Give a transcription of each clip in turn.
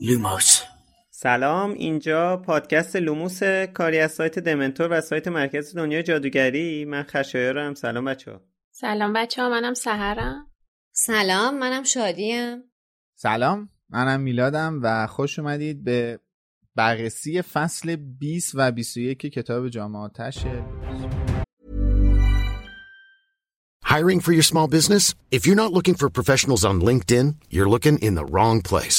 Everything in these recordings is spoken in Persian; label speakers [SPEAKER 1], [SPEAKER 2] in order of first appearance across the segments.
[SPEAKER 1] لوموس.
[SPEAKER 2] سلام اینجا پادکست لوموس کاری از سایت دمنتور و سایت مرکز دنیا جادوگری. من خشایارم سلام بچه ها
[SPEAKER 3] سلام بچه ها منم سحرم.
[SPEAKER 4] سلام منم شادیم.
[SPEAKER 5] سلام منم میلادم و خوش اومدید به بررسی فصل 20 و 21 کتاب جام آتشه
[SPEAKER 6] Hiring for your small business? If you're not looking for professionals on LinkedIn, you're looking in the wrong place.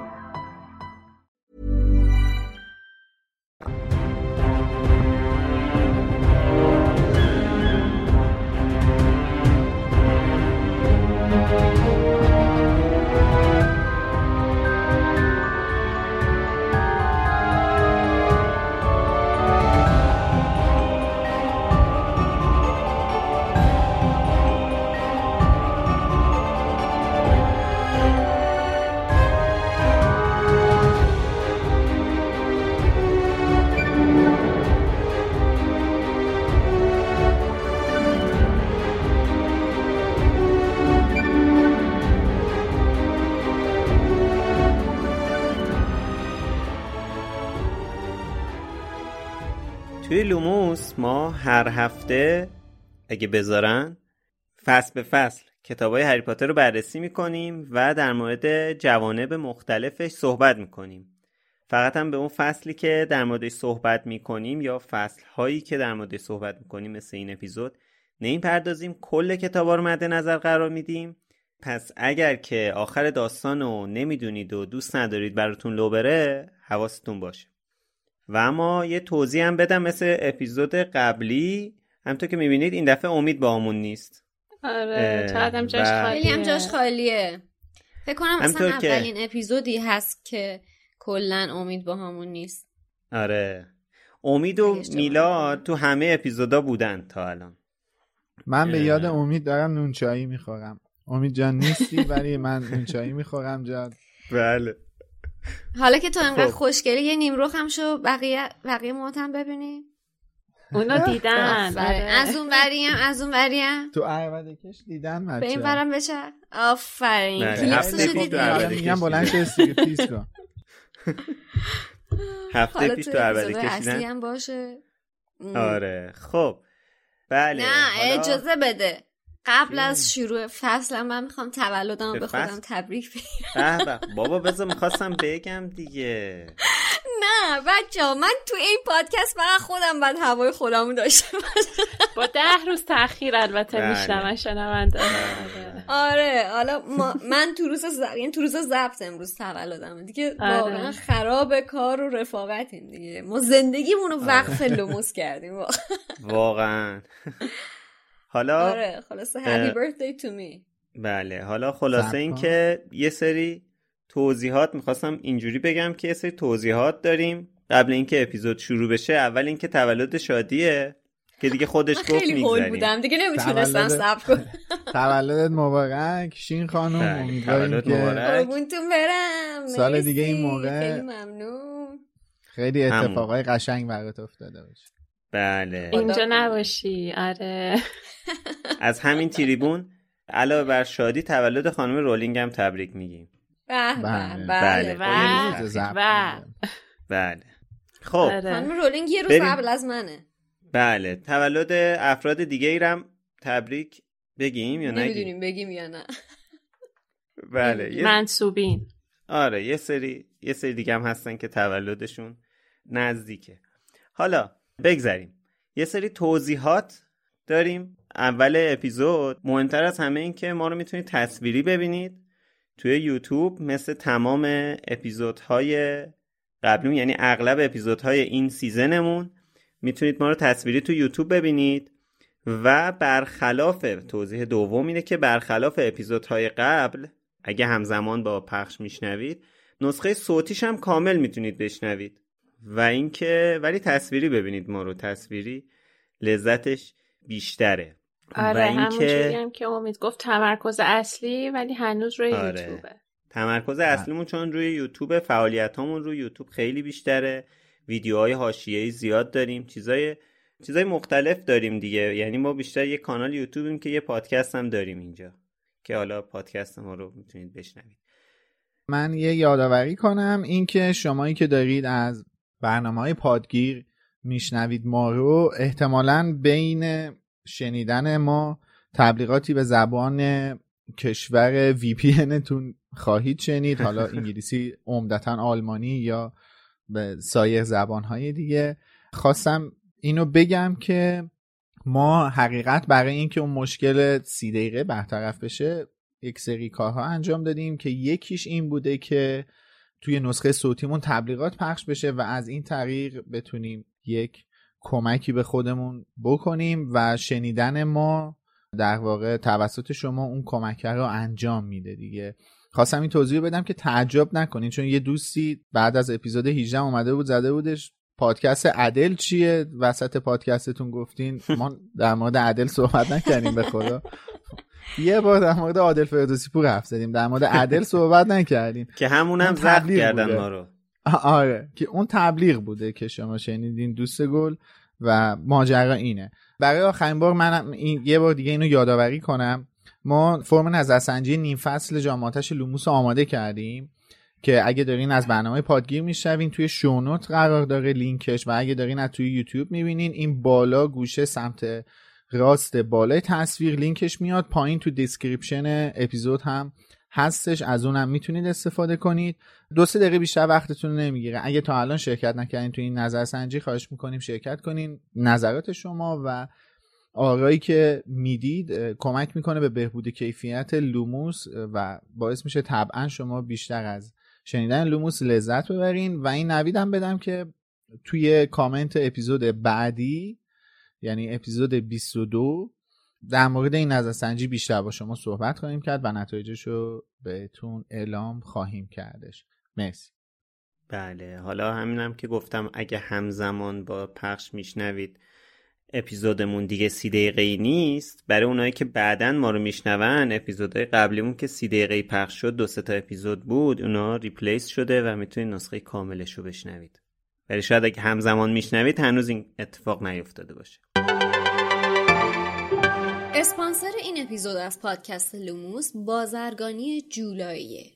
[SPEAKER 2] توی لوموس ما هر هفته اگه بذارن فصل به فصل کتاب های هری پاتر رو بررسی می‌کنیم و در مورد جوانب مختلفش صحبت می‌کنیم. فقط هم به اون فصلی که در موردش صحبت می‌کنیم یا فصل هایی که در موردش صحبت می‌کنیم مثل این اپیزود نمی‌پردازیم. کل کتاب رو مد نظر قرار میدیم. پس اگر که آخر داستان رو نمی‌دونید و دوست ندارید براتون لو بره حواستون باشه. و اما یه توضیح هم بدم مثل اپیزود قبلی. همطور که می‌بینید این دفعه امید با همون نیست.
[SPEAKER 3] آره چقدر هم جاش
[SPEAKER 4] خیلی هم جاش خالیه. فکر کنم اصلا
[SPEAKER 2] همطور که-
[SPEAKER 4] اولین اپیزودی هست که کلا امید با همون نیست.
[SPEAKER 2] آره. امید و میلاد تو همه اپیزودا بودن تا الان.
[SPEAKER 5] من به. یاد امید دارم نونچایی می‌خورم. امید جان نیستی ولی من نونچایی می‌خورم جان.
[SPEAKER 2] بله.
[SPEAKER 4] حالا که تو انقدر
[SPEAKER 2] خب.
[SPEAKER 4] خوشگلی یه نیم رخ هم شو بقیه بقیه هم ببینی
[SPEAKER 3] اونو دیدن.
[SPEAKER 4] آفرین.
[SPEAKER 3] آره.
[SPEAKER 4] از اون بریم از اون بریم
[SPEAKER 5] تو عربده کش دیدن
[SPEAKER 4] به این
[SPEAKER 5] بچه
[SPEAKER 4] برم بچه. آفرین.
[SPEAKER 2] بله،
[SPEAKER 4] کلیپسشو
[SPEAKER 5] میگم بلند. شو استریپتیز کن.
[SPEAKER 2] هفته پیش
[SPEAKER 4] تو اصلی
[SPEAKER 2] کشیدن
[SPEAKER 4] باشه.
[SPEAKER 2] آره. خب. بله.
[SPEAKER 4] نه اجازه بده. قبل؟ از شروع فصل من می‌خوام تولدم رو
[SPEAKER 2] به
[SPEAKER 4] خودم؟ تبریک بگم
[SPEAKER 2] به به. بابا بذار می‌خواستم بگم دیگه
[SPEAKER 4] نه بچه ها من تو این پادکست فقط خودم باید هوای خودمو داشته
[SPEAKER 3] با ده روز تاخیر البته
[SPEAKER 2] بله.
[SPEAKER 3] میشنم شنونده
[SPEAKER 4] آره حالا ما من تو روز ز... یعنی تو روز ضبط امروز تولدم دیگه
[SPEAKER 3] آره.
[SPEAKER 4] واقعا خراب کار و رفاقتیم دیگه ما زندگیمون رو وقف لوموس کردیم واقعا.
[SPEAKER 2] حالا
[SPEAKER 4] آره خلاصه happy birthday to me.
[SPEAKER 2] بله حالا خلاصه این. که یه سری توضیحات می‌خواستم اینجوری بگم که یه سری توضیحات داریم قبل اینکه اپیزود شروع بشه. اول اینکه تولد شادیه که دیگه خودش گفت
[SPEAKER 4] خیلی هول
[SPEAKER 2] میگذریم.
[SPEAKER 4] بودم. دیگه نمی‌تونستم
[SPEAKER 5] تولد-
[SPEAKER 4] صبر کنم.
[SPEAKER 5] تولدت مبارک شین خانم.
[SPEAKER 2] بله،
[SPEAKER 5] امیدواریم
[SPEAKER 2] تولد
[SPEAKER 5] که
[SPEAKER 2] مبارک.
[SPEAKER 4] برم.
[SPEAKER 5] سال. دیگه این موقع-
[SPEAKER 4] خیلی ممنون.
[SPEAKER 5] خیلی. اتفاقای قشنگ برات افتاده باشه.
[SPEAKER 2] بله.
[SPEAKER 3] اینجا نباشی. آره.
[SPEAKER 2] از همین تریبون علاوه بر شادی تولد خانم رولینگ هم تبریک میگیم.
[SPEAKER 5] بله.
[SPEAKER 2] بله.
[SPEAKER 4] بله.
[SPEAKER 3] و-
[SPEAKER 5] می‌کنیم.
[SPEAKER 2] بله. خب.
[SPEAKER 3] آره.
[SPEAKER 4] خانم رولینگ یه روز. قبل از منه.
[SPEAKER 2] بله. تولد افراد دیگه ایرم تبریک بگیم یا نگیم؟
[SPEAKER 4] نمی‌دونیم بگیم یا نه.
[SPEAKER 2] بله.
[SPEAKER 3] منصوبین.
[SPEAKER 2] آره. یه سری یه سری دیگه هم هستن که تولدشون نزدیکه. حالا بگذریم. یه سری توضیحات داریم. اول اپیزود مهمتر از همه این که ما رو می‌تونید تصویری ببینید توی یوتیوب مثل تمام اپیزودهای قبلی یعنی اغلب اپیزودهای این سیزنمون می‌تونید ما رو تصویری تو یوتیوب ببینید و برخلاف توضیح دوم اینه که برخلاف اپیزودهای قبل اگه همزمان با پخش میشنوید نسخه صوتیش هم کامل می‌تونید بشنوید. و اینکه ولی تصویری ببینید ما رو تصویری لذتش بیشتره.
[SPEAKER 3] آره
[SPEAKER 2] و اینکه
[SPEAKER 3] هم که امید گفت تمرکز اصلی ولی هنوز روی
[SPEAKER 2] آره.
[SPEAKER 3] یوتیوبه.
[SPEAKER 2] تمرکز اصلیمون چون روی یوتیوب فعالیت همون روی یوتیوب خیلی بیشتره. ویدیوهای حاشیه‌ای زیاد داریم. چیزای چیزای مختلف داریم دیگه. یعنی ما بیشتر یه کانال یوتیوبیم که یه پادکست هم داریم اینجا. که حالا پادکست ما رو می‌تونید بشنوید.
[SPEAKER 5] من یه یادآوری کنم. اینکه شمایی که دارید از برنامه های پادگیر میشنوید ما رو. احتمالا بین شنیدن ما تبلیغاتی به زبان کشور وی پی تون خواهید شنید. حالا انگلیسی عمدتا آلمانی یا به سایر زبانهای دیگه. خواستم اینو بگم که ما حقیقت برای اینکه اون مشکل سی دقیقه برطرف بشه یک سری کارها انجام دادیم که یکیش این بوده که توی نسخه صوتیمون تبلیغات پخش بشه و از این طریق بتونیم یک کمکی به خودمون بکنیم و شنیدن ما در واقع توسط شما اون کمک رو انجام میده دیگه. خواستم این توضیح بدم که تعجب نکنین چون یه دوستی بعد از اپیزود 18 اومده بود زده بودش. پادکست عدل چیه؟ وسط پادکستتون گفتین ما در مورد عدل صحبت نکردیم به خدا. یه بار در مورد عادل فردوسی پور حرف زدیم. در مورد عدل صحبت نکردیم.
[SPEAKER 2] که همونم
[SPEAKER 5] اون
[SPEAKER 2] ضبط
[SPEAKER 5] تبلیغ
[SPEAKER 2] کردن. ما رو.
[SPEAKER 5] آره. که اون تبلیغ بوده که شما شنیدین دوست گل و ماجرا اینه. برای آخرین بار من این یه بار دیگه اینو یادآوری کنم. ما فرم نظرسنجی نیم فصل جامعاتش لوموس آماده کردیم که اگه دارین از برنامه پادگیر میشنوین توی شونوت قرار داره لینکش و اگه دارین از توی یوتیوب می‌بینین این بالا گوشه سمت راست بالای تصویر لینکش میاد پایین تو description اپیزود هم هستش. از اونم می‌تونید استفاده کنید. دو سه دقیقه بیشتر وقتتون نمی‌گیره. اگه تا الان شرکت نکردین تو این نظرسنجی خواهش می‌کنیم شرکت کنین. نظرات شما و آرایی که می‌دید کمک می‌کنه به بهبود کیفیت لوموس و باعث میشه طبعا شما بیشتر از شنیدن لوموس لذت ببرین. و این نویدم بدم که توی کامنت اپیزود بعدی یعنی اپیزود 22 در مورد این نظرسنجی بیشتر با شما صحبت خواهیم کرد و نتایجش رو بهتون اعلام خواهیم کردش. مرسی.
[SPEAKER 2] بله حالا همینم که گفتم اگه همزمان با پخش میشنوید اپیزودمون دیگه سی دقیقه ای نیست. برای اونایی که بعدا ما رو میشنون اپیزودهای قبلیمون که سی دقیقه پخش شد دو تا اپیزود بود اونا ریپلیس شده و می‌تونید نسخه کاملش رو بشنوید. ولی شاید اگه همزمان میشنوید هنوز این اتفاق نیفتاده باشه.
[SPEAKER 4] اسپانسر این اپیزود از پادکست لوموس بازرگانی جولاییه.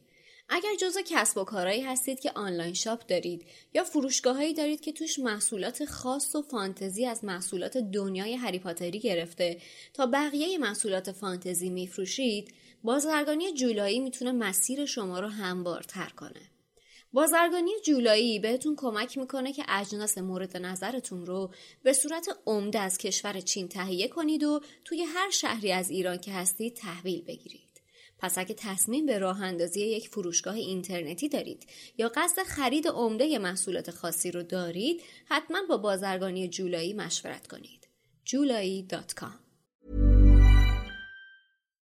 [SPEAKER 4] اگر جزو کسب و کارهایی هستید که آنلاین شاپ دارید یا فروشگاهایی دارید که توش محصولات خاص و فانتزی از محصولات دنیای هری پاتری گرفته تا بقیه محصولات فانتزی میفروشید بازرگانی جولایی می‌تونه مسیر شما رو هموارتر کنه. بازرگانی جولایی بهتون کمک می‌کنه که اجناس مورد نظرتون رو به صورت عمده از کشور چین تهیه کنید و توی هر شهری از ایران که هستید تحویل بگیرید. پس اگه تصمیم به راه اندازی یک فروشگاه اینترنتی دارید یا قصد خرید عمده محصولات خاصی رو دارید حتما با بازرگانی جولایی مشورت کنید. جولایی.com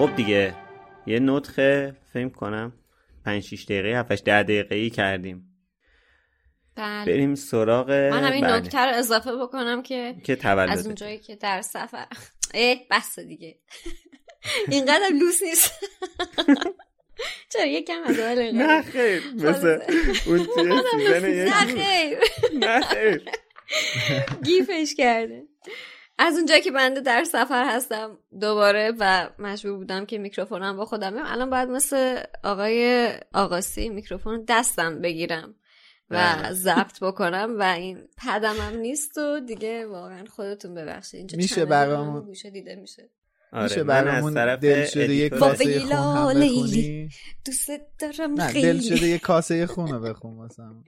[SPEAKER 2] خب دیگه یه نطخه فکر کنم. 5 6 دقیقه 7 10 دقیقه ای کردیم.
[SPEAKER 4] بله.
[SPEAKER 2] بریم سراغ
[SPEAKER 4] من همین
[SPEAKER 2] بله.
[SPEAKER 4] نکته رو اضافه بکنم که
[SPEAKER 2] که تولد.
[SPEAKER 4] از اونجایی که در سفر. اه بس دیگه. اینقدر لوس نیست. چرا یکم از اول
[SPEAKER 2] نه خیر مثل اون توی season
[SPEAKER 4] نه
[SPEAKER 2] یک
[SPEAKER 4] خیر.
[SPEAKER 2] نه خیر.
[SPEAKER 4] گیفش کرده. از اونجایی که بنده در سفر هستم دوباره و مجبور بودم که میکروفونم با خودم الان باید مثل آقای آقاسی میکروفون دستم بگیرم و
[SPEAKER 2] بله.
[SPEAKER 4] ضبط بکنم و این پدمم نیست و دیگه واقعا خودتون ببخشید. اینجا
[SPEAKER 5] میشه برامون-
[SPEAKER 4] گوشه دیده میشه.
[SPEAKER 2] آره
[SPEAKER 5] میشه برامون دل شده یه کاسه خون هم بخونی
[SPEAKER 4] دوست دارم
[SPEAKER 5] نه
[SPEAKER 4] خیلی.
[SPEAKER 5] دل شده یه کاسه خون رو بخون واسم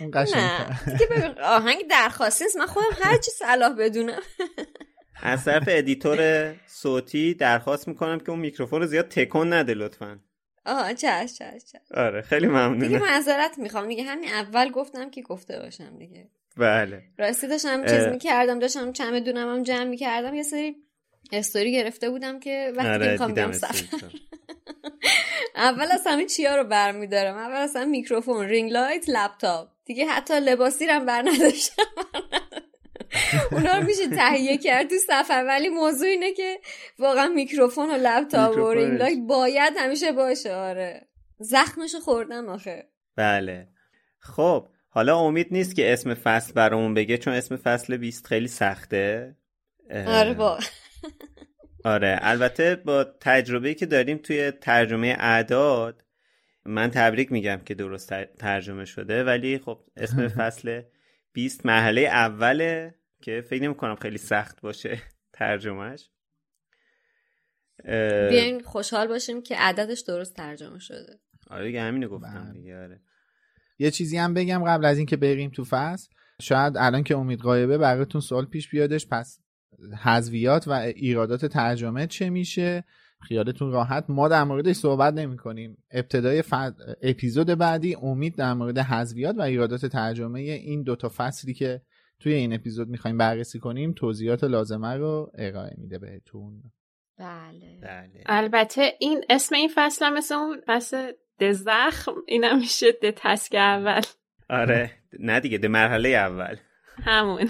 [SPEAKER 5] اون قشنگ
[SPEAKER 4] نه دیگه ببین آهنگ درخواستی من خودم هر چی صلاح بدونم.
[SPEAKER 2] از طرف editor صوتی درخواست می‌کنم که اون میکروفون رو زیاد تکون نده لطفا.
[SPEAKER 4] آها چش چش چش.
[SPEAKER 2] آره خیلی
[SPEAKER 4] دیگه
[SPEAKER 2] ممنونم
[SPEAKER 4] معذرت می‌خوام. دیگه همین اول گفتم که گفته باشم دیگه.
[SPEAKER 2] بله.
[SPEAKER 4] راستی داشتم. چیز می‌کردم داشتم چمدونم هم جمع می‌کردم. یه سری استوری گرفته بودم که وقتی
[SPEAKER 2] آره
[SPEAKER 4] می‌خوام
[SPEAKER 2] دیدم
[SPEAKER 4] بیام سفر. اول از همه چیا رو برمیدارم. اول از همه میکروفون ring light لپتاپ. دیگه حتی لباسی هم بر نداشتم. اونا رو میشه تهیه کرد تو سفر ولی موضوع اینه که واقعا میکروفون و لپتاپ و. رینگ باید همیشه باشه آره. زخمشو خوردم آخه.
[SPEAKER 2] بله. خب حالا امید نیست که اسم فصل برامون بگه چون اسم فصل 20 خیلی سخته.
[SPEAKER 4] آره با.
[SPEAKER 2] آره البته با تجربه که داریم توی ترجمه اعداد من تبریک میگم که درست تر- ترجمه شده ولی خب اسم فصل 20 مرحله اوله که فکر نمی کنم خیلی سخت باشه ترجمهش اه،
[SPEAKER 4] بیاین خوشحال باشیم که عددش درست ترجمه شده.
[SPEAKER 2] آره دیگه همینو گفتم
[SPEAKER 5] بله.
[SPEAKER 2] دیگه آره.
[SPEAKER 5] یه چیزی هم بگم قبل از اینکه بریم تو فصل. شاید الان که امید قایبه براتون سوال پیش بیادش پس حذویات و ایرادات ترجمه چه میشه؟ خیالتون راحت. ما در موردش صحبت نمی کنیم ابتدای ف... اپیزود بعدی امید در مورد حذویات و ایرادات ترجمه این دوتا فصلی که توی این اپیزود می‌خوایم بررسی کنیم توضیحات لازمه رو ارائه میده بهتون.
[SPEAKER 4] بله.
[SPEAKER 2] بله.
[SPEAKER 3] البته این اسم این فصل هم مثل اون فصل دزخم اینم میشه ده تسک اول.
[SPEAKER 2] آره. نه دیگه ده مرحله اول.
[SPEAKER 3] همون.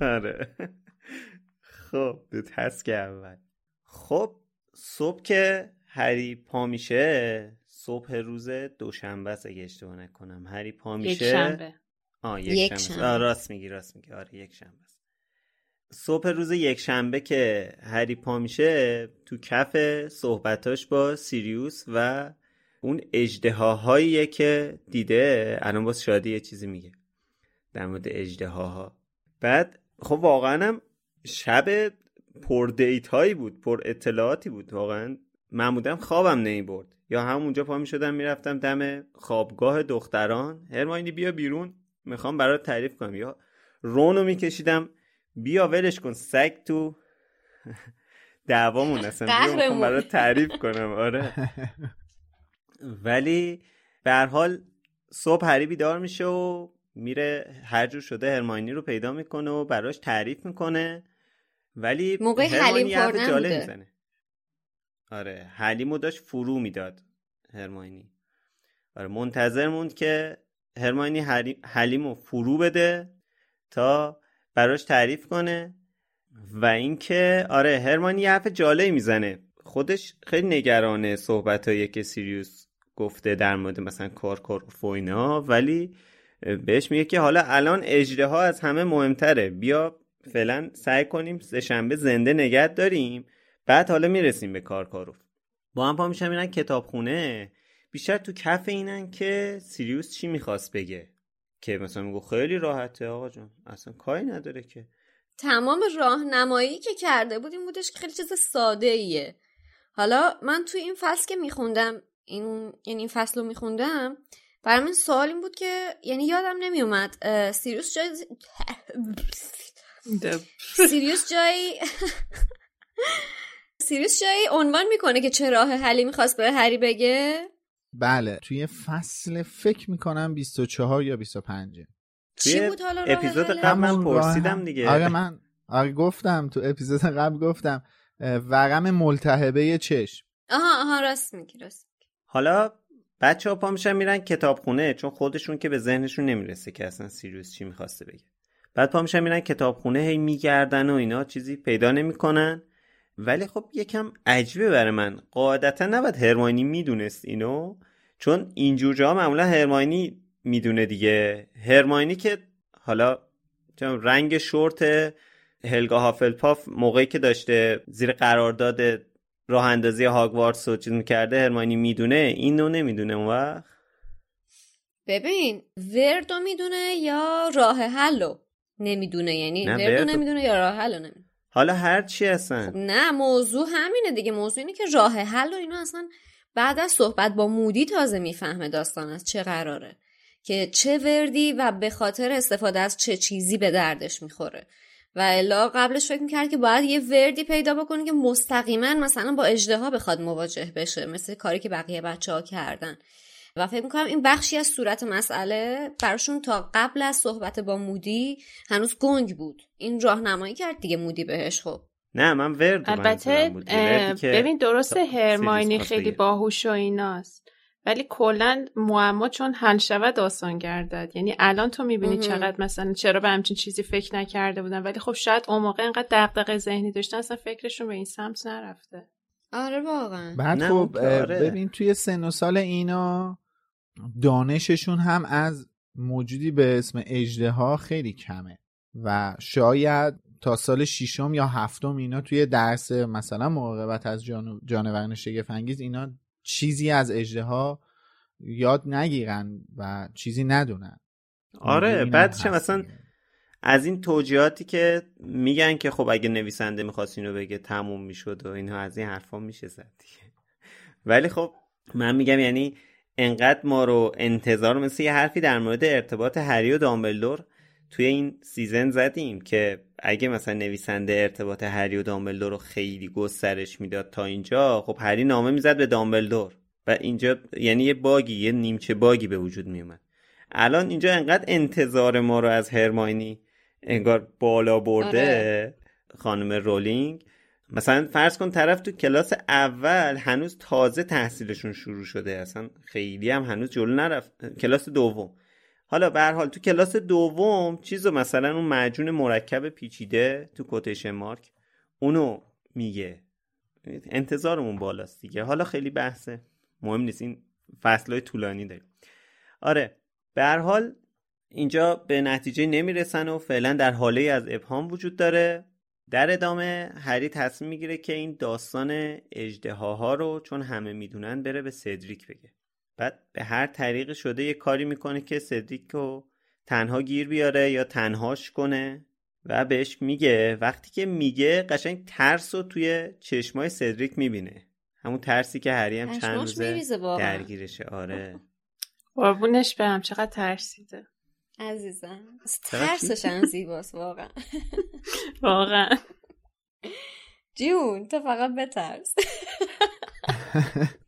[SPEAKER 2] آره. خب دو تسک اول. خب صبح که هری پا میشه صبح روز دوشنبه است اگه اشتباه نکنم. هری پا
[SPEAKER 3] یک
[SPEAKER 2] میشه.
[SPEAKER 3] شنبه.
[SPEAKER 2] آه یک,
[SPEAKER 4] یک
[SPEAKER 2] شنبه.
[SPEAKER 4] شنبه.
[SPEAKER 2] آه راست میگی راست میگی. آره یک شنبه است. صبح روز یک شنبه که هری پا میشه تو کف صحبتاش با سیریوس و اون اجدهاهاییه که دیده. الان باز شادی یه چیزی میگه در مورد اجدهاها بعد خب واقعا هم شب پر دیت هایی بود پر اطلاعاتی بود. واقعا معمولا خوابم نمی برد یا همونجا پا می شدم می‌رفتم دم خوابگاه دختران. هرماینی بیا بیرون. می‌خوام برات تعریف کنم. یا رونو میکشیدم. بیا ولش کن. سگ تو دعوامون اصلا بیا. برات تعریف کنم. آره. ولی به هر حال صبح هری بیدار میشه و میره هر جور شده هرماینی رو پیدا می‌کنه و براش تعریف می‌کنه. ولی
[SPEAKER 4] موقع حلیم خوردن.
[SPEAKER 2] می‌زنه. آره حلیمو داشت فرو می‌داد هرماینی. آره منتظر موند که هرماینی حلیمو فرو بده تا براش تعریف کنه و اینکه آره هرمانی یه حرف جالبی می‌زنه. خودش خیلی نگرانه صحبتایی که سیریوس گفته در مورد مثلا کار و اینا ولی بهش میگه که حالا الان اجره ها از همه مهمتره بیا فعلا سعی کنیم سهشنبه زنده نگت داریم. بعد حالا می‌رسیم به کارکاروف با هم پا میشن میرن کتابخونه. بیشتر تو کف اینن که سیریوس چی می‌خواست بگه؟ که مثلا میگو خیلی راحته. آقا جان اصلا کاری نداره که.
[SPEAKER 4] تمام راهنمایی که کرده بود این بودش خیلی چیز ساده ایه حالا من تو این فصل که میخوندم این یعنی این فصل رو میخوندم برای من سوال این بود که یعنی یادم نمیومد سیریوس جای سیریوس جایی سیریوس جایی عنوان می‌کنه که چه راه حلی می‌خواست به هری بگه؟
[SPEAKER 5] بله توی فصل فکر می‌کنم 24 یا 25
[SPEAKER 4] چی بود حالا
[SPEAKER 2] اپیزود قبل من پرسیدم دیگه.
[SPEAKER 5] آره من آره گفتم تو اپیزود قبل گفتم ورم ملتهبه چشم.
[SPEAKER 4] آها آها راست میگی راست
[SPEAKER 2] حالا بچه ها پا میشن میرن کتابخونه چون خودشون که به ذهنشون نمی‌رسه که اصلا سیریوس چی می‌خواسته بگه. بعد پا میشن میرن کتابخونه هی میگردن و اینا چیزی پیدا نمی‌کنن. ولی خب یکم عجیبه برای من. قاعدتا نباید هرماینی می‌دونست اینو چون اینجور جا معمولا هرماینی می‌دونه دیگه. هرماینی که حالا رنگ شورت هلگا هافلپاف موقعی که داشته زیر قرارداد راه اندازی هاگوارتس رو چیز می‌کرده هرماینی می‌دونه. اینو نمی‌دونه اون وقت.
[SPEAKER 4] ببین وردو می‌دونه یا راه حلو؟ نمی‌دونه. یعنی وردو نمی‌دونه یا راه حلو نمی‌دونه.
[SPEAKER 2] حالا هر چی هستن خب
[SPEAKER 4] نه موضوع همینه دیگه. موضوع اینه که راه حل و اینو اصلا بعد از صحبت با مودی تازه می‌فهمه داستان از چه قراره. که چه وردی و به خاطر استفاده از چه چیزی به دردش می‌خوره. و الا قبلش فکر می‌کرد که باید یه وردی پیدا بکنه که مستقیما مثلا با اجدها بخواد مواجه بشه. مثل کاری که بقیه بچه ها کردن. و فکر می‌کنم این بخشی از صورت مسئله براشون تا قبل از صحبت با مودی هنوز گنگ بود. این راهنمایی کرد دیگه مودی بهش خب.
[SPEAKER 2] نه من ورد
[SPEAKER 3] البته ببین درست هرماینی خیلی باهوش و ایناست ولی کلا معما چون حل شود داستان گردد. یعنی الان تو می‌بینی چقدر مثلا چرا به همچین چیزی فکر نکرده بودن ولی خب شاید اون موقع انقدر دغدغه ذهنی داشتن اصلا فکرشون به این سمت نرفته.
[SPEAKER 4] آره واقعا.
[SPEAKER 5] بعد خب آره. ببین توی سن و سال اینا دانششون هم از موجودی به اسم اجده ها خیلی کمه و شاید تا سال ششم یا هفتم اینا توی درس مثلا مراقبت از جان... جانوران شگفنگیز اینا چیزی از اجده ها یاد نگیرن و چیزی ندونن.
[SPEAKER 2] آره بعدش مثلا از این توجیهاتی که میگن که خب اگه نویسنده می‌خواست اینو بگه تموم می‌شد و اینها از این حرفا میشه زد ولی خب من میگم یعنی انقدر ما رو انتظار مثل یه حرفی در مورد ارتباط هری و دامبلدور توی این season زدیم که اگه مثلا نویسنده ارتباط هری و دامبلدور رو خیلی گسترش می‌داد تا اینجا خب هری نامه می‌زد به دامبلدور. و اینجا یعنی یه bug ی یه نیمچه bug ی به وجود میومد الان اینجا انقدر انتظار ما رو از هرماینی انگار بالا برده آره. خانم رولینگ. مثلا فرض کن طرف تو کلاس اول هنوز تازه تحصیلشون شروع شده. اصلا خیلی هم هنوز جلو نرفت. کلاس دوم. حالا به حال تو کلاس دوم چیزو مثلا اون معجون مرکب پیچیده تو کوتیشن مارک اونو میگه. انتظارمون بالاست دیگه. حالا خیلی بحثه. مهم نیست. این فصلهای طولانی داریم. آره. به هر حال اینجا به نتیجه نمی‌رسن و فعلا در حاله از ابهام وجود داره. در ادامه هری تصمیم می‌گیره که این داستان اجدهاها رو چون همه می‌دونن بره به سدریک بگه. بعد به هر طریق شده یه کاری می‌کنه که سدریک رو تنها گیر بیاره یا تنهاش کنه و بهش میگه. وقتی که میگه قشنگ ترس رو توی چشمای سدریک می‌بینه. همون ترسی که هری هم چند روزه درگیرشه. آره.
[SPEAKER 3] قربونش برم چقدر ترسیده.
[SPEAKER 4] عزیزم. ترسش هم زیباست واقعا.
[SPEAKER 3] واقعا.
[SPEAKER 4] جون تو فقط بترس.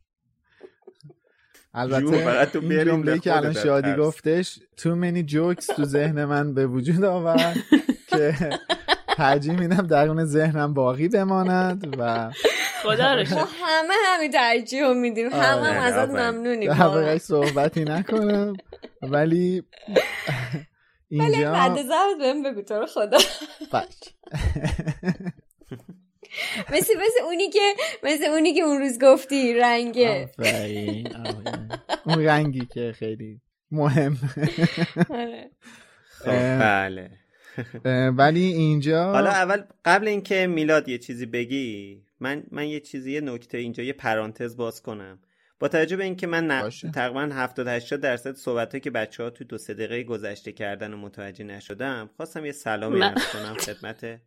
[SPEAKER 5] البته این جمله که الان شادی گفتش تو منی جوکس تو ذهن من به وجود آورد که ترجیح میدم درون ذهنم باقی بماند و
[SPEAKER 3] خدا رو
[SPEAKER 4] ما همه همین ترجیح میدیم. همه هم ازت ممنونیم
[SPEAKER 5] در صحبتی نکنم. ولی
[SPEAKER 4] اینجا بعد زبط بهم بگو تو رو خدا. مثل مثل اونی که مثل اونی که اون روز گفتی رنگه.
[SPEAKER 5] اون رنگی که خیلی مهم.
[SPEAKER 2] آره. خب، بله.
[SPEAKER 5] ولی اینجا
[SPEAKER 2] حالا اول قبل اینکه میلاد یه چیزی بگی من من یه چیزی یه نکته اینجا یه پرانتز باز کنم. با توجه به اینکه من تقریبا 70 80 درصد صحبت که بچه ها تو دو سه دقیقه گذشته کردن و متوجه نشدم خواستم یه سلامی عرض کنم خدمت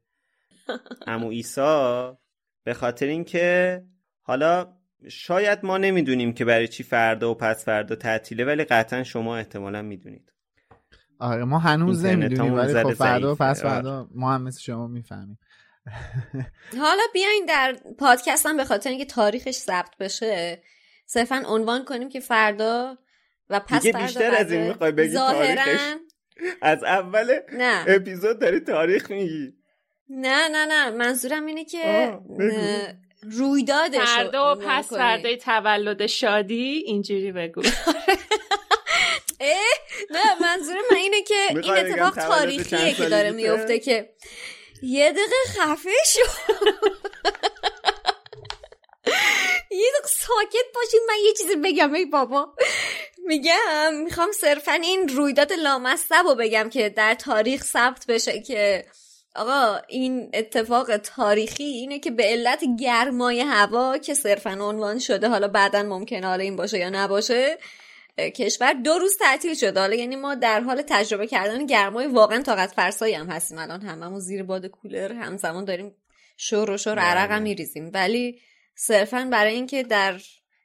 [SPEAKER 2] امو ایسا به خاطر اینکه حالا شاید ما نمی‌دونیم که برای چی فردا و پس فردا تعطیله ولی قطعا شما احتمالا می‌دونید.
[SPEAKER 5] آره ما هنوز نمی‌دونیم ولی خب فردا و پس فردا ما هم مثل شما می‌فهمیم.
[SPEAKER 4] حالا بیاین در پادکست هم به خاطر اینکه تاریخش ثبت بشه صرفا عنوان کنیم که فردا و پس فردا
[SPEAKER 2] بیشتر از این می‌خوای بگی تاریخش؟ از اول نه. اپیزود داری تاریخ میگی.
[SPEAKER 4] نه نه نه. منظورم اینه که رویدادش
[SPEAKER 3] فردا و پس فردای تولد شادی اینجوری بگو.
[SPEAKER 4] نه منظور من اینه که این اتفاق تاریخیه که داره میفته که یه دقیقه خفه شو. یه دقیقه ساکت باشین من یه چیزی بگم ای بابا. میگم می‌خوام صرفا این رویداد لامصب رو بگم که در تاریخ ثبت بشه که آقا این اتفاق تاریخی اینه که به علت گرمای هوا که صرفا عنوان شده حالا بعدا ممکنه حالا این باشه یا نباشه کشور دو روز تعطیل شده. حالا یعنی ما در حال تجربه کردن گرمای واقعا طاقت فرسایی هم هستیم. الان هممون زیر باد کولر همزمان داریم شور و شور عرق هم میریزیم. ولی صرفا برای اینکه در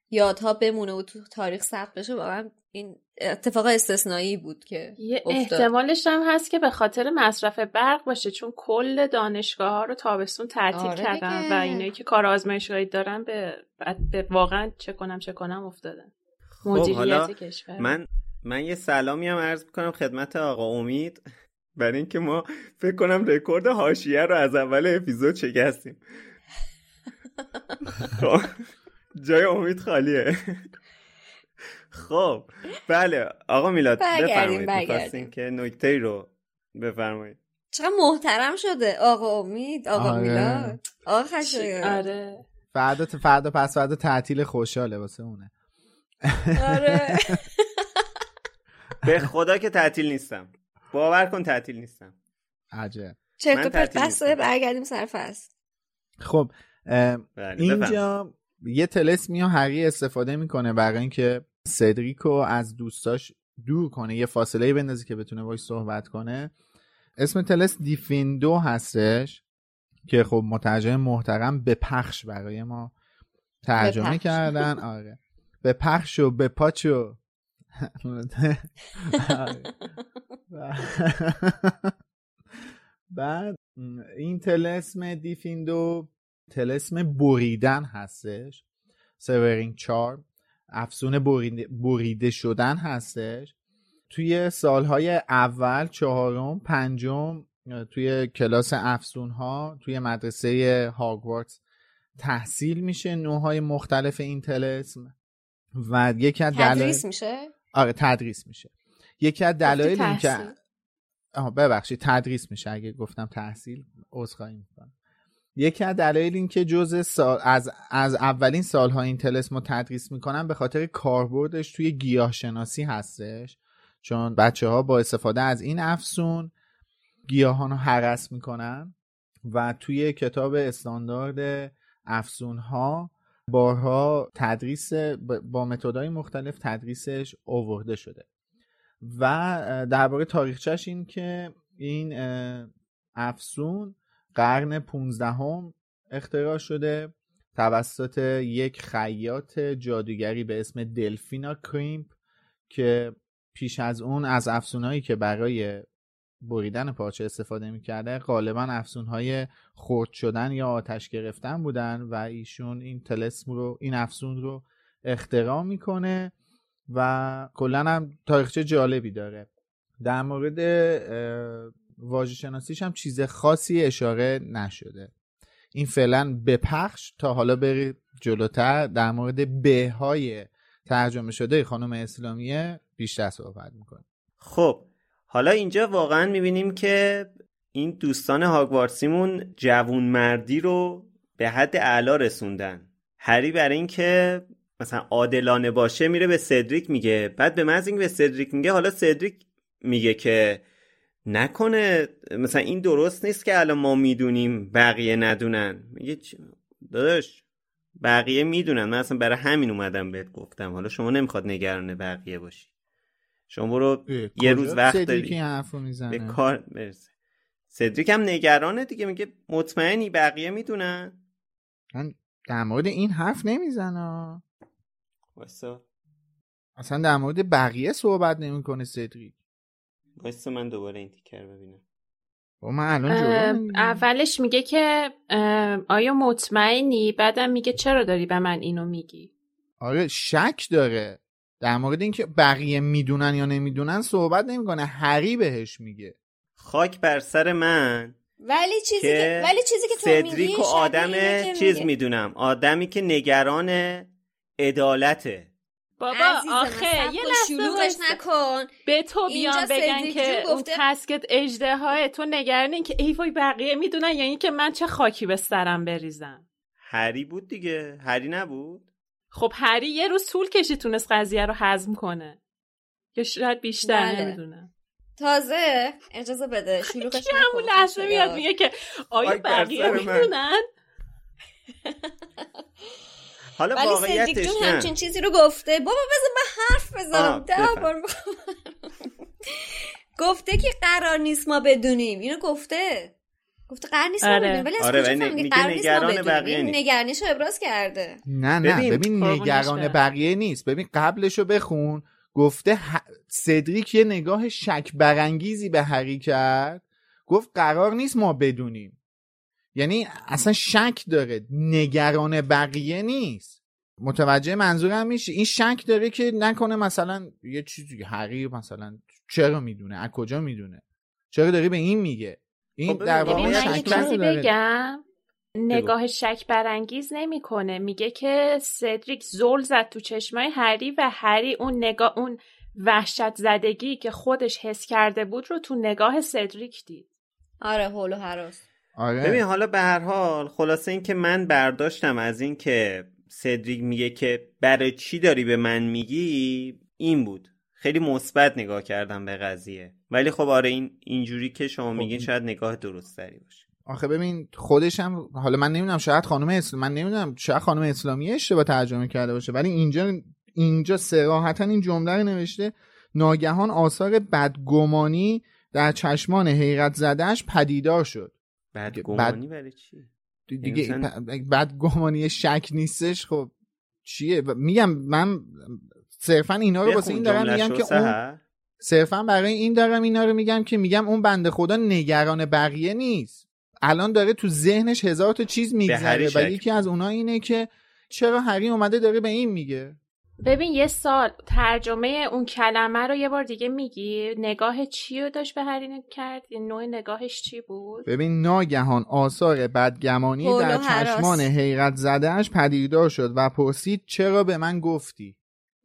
[SPEAKER 4] یادها بمونه و تو تاریخ ثبت بشه واقعا این اتفاق استثنایی بود که
[SPEAKER 3] یه احتمالش هم هست که به خاطر مصرف برق باشه چون کل دانشگاه ها رو تابستون تعطیل آره کردن و اینایی که کار آزمایشگاهی دارن به, به واقعا چه کنم چه کنم افتادن.
[SPEAKER 2] خب مدیریت کشور. من من یه سلامی هم عرض می‌کنم خدمت آقا امید برای اینکه ما فکر کنم رکورد حاشیه رو از اول اپیزود شکستیم. خب جای امید خالیه. خب بله آقا میلاد بفرمایید. که نکته رو بفرمایید.
[SPEAKER 4] چقدر محترم شده آقا امید آقا آره. میلاد. آقا خشایار
[SPEAKER 3] آره.
[SPEAKER 5] فردا فردا پس فردا تعطیل خوشحاله واسه اونه.
[SPEAKER 4] آره.
[SPEAKER 2] به خدا که تعطیل نیستم. باور کن تعطیل نیستم.
[SPEAKER 5] عجب.
[SPEAKER 4] چه پس برگردیم سر
[SPEAKER 5] خب بله، اینجا یه تلسمی ها حقی استفاده می‌کنه برای اینکه سدریکو از دوستاش دور کنه یه فاصله بندازی که بتونه باش صحبت کنه. اسم تلس دیفیندو هستش که خب مترجم محترم به پخش برای ما ترجمه کردن. آره. به پخش و به پاچو بعد این تلسم دیفیندو تلسم بریدن هستش. سورینگ چار افسون بریده, شدن هستش. توی سالهای اول چهارم پنجم توی کلاس افسون ها توی مدرسه هاگوارتس تحصیل میشه نوعهای مختلف این تلسم. و یکی از
[SPEAKER 4] تدریس میشه؟
[SPEAKER 5] آره تدریس میشه. یکی از دلایل این که ببخشید تدریس میشه اگه گفتم تحصیل عذرخواهی می‌کنم. یکی از دلایل این که جزء سال از از اولین سالها این تلسم تدریس می‌کنن به خاطر کاربردش توی گیاه شناسی هستش. چون بچه ها با استفاده از این افسون گیاهان رو حرس می‌کنن و توی کتاب استاندارد افسون ها بارها تدریس با متدای مختلف تدریسش اوورده شده. و درباره تاریخچش این که این افسون قرن 15 هم اختراع شده توسط یک خیاط جادوگری به اسم دلفینا کریمپ که پیش از اون از افسونهایی که برای بریدن پارچه استفاده می‌کرده غالبا افسونهای خرد شدن یا آتش گرفتن بودن و ایشون این تلسم رو این افسون رو اختراع می‌کنه و کلا هم تاریخچه جالبی داره. در مورد واژه شناسیش هم چیز خاصی اشاره نشده. این فعلا بپخش تا حالا برید جلوتر در مورد به های ترجمه شده خانم اسلامیه بیشتر صحبت می‌کنه
[SPEAKER 2] خب حالا اینجا واقعا می‌بینیم که این دوستان هاگوارتسیمون جوون مردی رو به حد اعلا رسوندن. هری برای اینکه مثلا عادلانه باشه میره به سدریک میگه. بعد به محض به سدریک میگه حالا سدریک میگه که نکنه. مثلا این درست نیست که الان ما می‌دونیم بقیه ندونن. میگه داداش بقیه می‌دونن. من اصلا برای همین اومدم بهت گفتم. حالا شما نمی‌خواد نگران بقیه باشی. شما برو یه روز وقت داری. به کار برسه. سدریک هم نگرانه دیگه میگه مطمئنی بقیه می‌دونن؟
[SPEAKER 5] من در مورد این حرف نمی‌زنه
[SPEAKER 2] واسه
[SPEAKER 5] اصلا در مورد بقیه صحبت نمی‌کنه سدریک.
[SPEAKER 2] واسه من دوباره این تیکر ببینم.
[SPEAKER 5] من الان
[SPEAKER 3] اولش میگه که آیا مطمئنی؟ بعدم میگه چرا داری به من اینو میگی؟
[SPEAKER 5] آره شک داره؟ در مورد اینکه بقیه می‌دونن یا نمی‌دونن صحبت نمی‌کنه. هری بهش میگه.
[SPEAKER 2] خاک بر سر من.
[SPEAKER 4] ولی چیزی که, ولی چیزی که تو
[SPEAKER 2] میگی آدم چیز می‌دونم. آدمی که نگران عدالته
[SPEAKER 3] بابا آخه یه لحظه
[SPEAKER 4] نکن.
[SPEAKER 3] به تو بیان بگن که اون تسکت اجده های تو نگران که ای وای بقیه می‌دونن یعنی که من چه خاکی به سرم بریزم.
[SPEAKER 2] هری بود دیگه. هری نبود.
[SPEAKER 3] خب هری یه روز طول کشی تونست قضیه رو هضم کنه. یا شاید بیشتر بله. نمی‌دونم.
[SPEAKER 4] تازه اجازه بده شلوغش
[SPEAKER 3] همون لحظه میاد میگه که آیا بقیه می‌دونن؟
[SPEAKER 2] حالا
[SPEAKER 4] ولی
[SPEAKER 2] واقعیتش
[SPEAKER 4] جون همچین چیزی رو گفته. بابا بذار من حرف بزنم. ده بار گفته که قرار نیست ما بدونیم. اینو گفته. گفته قرار نیست ما بدونیم ولی از آره کجا فهمیدی قرار نیست نگرانیش رو ابراز کرده.
[SPEAKER 5] نه نه ببین, ببین نگران بقیه نیست. ببین قبلش رو بخون. گفته ه... سدریک یه نگاه شک برانگیزی به هری کرد. گفت قرار نیست ما بدونیم. یعنی اصلا شک داره. نگران بقیه نیست. متوجه منظورم میشه این شک داره که نکنه مثلا یه چیزی هری مثلا چرا می‌دونه؟ از کجا می‌دونه؟ چرا داری به این میگه؟ این
[SPEAKER 3] خب در واقع شک بگم. نگاه شک برانگیز نمی‌کنه. میگه که سدریک زل زد تو چشمای هری و هری اون نگاه اون وحشت زدگی که خودش حس کرده بود رو تو نگاه سدریک دید.
[SPEAKER 4] آره هولو هراس
[SPEAKER 2] آره. ببین حالا به هر حال خلاصه این که من برداشتم از این که سدریک میگه که برای چی داری به من میگی این بود. خیلی مثبت نگاه کردم به قضیه. ولی خب آره این اینجوری که شما خب میگین شاید نگاه درست تری باشه.
[SPEAKER 5] آخه ببین خودش هم حالا من نمی‌دونم شاید خانم اسلام من نمی‌دونم شاید خانم اسلامی اشتباه ترجمه کرده باشه ولی اینجا اینجا صراحتا این جمله رو نوشته ناگهان آثار بدگمانی در چشمان حیرت زدهش پدیدار شد.
[SPEAKER 2] بدگمانی برای چی؟
[SPEAKER 5] دیگه یعنی بدگمانی شک نیستش خب چیه؟ میگم من صرفا اینا رو واسه این دارم میگم که اون صرفا برای این دارم اینا رو میگم که میگم اون بنده خدا نگران بقیه نیست. الان داره تو ذهنش هزار تا چیز میگذره و یکی از اونها اینه که چرا هری اومده داره به این میگه؟
[SPEAKER 3] ببین یه سال ترجمه اون کلمه رو یه بار دیگه میگی؟ نگاه چی رو داشت به هری کرد؟ نوع نگاهش چی بود؟
[SPEAKER 5] ببین ناگهان آثار بدگمانی در چشمان حیرت زدهش پدیدار شد و پرسید چرا به من گفتی؟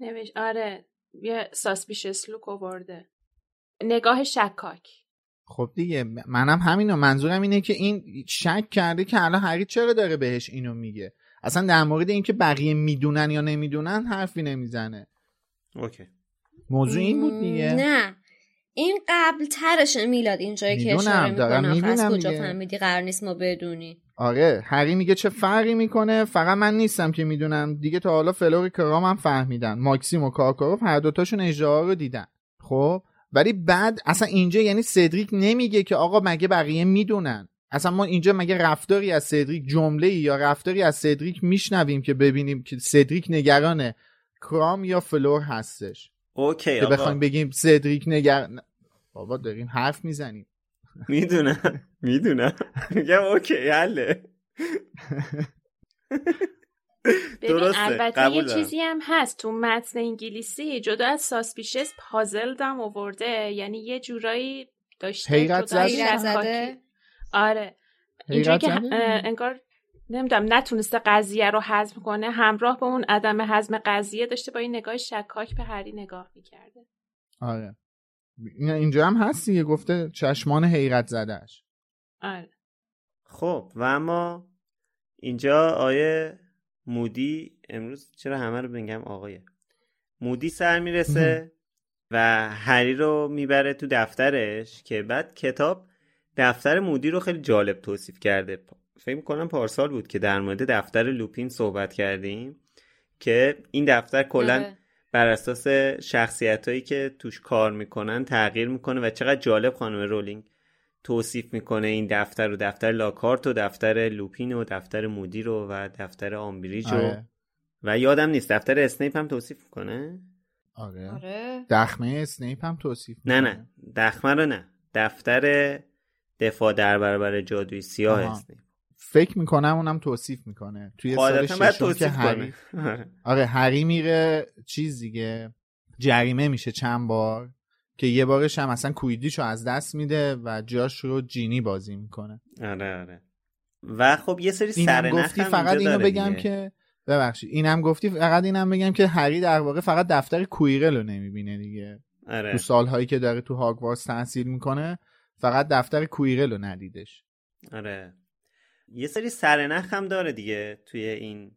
[SPEAKER 3] نوش آره. یه suspicious look آورده. نگاه شکاک.
[SPEAKER 5] خب دیگه منم همینو منظورم اینه که این شک کرده که الان هری چرا داره بهش اینو میگه؟ اصلا در مورد اینکه بقیه می‌دونن یا نمی‌دونن حرفی نمی‌زنه.
[SPEAKER 2] okay.
[SPEAKER 5] موضوع این بود دیگه.
[SPEAKER 4] نه. این قبل ترشه میلاد اینجایی که اشاره می‌کنم. از کجا فهمیدی قرار نیست ما بدونی؟
[SPEAKER 5] آره هری میگه چه فرقی می‌کنه؟ فقط من نیستم که می‌دونم. دیگه تا حالا فلور و کرام هم فهمیدن. ماکسیم و کارکاروف هر دوتاشون اژدها رو دیدن. خب؟ ولی بعد اصلا اینجا یعنی سدریک نمیگه که آقا مگه بقیه می‌دونن. اصلا ما اینجا مگه رفتاری از سدریک جمله یا رفتاری از سدریک میشنویم که ببینیم که سدریک نگران کرام یا فلور هستش.
[SPEAKER 2] okay
[SPEAKER 5] که بخوایم بگیم سدریک نگران بابا داریم حرف می‌زنیم.
[SPEAKER 2] می‌دونم. می‌دونم. میگم okay حله.
[SPEAKER 3] ببین البته یه چیزی هم هست. تو متن انگلیسی جدا از ساسپیشس پازل دم آورده. یعنی یه جورایی داشته
[SPEAKER 5] حیرت زده؟
[SPEAKER 3] آره. اینجا که انگار نمی‌دونم نتونسته قضیه رو حزم کنه همراه با اون عدم حزم قضیه داشته با این نگاه شکاک به هری نگاه می‌کرده.
[SPEAKER 5] آره. اینجا هم هست دیگه گفته چشمان حیرت زدهش
[SPEAKER 3] آره.
[SPEAKER 2] خب و اما اینجا آیه مودی امروز چرا همه رو بگم آقایه؟ مودی سر می‌رسه و هری رو می‌بره تو دفترش که بعد کتاب دفتر مودی رو خیلی جالب توصیف کرده. فکر می‌کنم پارسال بود که در مورد دفتر لوپین صحبت کردیم که این دفتر کلا آره. بر اساس شخصیت هایی که توش کار می‌کنن تغییر می‌کنه و چقدر جالب خانم رولینگ توصیف می‌کنه این دفتر رو دفتر لاکهارت و دفتر لوپین و دفتر مودی رو و دفتر آمبریج آره. و یادم نیست دفتر اسنیپ هم توصیف می‌کنه؟
[SPEAKER 5] آره, آره. دخمه اسنیپ هم توصیف
[SPEAKER 2] نه نه. دخمه رو نه. دفتر دفاع در برابر جادوی سیاه اسنیپ.
[SPEAKER 5] فکر می‌کنم اونم توصیف می‌کنه. توی سال ششم که هری آره هری میره چیز دیگه. جریمه میشه چند بار که یه بارش هم اصلا کویدیشو از دست میده و جاش رو جینی بازی می‌کنه.
[SPEAKER 2] آره آره. و خب یه سری سرنخ
[SPEAKER 5] فقط اینو بگم که ببخشید اینم گفتی فقط اینم بگم که هری در واقع فقط دفتر کویرل رو نمی‌بینه دیگه.
[SPEAKER 2] آره.
[SPEAKER 5] تو سالهایی که داره تو هاگوارتس تحصیل می‌کنه فقط دفتر کویرل رو ندیدش.
[SPEAKER 2] آره. یه سری سرنخ هم داره دیگه توی این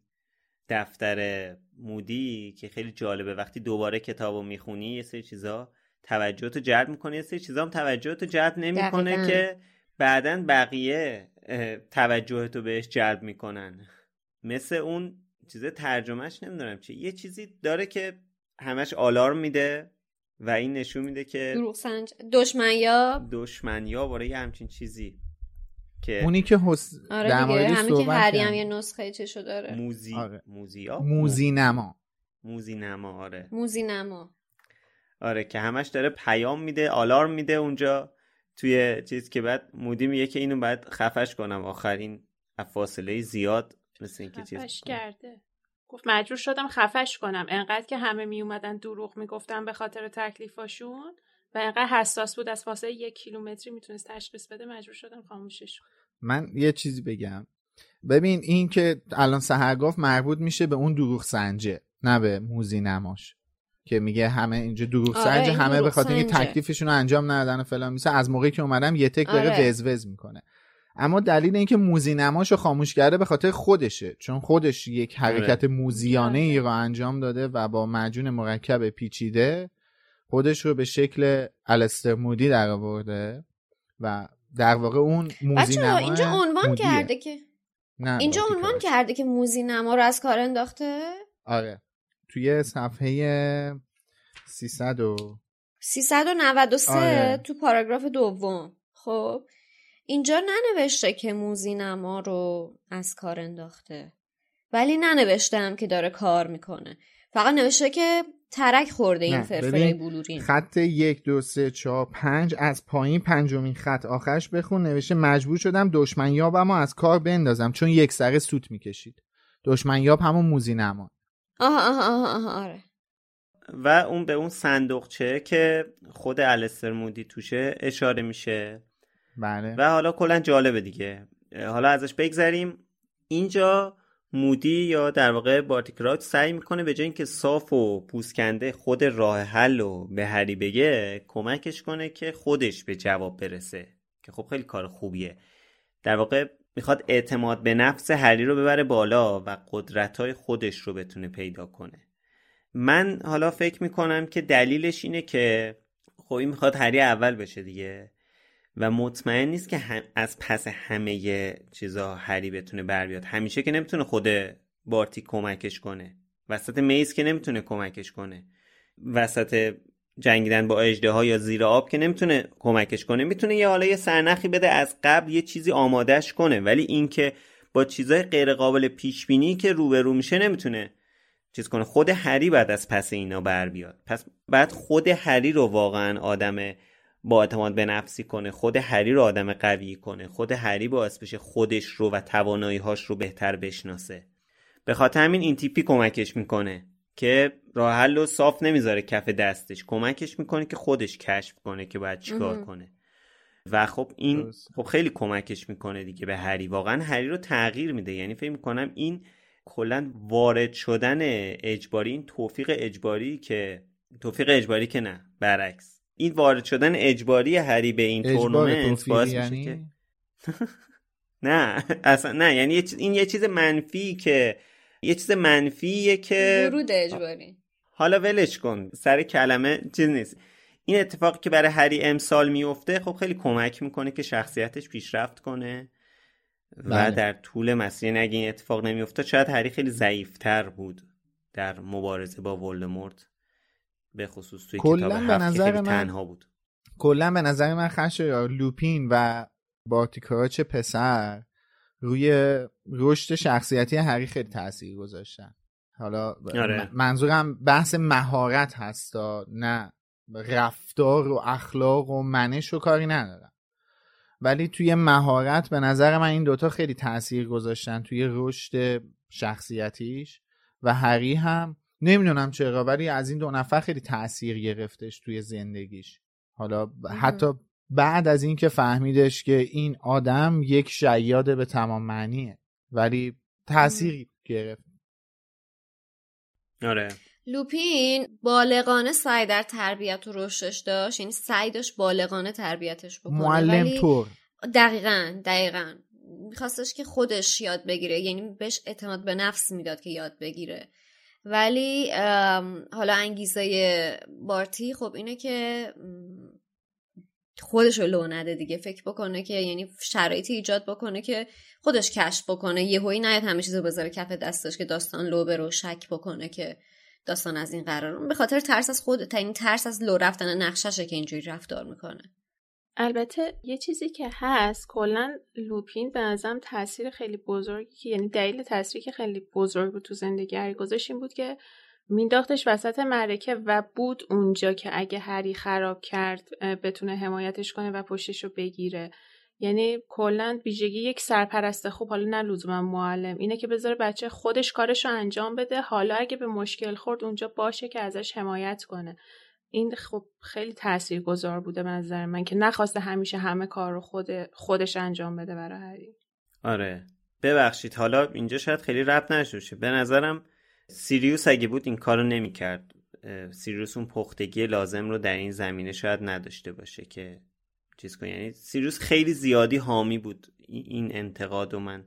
[SPEAKER 2] دفتر مودی که خیلی جالبه. وقتی دوباره کتاب رو می‌خونی یه سری چیزا توجه تو جلب می‌کنه یه سری چیزا هم توجه تو جلب نمی‌کنه که بعدا بقیه توجه تو بهش جلب می‌کنن. مثل اون چیز ترجمهش نمی‌دونم چی. یه چیزی داره که همش آلارم میده و این نشون میده که
[SPEAKER 4] دروغ سنج دشمنیاب
[SPEAKER 2] دشمنیاب برای همچین چیزی
[SPEAKER 5] که اونی که حس...
[SPEAKER 4] آره در همین که هری هم یه نسخه چشو داره.
[SPEAKER 2] موزی آره. موزیا
[SPEAKER 5] موزی نما
[SPEAKER 2] موزی نما آره.
[SPEAKER 4] موزی نما
[SPEAKER 2] آره که همش داره پیام میده آلارم میده اونجا توی چیز که بعد مودی میگه که اینو باید خفش کنم. آخرین فاصله زیاد مثل اینکه
[SPEAKER 3] چیز کرده. گفت مجبور شدم خفش کنم. انقدر که همه می اومدن دروغ می‌گفتن به خاطر تکلیفاشون و انقدر حساس بود از فاصله یک کیلومتری می‌تونست تشخیص بده مجبور شدم خاموشش
[SPEAKER 5] من یه چیزی بگم. ببین این که الان سهر گفت مربوط میشه به اون دروغ سنجه نه به موزی نماش. که میگه همه اینجا دروغ آره سنجه همه به خاطر اینکه تکلیفشون رو انجام ندادن و فلان میسه از موقعی که اومدم یه تک داره آره. وز می‌کنه. اما دلیل اینکه موزی نماشو خاموش کرده به خاطر خودشه چون خودش یک حرکت آره. موزیانه ای رو انجام داده و با مجون مرکب پیچیده خودش رو به شکل الستر مودی در آورده و در واقع اون موزی نما
[SPEAKER 4] اینجا عنوان کرده که نه اینجا عنوان کرده که موزی نما رو از کار انداخته؟
[SPEAKER 5] آره. توی صفحه 300 و
[SPEAKER 4] 393 آره. تو پاراگراف دوم. خب اینجا ننوشته که موزی نما رو از کار انداخته. ولی ننوشته که داره کار می‌کنه. فقط نوشته که ترک خورده این فرفره بلورین.
[SPEAKER 5] خط یک دو سه چهار پنج از پایین پنجمین خط آخرش بخون نوشته مجبور شدم دشمن یابم از کار بندازم چون یک سره سوت می‌کشید. دشمن یاب همون موزی نما
[SPEAKER 4] آها آها آها, آها آره.
[SPEAKER 2] و اون به اون صندوقچه که خود الستر مودی توشه اشاره میشه.
[SPEAKER 5] بله.
[SPEAKER 2] و حالا کلا جالبه دیگه. حالا ازش بگذریم. اینجا مودی یا در واقع بارتیکرات سعی می‌کنه به جای اینکه صاف و پوسکنده خود راه حل رو به هری بگه کمکش کنه که خودش به جواب برسه که خب خیلی کار خوبیه. در واقع می‌خواد اعتماد به نفس هری رو ببره بالا و قدرت های خودش رو بتونه پیدا کنه. من حالا فکر می‌کنم که دلیلش اینه که خب این می‌خواد هری اول بشه دیگه. و مطمئن نیست که از پس همه چیزا هری بتونه بر بیاد. همیشه که نمی‌تونه خود بارتی کمکش کنه. وسط میز که نمی‌تونه کمکش کنه. وسط جنگیدن با اجده ها یا زیر آب که نمی‌تونه کمکش کنه. می‌تونه یه حالا یه سرنخی بده از قبل یه چیزی آمادهش کنه. ولی اینکه با چیزای غیر قابل پیش بینی که روبرو میشه نمی‌تونه چیز کنه. خود هری بعد از پس اینا بر بیاد. پس بعد خود هری رو واقعا آدم با اعتماد به نفسی کنه خود هری رو آدم قوی کنه خود هری باعث بشه خودش رو و توانایی هاش رو بهتر بشناسه. به خاطر همین این تیپی کمکش می‌کنه که راه حل رو صاف نمی‌ذاره کف دستش. کمکش می‌کنه که خودش کشف کنه که باید چیکار کنه. و خب این خب خیلی کمکش می‌کنه دیگه به هری. واقعا هری رو تغییر میده. یعنی فکر می‌کنم این کلا وارد شدن اجباری این توفیق اجباری که توفیق اجباری که نه برعکس. این وارد شدن اجباری هری به این تورنمنت باعث یعنی؟ که نه اصلا نه. یعنی این یه چیز منفی که یه چیز منفیه که
[SPEAKER 4] ورود اجباری.
[SPEAKER 2] حالا ولش کن. سر کلمه چیز نیست. این اتفاقی که برای هری امسال میفته خب خیلی کمک می‌کنه که شخصیتش پیشرفت کنه و بله. در طول مسیر نگه این اتفاق نمیفته شاید هری خیلی ضعیفتر بود در مبارزه با ولدمورت. به خصوص توی کتاب به نظر من تنها بود.
[SPEAKER 5] کلا به نظر من خش لوپین و بارتیکاچ پسر روی رشد شخصیتی هری خیلی تاثیر گذاشتن. حالا آره. منظورم بحث مهارت هستا نه رفتار و اخلاق و منش و کاری ندارم. ولی توی مهارت به نظر من این دوتا خیلی تاثیر گذاشتن توی رشد شخصیتیش و هری هم. نمی‌دونم چرا ولی از این دو نفر خیلی تاثیر گرفتش توی زندگیش. حالا حتی بعد از اینکه فهمیدش که این آدم یک شیاد به تمام معنیه ولی تاثیر گرفت.
[SPEAKER 2] آره.
[SPEAKER 4] لوپین بالغانه سعی در تربیت و رشدش داشت یعنی سعی داشت بالغانه تربیتش بکنه
[SPEAKER 5] معلم
[SPEAKER 4] ولی
[SPEAKER 5] طور.
[SPEAKER 4] دقیقا دقیقا. میخواستش که خودش یاد بگیره یعنی بهش اعتماد به نفس می‌داد که یاد بگیره. ولی حالا انگیزه بارتی خب اینه که خودش رو لو نده دیگه. فکر بکنه که یعنی شرایطی ایجاد بکنه که خودش کشف بکنه. یهویی نیاد همه چیزو بذاره کف دستش که داستان لو برو شک بکنه که داستان از این قرار به خاطر ترس از خود تا این ترس از لو رفتن نقششه که اینجوری رفتار می‌کنه.
[SPEAKER 3] البته یه چیزی که هست کلا لوپین به نظرم تاثیر خیلی بزرگی که یعنی دلیل تاثیری که خیلی بزرگ بود تو زندگی هری گذاشت این بود که مینداختش وسط معرکه و بود اونجا که اگه هری خراب کرد بتونه حمایتش کنه و پشتش رو بگیره. یعنی کلا ویژگی یک سرپرست خوب حالا نه لزوما معلم اینه که بذاره بچه خودش کارش رو انجام بده. حالا اگه به مشکل خورد اونجا باشه که ازش حمایت کنه. این خب خیلی تاثیرگذار بوده به نظر من که نخواسته همیشه همه کار رو خود خودش انجام بده برای هری.
[SPEAKER 2] آره. ببخشید حالا اینجا شاید خیلی رب نشوشه به نظرم سیریوس اگه بود این کارو نمی‌کرد. سیریوس اون پختگی لازم رو در این زمینه شاید نداشته باشه که چیز کنه. یعنی سیریوس خیلی زیادی حامی بود این انتقاد و من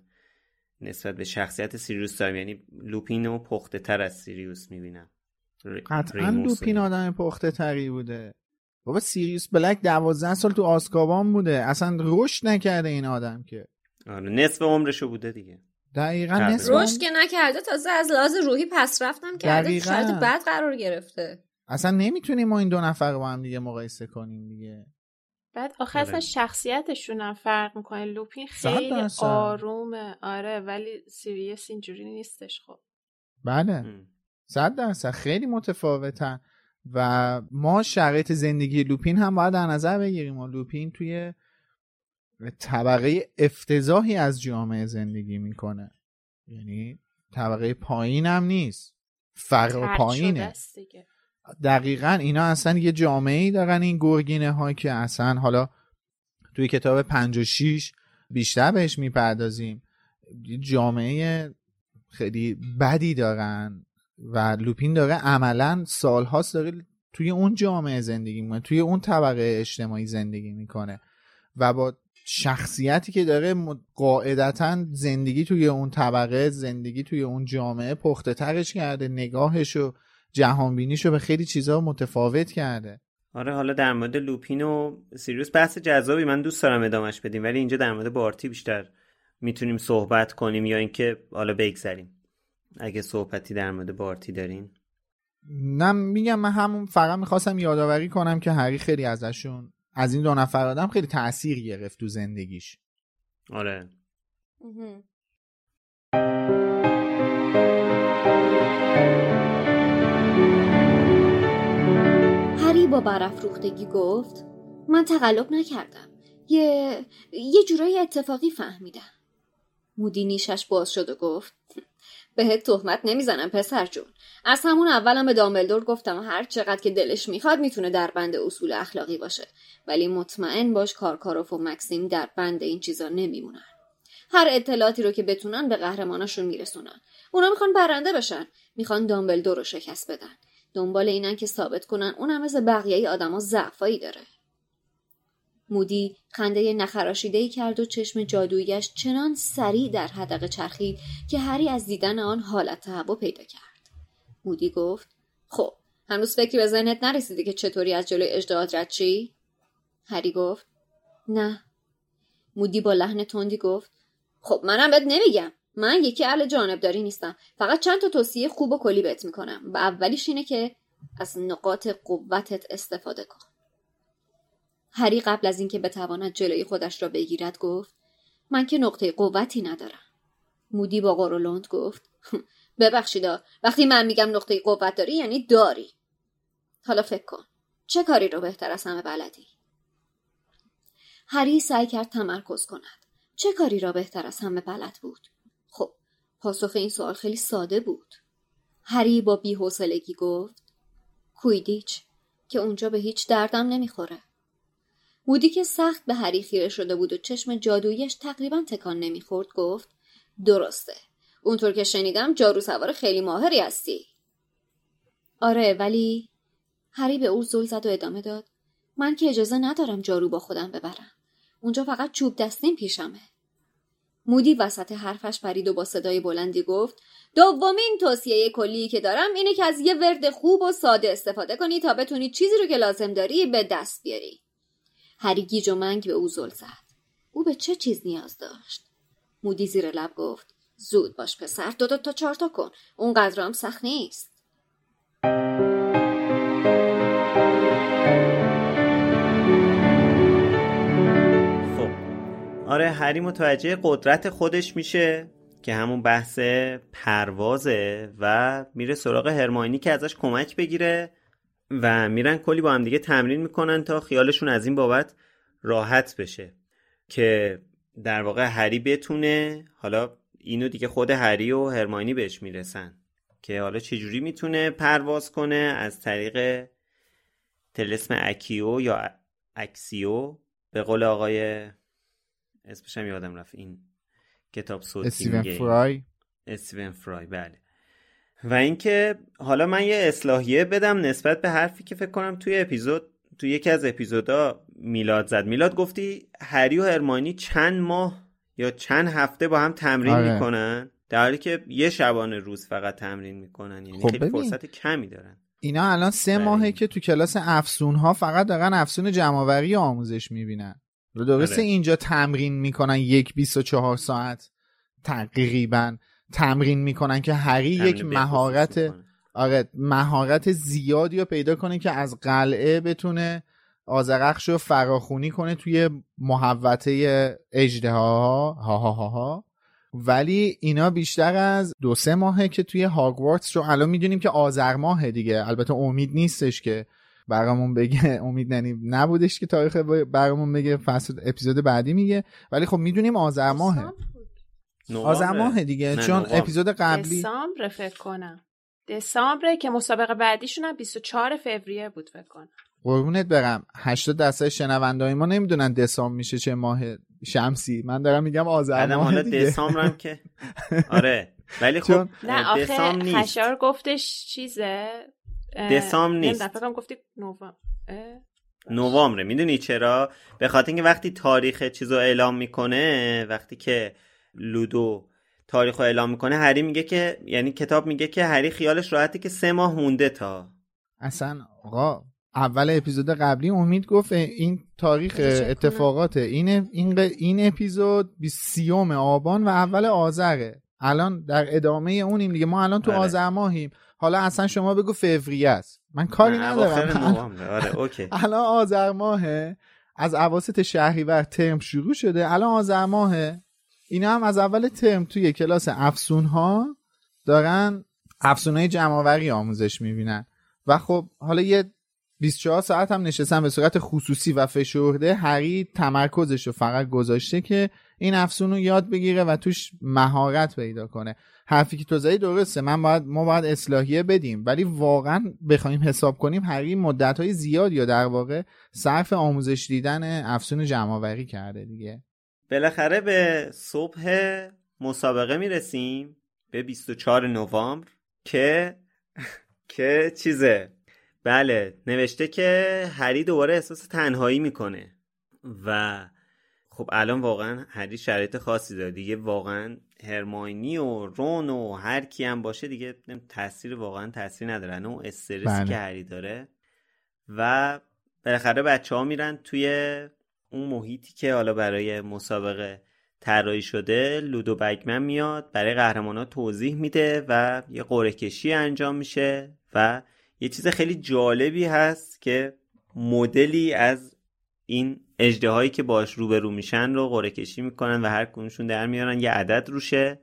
[SPEAKER 2] نسبت به شخصیت سیریوس دارم. یعنی لوپین رو پخته تر از سیریوس می‌بینم.
[SPEAKER 5] قطعا لوپین آدم پخته تری بوده. بابا سیریوس بلک دوازده سال تو آزکابان بوده. اصلا رشد نکرده این آدم که.
[SPEAKER 2] آره نصف عمرشو بوده دیگه.
[SPEAKER 5] دقیقا نصف
[SPEAKER 4] رشد که نکرده تازه از لحاظ روحی پس رفتم کرده شاید بعد قرار گرفته.
[SPEAKER 5] اصلا نمی‌تونیم ما این دو نفر رو با هم دیگه مقایسه کنیم دیگه.
[SPEAKER 3] بعد آخه اصلا آره. شخصیتشون هم فرق می‌کنه. لوپین خیلی آرومه. آره ولی سیریوس اینجوری نیستش خب.
[SPEAKER 5] بله. صد درصد. خیلی متفاوتن. و ما شرایط زندگی لوپین هم باید در نظر بگیریم و لوپین توی طبقه افتضاحی از جامعه زندگی می‌کنه. یعنی طبقه پایین هم نیست. فرق پایینه. دقیقا اینا اصلا یه جامعه ای دارن این گرگینه ها که اصلا حالا توی کتاب 56 بیشتر بهش می‌پردازیم. جامعه خیلی بدی دارن. و لوپین داره عملا سالهاست داره توی اون جامعه زندگی می‌کنه توی اون طبقه اجتماعی زندگی می‌کنه و با شخصیتی که داره قاعدتا زندگی توی اون طبقه زندگی توی اون جامعه پخته ترش کرده نگاهش و جهانبینیشو به خیلی چیزها متفاوت کرده.
[SPEAKER 2] آره حالا در مورد لوپین و سیریوس بحث جذابی من دوست دارم ادامش بدیم ولی اینجا در مورد بارتی بیشتر می‌تونیم صحبت کنیم یا اینکه حالا بگذریم. اگه صحبتی در مورد بارتی دارین.
[SPEAKER 5] نه میگم من همون فقط می‌خواستم یادآوری کنم که هری خیلی ازشون از این دو نفر آدم خیلی تاثیر گرفت تو زندگیش.
[SPEAKER 2] آره.
[SPEAKER 4] هری با برافروختگی گفت من تقلب نکردم. یه یه جورایی اتفاقی فهمیدم. مودی نیشش باز شد و گفت بهت تهمت نمی‌زنم پسر جون. از همون اولم به دامبلدور گفتم هر چقدر که دلش می‌خواد می‌تونه در بند اصول اخلاقی باشه. ولی مطمئن باش کارکاروف و مکسیم در بند این چیزا نمیمونن. هر اطلاعاتی رو که بتونن به قهرماناشون میرسونن. اونا می‌خوان برنده بشن. می‌خوان دامبلدور رو شکست بدن. دنبال اینن که ثابت کنن اونم مثل بقیه آدما ضعفایی داره. مودی خنده نخراشیده کرد و چشم جادویش چنان سریع در حدقه چرخید که هری از دیدن آن حالت تهوع پیدا کرد. مودی گفت خب هنوز فکری به ذهنت نرسیده که چطوری از جلوی اجداد رد چی هری گفت نه. مودی با لحن تندی گفت خب منم بهت نمیگم. من یکی اهل جانبداری نیستم. فقط چند تا توصیه خوب و کلی بهت می‌کنم. و اولیش اینه که از نقاط قوتت استفاده کن. هری قبل از اینکه بتواند جلوی خودش را بگیرد گفت من که نقطه قوتی ندارم. مودی با قرولند گفت ببخشیدا وقتی من میگم نقطه قوت داری یعنی داری. حالا فکر کن چه کاری رو بهتر از همه بلدی؟ هری سعی کرد تمرکز کند. چه کاری را بهتر از همه بلد بود؟ خب پاسخ این سوال خیلی ساده بود. هری با بیحوصلگی گفت کویدیچ که اونجا به هیچ دردم نمی‌خوره. مودی که سخت به هری خیره شده بود و چشم جادویش تقریبا تکان نمی‌خورد گفت درسته. اونطور که شنیدم جارو سوار خیلی ماهری هستی. آره ولی هری به او زل زد و ادامه داد. من که اجازه ندارم جارو با خودم ببرم. اونجا فقط چوب دستیم پیشمه مودی وسط حرفش پرید و با صدای بلندی گفت دومین توصیه کلی که دارم اینه که از یه ورد خوب و ساده استفاده کنی تا بتونی چیزی رو که لازم داری به دست بیاری. هری گیج و منگ به او زل زد. او به چه چیز نیاز داشت؟ مودی زیر لب گفت زود باش پسر دو دو تا چهار تا کن اونقدر هم سخت نیست.
[SPEAKER 2] خب آره هری متوجه قدرت خودش میشه که همون بحث پروازه و میره سراغ هرماینی که ازش کمک بگیره. و میرن کلی با هم دیگه تمرین می‌کنن تا خیالشون از این بابت راحت بشه که در واقع هری بتونه حالا اینو دیگه خود هری و هرماینی بهش می‌رسن که حالا چجوری می‌تونه پرواز کنه از طریق طلسم اکیو یا اکسیو؟ به قول آقای اسمش هم یادم رفت این کتاب صوتی
[SPEAKER 5] استیون فرای؟
[SPEAKER 2] استیون فرای بله. و اینکه حالا من یه اصلاحیه بدم نسبت به حرفی که فکر کنم توی اپیزود توی یکی از اپیزودا میلاد زد میلاد گفتی هری و هرمانی چند ماه یا چند هفته با هم تمرین آره. می‌کنن در حالی که یه شبانه روز فقط تمرین می‌کنن یعنی خب خیلی فرصت کمی دارن
[SPEAKER 5] اینا الان سه بله. ماهه که تو کلاس افسون ها فقط دارن افسون جمعآوری آموزش می‌بینن درسته آره. اینجا تمرین می‌کنن یک بیست و چهار ساعت تقریبا تمرین می‌کنن که هری یک مهارت آره مهارت زیادی رو پیدا کنه که از قلعه بتونه آزرخش رو فراخونی کنه توی محوطه اجده ها ها ها ها ها. ولی اینا بیشتر از دو سه ماهه که توی هاگوارتس رو الان می‌دونیم که آذر ماهه دیگه. البته امید نیستش که برامون بگه. امید ننی نبودش که تاریخ برامون بگه. فصل اپیزود بعدی میگه. ولی خب می‌دونیم آذر ماهه. آذر ماهه دیگه چون اپیزود قبلی.
[SPEAKER 3] دسامبر فکر کنم. دسامبر که مسابقه بعدیشون هم 24 فوریه بود فکر کنم.
[SPEAKER 5] قربونت برم. 80 درصد شنوندای ما نمی‌دونن دسامبر میشه چه ماه شمسی. من دارم میگم آذر ماه
[SPEAKER 2] دیگه. دسامبر که آره. ولی خب
[SPEAKER 3] نه آخه خشار گفتش چیزه
[SPEAKER 2] دسامبر نیست.
[SPEAKER 3] فکرم گفتی نوامبر.
[SPEAKER 2] نوامبر می‌دونی چرا؟ به خاطر اینکه وقتی تاریخ چیزو اعلام می‌کنه وقتی که لودو تاریخ رو اعلام می‌کنه. هری میگه که یعنی کتاب میگه که هری خیالش راحته که سه ماه مونده تا.
[SPEAKER 5] اصلا آقا اول اپیزود قبلی امید گفت این تاریخ اتفاقات این این این اپیزود 30 آبان و اول آذره. الان در ادامه اونیم دیگه. ما الان تو بله. آذر ماهیم. حالا اصلا شما بگو فوریه است من کاری ندارم.
[SPEAKER 2] آره اوکی.
[SPEAKER 5] الان آذر ماهه. از اواسط شهریور ترم شروع شده. الان آذر ماهه. اینا هم از اول ترم توی کلاس افسون ها دارن افسون های جمعآوری آموزش می‌بینن. و خب حالا یه 24 ساعت هم نشستن به صورت خصوصی و فشرده هری تمرکزش رو فقط گذاشته که این افسون رو یاد بگیره و توش مهارت پیدا کنه. حرفی که تو زدی درسته من باید ما باید اصلاحیه بدیم ولی واقعا بخوایم حساب کنیم هری مدت های زیاد یا در واقع صرف آموزش دیدن افسون جمعآوری کرده دیگه.
[SPEAKER 2] بالاخره به صبح مسابقه می‌رسیم به 24 نوامبر که که چیزه؟ بله نوشته که هری دوباره احساس تنهایی می‌کنه و خب الان واقعا هری شرایط خاصی داره. دیگه واقعا هرماینی و رون و هر کی هم باشه دیگه تاثیر واقعا تاثیر نداره. اون استرسی بله. که هری داره. و بالاخره بچه ها میرن توی اون محیطی که حالا برای مسابقه طراحی شده لودو بگمن میاد برای قهرمان ها توضیح میده و یه قرعه کشی انجام میشه و یه چیز خیلی جالبی هست که مدلی از این اجده که باش روبرو میشن رو قرعه کشی می‌کنن و هر کنشون در میارن یه عدد روشه.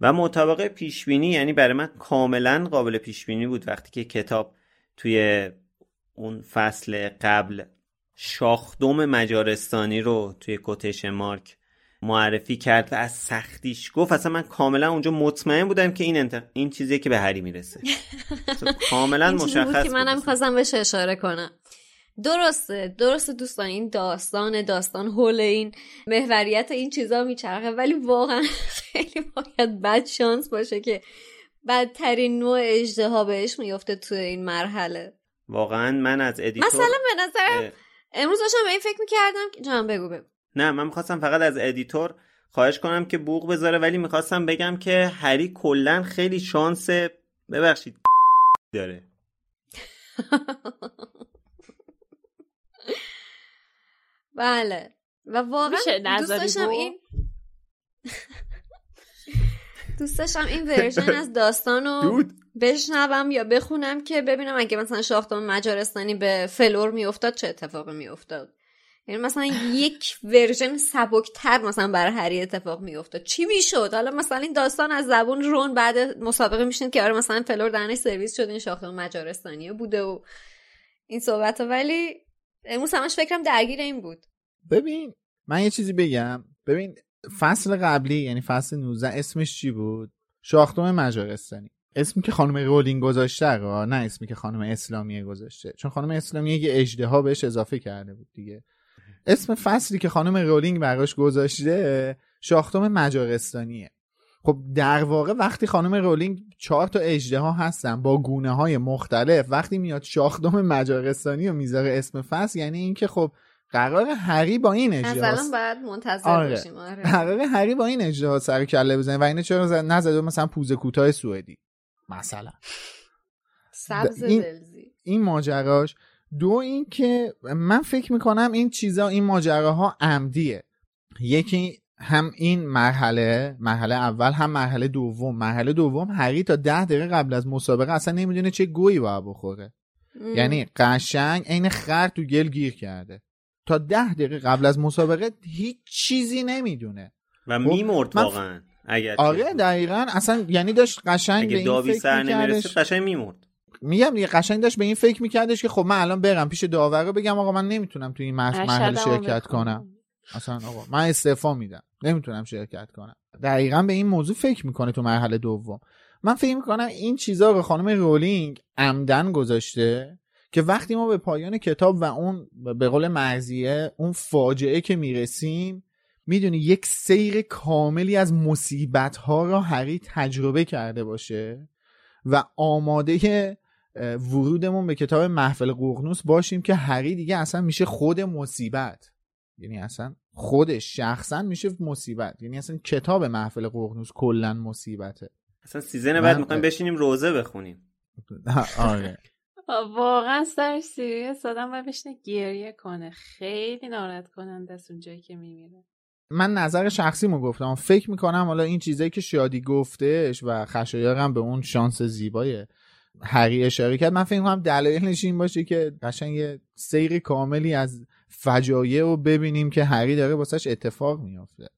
[SPEAKER 2] و مطابق پیشبینی یعنی برای من کاملا قابل پیشبینی بود وقتی که کتاب توی اون فصل قبل شاخدوم مجارستانی رو توی کوتش مارک معرفی کرد و از سختیش گفت. اصلا من کاملا اونجا مطمئن بودم که این انت... این چیزیه که به هری می‌رسه. کاملا مشخص
[SPEAKER 4] بود منم خواستم بهش اشاره کنم. درسته درسته دوستان این داستان داستان حول این محوریت این چیزا میچرخه ولی واقعا خیلی باید بد شانس باشه که بدترین نوع اژدها بهش میفته توی این مرحله.
[SPEAKER 2] واقعا من از editor
[SPEAKER 4] مثلا به نظرم امروز داشتم به این فکر می‌کردم که جان بگو بگو.
[SPEAKER 2] نه من می‌خواستم فقط از editor خواهش کنم که بوق بذاره ولی می‌خواستم بگم که هری کلا خیلی شانس ببخشید داره.
[SPEAKER 4] بله. و واقعا دوست داشتم این دوست داشتم این version از داستان رو بشنوم یا بخونم که ببینم اگه مثلا شاخ‌دم مجارستانی به فلور میافتاد چه اتفاقی میافتاد. یعنی مثلا یک version سبکتر مثلا برای هری اتفاق میافتاد. چی می‌شد؟ حالا مثلا این داستان از زبون رون بعد مسابقه میشین که آره مثلا فلور دهنش سرویس شد این شاخ‌دم مجارستانی بوده و این صحبت ولی امروز همش فکرم درگیر این بود.
[SPEAKER 5] ببین من یه چیزی بگم. ببین فصل قبلی یعنی فصل 19 اسمش چی بود؟ شاخ‌دم مجارستانی. اسمی که خانم رولینگ گذاشته نه اسمی که خانم اسلامیه گذاشته. چون خانم اسلامیه یه اژدها بهش اضافه کرده بود دیگه. اسم فصلی که خانم رولینگ براش گذاشته شاخ‌دم مجارستانیه. خب در واقع وقتی خانم رولینگ چهار تا اژدها هستن با گونه های مختلف وقتی میاد شاخ‌دم مجارستانی و می‌ذاره اسم فصل یعنی اینکه خب قرار هری با این اجده
[SPEAKER 4] از باید منتظر آره. باشیم آره.
[SPEAKER 5] قرار هری با این اجده ها سر کله بزنه و اینه چرا نزده مثلا پوزه کوتاه سوئدی؟ مثلا.
[SPEAKER 4] سبز
[SPEAKER 5] این,
[SPEAKER 4] دلزی.
[SPEAKER 5] این ماجراش دو این که من فکر می‌کنم این چیزا این ماجراها عمدیه. یکی هم این مرحله مرحله اول هم مرحله دوم. مرحله دوم هری تا ده دقیقه قبل از مسابقه اصلا نمی‌دونه چه گویی باید بخوره. یعنی قشنگ عین خر تو گل گیر کرده. تا ده دقیقه قبل از مسابقه هیچ چیزی نمی‌دونه.
[SPEAKER 2] و خب، میمرد واقعا اگر
[SPEAKER 5] آره دقیقا. اصلا یعنی داشت قشنگ
[SPEAKER 2] اگه داوی سر نمی‌رسه قشنگ میمرد.
[SPEAKER 5] میگم دیگه قشنگ داشت به این فکر میکردش که خب من الان برم پیش داور رو بگم آقا من نمی‌تونم تو این مرحله شرکت کنم. اصلا آقا من استعفا میدم. نمی‌تونم شرکت کنم. دقیقا به این موضوع فکر می‌کنه تو مرحله دوم. من فکر می‌کنم این چیزا رو خانم رولینگ عمدن گذاشته. که وقتی ما به پایان کتاب و اون به قول مرزیه اون فاجعه که می‌رسیم می‌دونی یک سیر کاملی از مصیبت ها را هری تجربه کرده باشه و آماده ورودمون به کتاب محفل قرنوس باشیم که هری دیگه اصلا میشه خود مصیبت. یعنی اصلا خودش شخصا میشه مصیبت. یعنی اصلا کتاب محفل قرنوس کلا مصیبته.
[SPEAKER 2] اصلا season بعد می‌خوایم بشینیم روضه بخونیم.
[SPEAKER 5] آره.
[SPEAKER 3] واقعا سر سیریوس آدم باید بشینه گریه کنه. خیلی ناراحت کننده است اونجایی که میمیره.
[SPEAKER 5] من نظر شخصی مو گفتم. فکر می‌کنم حالا این چیزایی که شادی گفتش و خشایارم به اون شانس زیبای هری اشاره کرد من فکر کنم دلایلش این باشه که قشنگ یه سیر کاملی از فجایع رو ببینیم که هری داره واسش اتفاق میافته.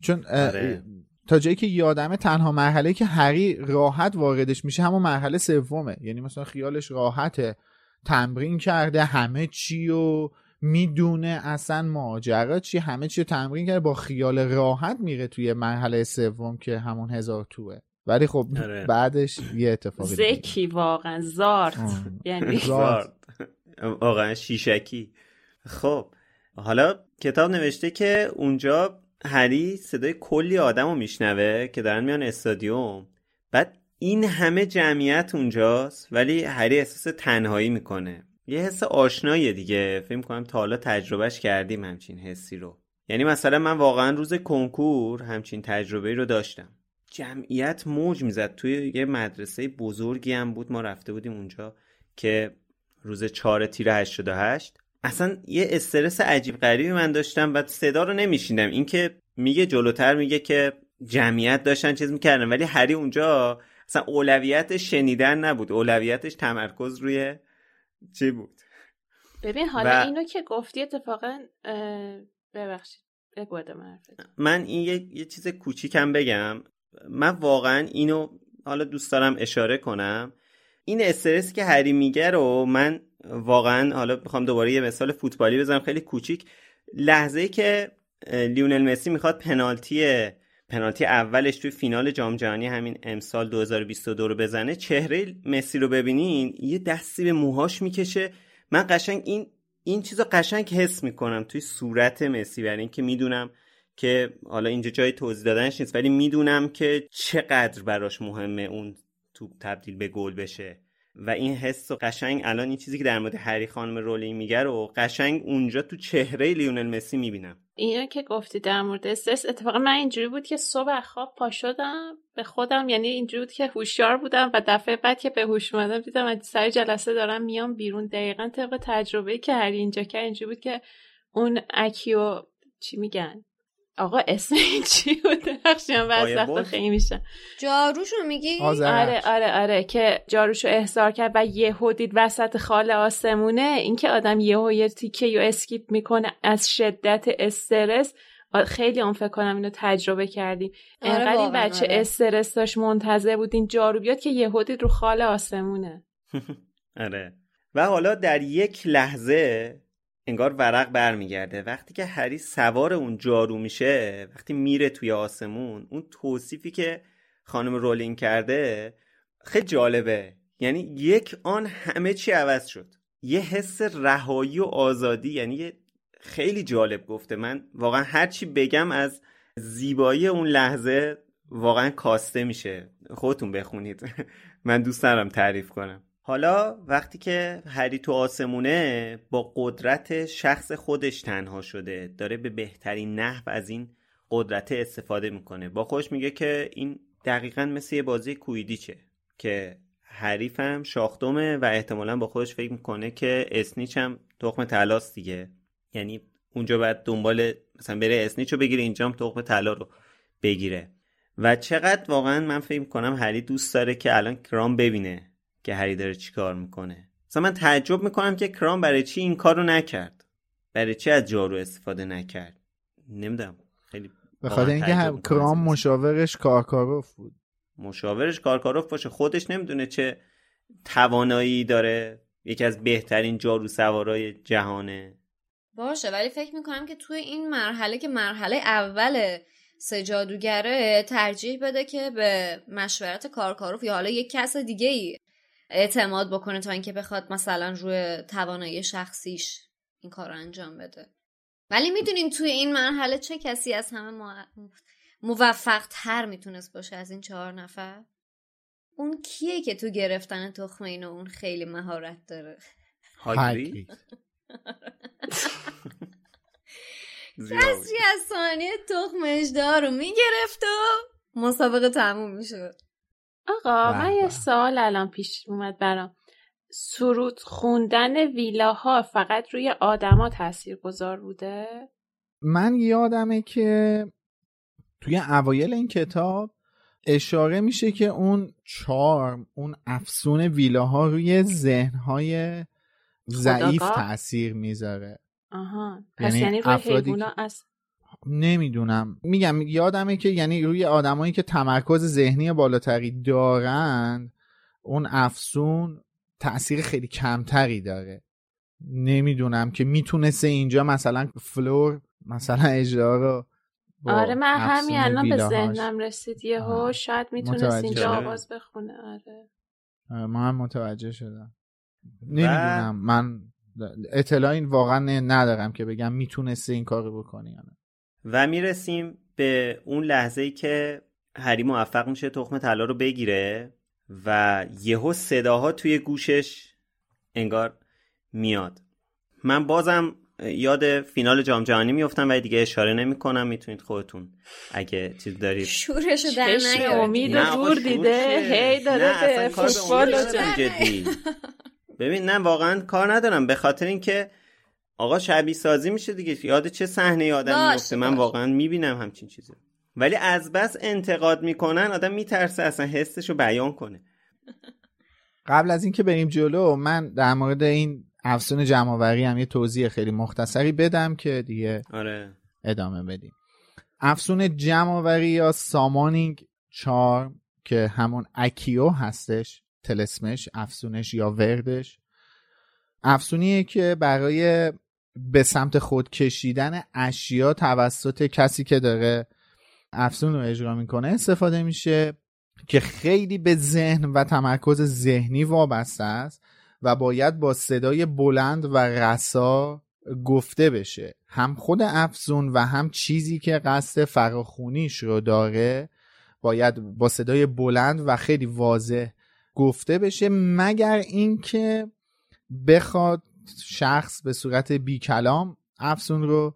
[SPEAKER 5] چون آره. تا جایی که یادمه تنها مرحله که هری راحت واردش میشه همون مرحله سومه. یعنی مثلا خیالش راحته تمرین کرده همه چی و می‌دونه اصلا ماجرا چی همه چی رو تمرین کرده با خیال راحت میره توی مرحله سوم که همون هزار توه. ولی خب آره. بعدش یه اتفاقی
[SPEAKER 3] زکی واقعا. زارت. یعنی
[SPEAKER 2] زارت. واقعا شیشکی. خب حالا کتاب نوشته که اونجا هری صدای کلی آدم رو میشنوه که دارن میان استادیوم. بعد این همه جمعیت اونجاست ولی هری احساس تنهایی می‌کنه. یه حس آشنایی دیگه. فکر کنم تا حالا تجربهش کردیم همچین حسی رو. یعنی مثلا من واقعا روز کنکور همچین تجربه رو داشتم. جمعیت موج می‌زد. توی یه مدرسه بزرگی هم بود. ما رفته بودیم اونجا که روز چهار تیر 88 اصلا یه استرس عجیب غریبی من داشتم و صدا رو نمیشیندم. اینکه میگه جلوتر میگه که جمعیت داشتن چیز می‌کردن ولی هری اونجا اصلا اولویتش شنیدن نبود. اولویتش تمرکز روی چی بود؟
[SPEAKER 3] ببین حالا اینو که گفتی اتفاقا ببخشید.
[SPEAKER 2] من این یه, یه چیز کوچیکم بگم. من واقعا اینو حالا دوست دارم اشاره کنم. این استرس که هری میگه رو من واقعا حالا می‌خوام دوباره یه مثال فوتبالی بزنم خیلی کوچیک. لحظه که لیونل مسی می‌خواد پنالتی پنالتی اولش توی فینال جام جهانی همین امسال 2022 رو بزنه چهره مسی رو ببینین یه دستی به موهاش می‌کشه. من قشنگ این این چیزو قشنگ حس می‌کنم توی صورت مسی برای اینکه می‌دونم که حالا اینجا جای توضیح دادنش نیست ولی می‌دونم که چقدر براش مهمه اون توپ تبدیل به گل بشه. و این حس و قشنگ الان این چیزی که در مورد هری خانم رولی میگه رو قشنگ اونجا تو چهره لیونل مسی می‌بینم.
[SPEAKER 3] اینا که گفتی در مورد استرس اتفاقا من اینجوری بود که صبح خواب پا شدم به خودم یعنی اینجوری بود که هوشیار بودم و دفعه بعد که به هوش اومدم دیدم از سر جلسه دارم میام بیرون. دقیقا طبق تجربه که هری اینجا که اینجوری بود که اون Accio چی میگن؟ آقا اسم این چی بود ببخشید بعد خیلی میشه.
[SPEAKER 4] جاروشو میگی؟
[SPEAKER 3] آره آره آره که جاروشو احضار کرد و یهو دید وسط خال آسمونه. اینکه آدم یهو یه تیکه یو skip می‌کنه از شدت استرس. خیلی اون فکر کنم اینو تجربه کردیم. آره انقدر این بچه آره. استرس داشت منتظر بود این جارو بیاد که یهو دید رو خال آسمونه.
[SPEAKER 2] آره. و حالا در یک لحظه انگار ورق برمیگرده. وقتی که هری سوار اون جارو میشه وقتی میره توی آسمون اون توصیفی که خانم رولینگ کرده خیلی جالبه. یعنی یک آن همه چی عوض شد. یه حس رهایی و آزادی یعنی خیلی جالب گفته. من واقعا هرچی بگم از زیبایی اون لحظه واقعا کاسته میشه. خودتون بخونید. من دوست دارم تعریف کنم. حالا وقتی که هری تو آسمونه با قدرت شخص خودش تنها شده. داره به بهترین نحو از این قدرت استفاده می‌کنه. با خوش میگه که این دقیقا مثل یه بازی کویدیچه که حریفم شاختمه و احتمالا با خودش فکر می‌کنه که اسنیچ هم تخم تلاست دیگه. یعنی اونجا باید دنبال مثلا بره اسنیچ رو بگیره اینجا هم تخم طلا رو بگیره. و چقدر واقعا من فکر می‌کنم هری دوست داره که الان کرام ببینه. که هری داره چیکار می‌کنه. مثلا من تعجب می‌کنم که کرام برای چی این کارو نکرد. برای چی از جارو استفاده نکرد. نمی‌دونم. خیلی
[SPEAKER 5] به خاطر اینکه کرام مشاورش کارکاروف بود.
[SPEAKER 2] مشاورش کارکاروف باشه. خودش نمی‌دونه چه توانایی داره. یکی از بهترین جارو سوارای جهانه.
[SPEAKER 4] باشه ولی فکر می‌کنم که توی این مرحله که مرحله اول سه جادوگره ترجیح بده که به مشورت کارکاروف یا حالا یک کس دیگه ای اعتماد بکنه تا اینکه بخواد مثلا روی توانایی شخصیش این کار رو انجام بده. ولی می‌دونین توی این مرحله چه کسی از همه موفق تر می‌تونست باشه از این چهار نفر؟ اون کیه که تو گرفتن تخم اینو اون خیلی مهارت داره؟
[SPEAKER 2] هاگرید؟
[SPEAKER 4] کسی از ثانیه تخمش دارو می‌گرفت و مسابقه تموم می‌شد.
[SPEAKER 3] آقا من یه سوال الان پیش اومد برام. سرود خوندن ویلاها فقط روی آدما تاثیر گذار بوده؟
[SPEAKER 5] من یادمه که توی اوایل این کتاب اشاره میشه که اون چارم اون افسون ویلاها روی ذهنهای ضعیف تاثیر می‌ذاره.
[SPEAKER 3] آها. پس یعنی, یعنی روی حیونا از
[SPEAKER 5] نمی‌دونم. میگم یادمه که یعنی روی آدمایی که تمرکز ذهنی بالاتری دارن اون افسون تاثیر خیلی کمتری داره. نمی‌دونم که می‌تونسته اینجا مثلا فلور مثلا اجرا رو
[SPEAKER 3] آره من همین الان به ذهنم رسید. یهو شاید می‌تونست اینجا آواز بخونه. آره.
[SPEAKER 5] آره ما هم متوجه شدم. نمی‌دونم من اطلاعی واقعا ندارم که بگم می‌تونسته این کارو بکنی یا نه.
[SPEAKER 2] و می‌رسیم به اون لحظه ای که هری موفق میشه تخم طلا رو بگیره و یهو صداها توی گوشش انگار میاد. من بازم یاد فینال جام جهانی میفتم و دیگه اشاره نمی‌کنم می‌تونید خودتون اگه چیز دارید.
[SPEAKER 4] شورشو در
[SPEAKER 3] امید دور دیده. هی داره به فوتبال
[SPEAKER 2] جدی. ببین نه واقعا کار ندارم. به خاطر اینکه آقا شبیه سازی میشه دیگه. یاد چه صحنه آدم میفته؟ من واقعا می‌بینم همچین چیزی. ولی از بس انتقاد می‌کنن آدم میترسه اصلا حسش رو بیان کنه.
[SPEAKER 5] قبل از اینکه بریم جلو من در مورد این افسون جمعآوری هم یه توضیح خیلی مختصری بدم که دیگه
[SPEAKER 2] آره.
[SPEAKER 5] ادامه بدیم. افسون جمعآوری یا سامانینگ چارم که همون اکیو هستش تلسمش افسونش یا وردش افسونیه که برای به سمت خود کشیدن اشیا توسط کسی که داره افسون رو اجرا می‌کنه استفاده میشه که خیلی به ذهن و تمرکز ذهنی وابسته است و باید با صدای بلند و رسا گفته بشه. هم خود افزون و هم چیزی که قصد فراخونیش رو داره باید با صدای بلند و خیلی واضح گفته بشه مگر اینکه بخواد شخص به صورت بی کلام افزون رو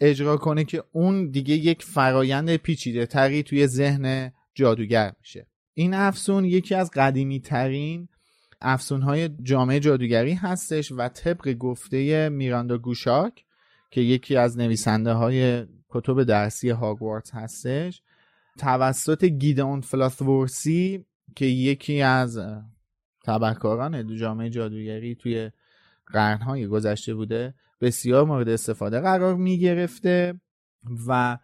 [SPEAKER 5] اجرا کنه که اون دیگه یک فرایند پیچیده تری توی ذهن جادوگر میشه. این افسون یکی از قدیمی ترین افسون های جامعه جادوگری هستش و طبق گفته میراندا گوشاک که یکی از نویسنده های کتب درسی هاگوارتس هستش توسط گیدون فلاتورسی که یکی از تبهکاران جامعه جادوگری توی قرنهای گذشته بوده بسیار مورد استفاده قرار می گرفته و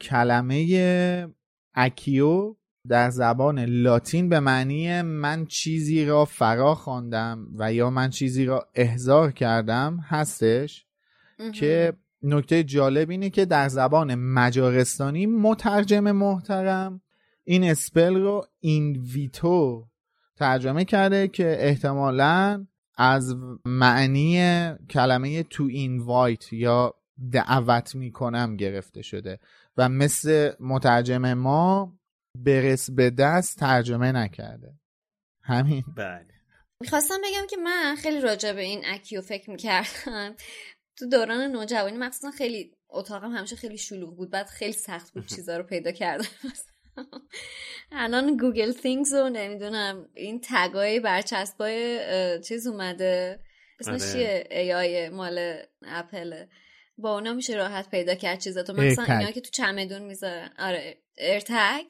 [SPEAKER 5] کلمه اکیو در زبان لاتین به معنی من چیزی را فرا خواندم و یا من چیزی را احضار کردم هستش که نکته جالب اینه که در زبان مجارستانی مترجم محترم این اسپل رو اینویتو ترجمه کرده که احتمالا از معنی کلمه تو اینوایت یا دعوت می‌کنم گرفته شده و مثل مترجم ما برس به دست ترجمه نکرده. همین.
[SPEAKER 2] بله.
[SPEAKER 4] می‌خواستم بگم که من خیلی راجع به این اکیو فکر می‌کردم. تو دوران نوجوانی مخصوصا خیلی اتاقم همیشه خیلی شلوغ بود بعد خیلی سخت بود چیزا رو پیدا کردم. الان گوگل تینگز رو نمی‌دونم این تگای برچسبای چیز اومده. اسمش آره. چیه؟ AI مال اپل با اونا میشه راحت پیدا کرد چیزاتو. مثلا اینا که تو چمدون می‌ذارن. آره. ارتگ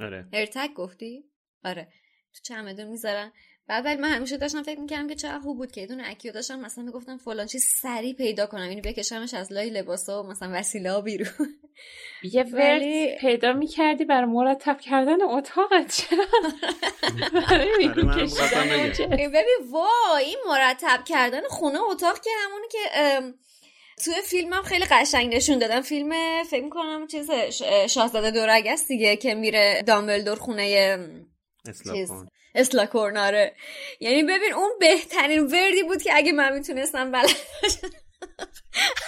[SPEAKER 2] آره.
[SPEAKER 4] AirTag گفتی؟ آره. تو چمدون می‌ذارن. بعد ولی من همیشه داشتم فکر می‌کردم که چقدر خوب بود که یه Accio داشتم مثلا می‌گفتم فلان چیز سریع پیدا کنم یعنی بکشمش از لای لباسا و مثلا وسیله ها بیرون.
[SPEAKER 3] یه ولی... پیدا می‌کردی برای مرتب کردن اتاقت چرا؟
[SPEAKER 4] ببین وا این مرتب کردن خونه اتاق که همونی که توی فیلم هم خیلی قشنگ نشون دادن فیلم فکر کنم چیز شاهزاده دورگ است دیگه که میره دامبلدور خونه اسلاکورن آره. یعنی ببین اون بهترین وردی بود که اگه من می‌تونستم بلد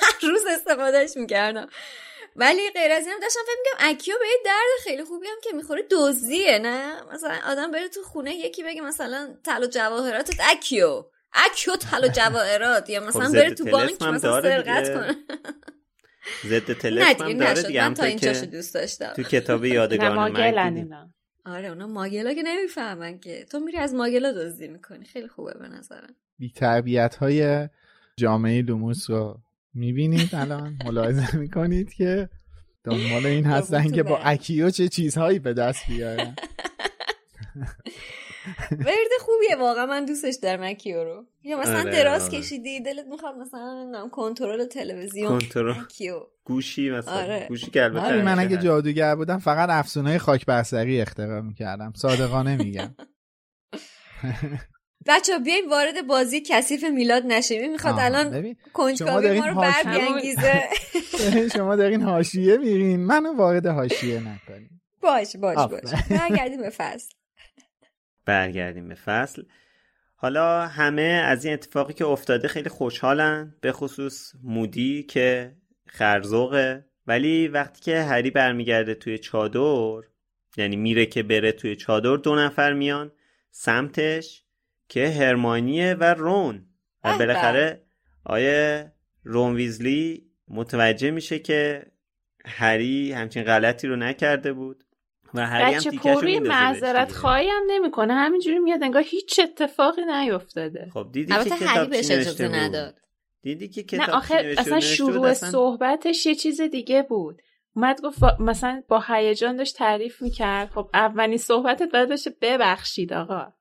[SPEAKER 4] هر روز استفادهش می‌کردم. ولی غیر از اینم داشتم فکر می‌کنم اکیو به درد خیلی خوبی هم که می‌خوره دزدیه نه؟ مثلا آدم بره تو خونه یکی بگه مثلا طلا و جواهراتت اکیو. Accio طلا و جواهرات. یا مثلا خب بره تو بانک مثلا سرقت کنه.
[SPEAKER 2] ضد تلف هم داره دیگه.
[SPEAKER 4] من تا اینجاشو دوست داشتم.
[SPEAKER 2] تو کتاب یادگاران
[SPEAKER 4] آره اونا ماگلا که نمی‌فهمن که. تو میری از ماگلا دزدی می‌کنی. خیلی خوبه به نظرم.
[SPEAKER 5] بی تربیت های جامعه لوموس رو می‌بینید الان. ملاحظه می‌کنید که دنبال این هستن که با Accio چه چیزهایی به دست بیارن.
[SPEAKER 4] ورد خوبیه واقعا من دوستش دارم اکیو رو. یا مثلا آره، دراز آره. کشیدی دلت می‌خواد مثلا کنترل تلویزیون
[SPEAKER 2] کنترل گوشی مثلا آره. گوشی که
[SPEAKER 5] آره. من اگه جادوگر بودم فقط افسونه خاک برسری اختراع می‌کردم. صادقانه میگم.
[SPEAKER 4] بچه بیاین وارد بازی کثیف میلاد نشیم. می‌خواد الان کنجکاوی ما رو بر بیانگیزه
[SPEAKER 5] شما دارین حاشیه میرین. منو وارد حاشیه نکنین.
[SPEAKER 4] باش باش باش. برگردیم به فصل.
[SPEAKER 2] برگردیم به فصل. حالا همه از این اتفاقی که افتاده خیلی خوشحالن به خصوص مودی که خرزوقه ولی وقتی که هری برمیگرده توی چادر یعنی میره که بره توی چادر دو نفر میان سمتش که هرمانیه و رون. و بالاخره آیه رون ویزلی متوجه میشه که هری همچین غلطی رو نکرده بود.
[SPEAKER 3] بچه پوری معذرت خواهی هم نمی‌کنه. همینجوری میاد انگار هیچ اتفاقی نیفتاده.
[SPEAKER 2] خب دیدی که کتاب چی نداد. دیدی که کتاب نه آخه
[SPEAKER 3] اصلا شروع صحبتش یه چیز دیگه بود. اومد گفت مثلا با هیجان داشت تعریف می‌کرد. خب اولین صحبتت باید داشته ببخشید آقا.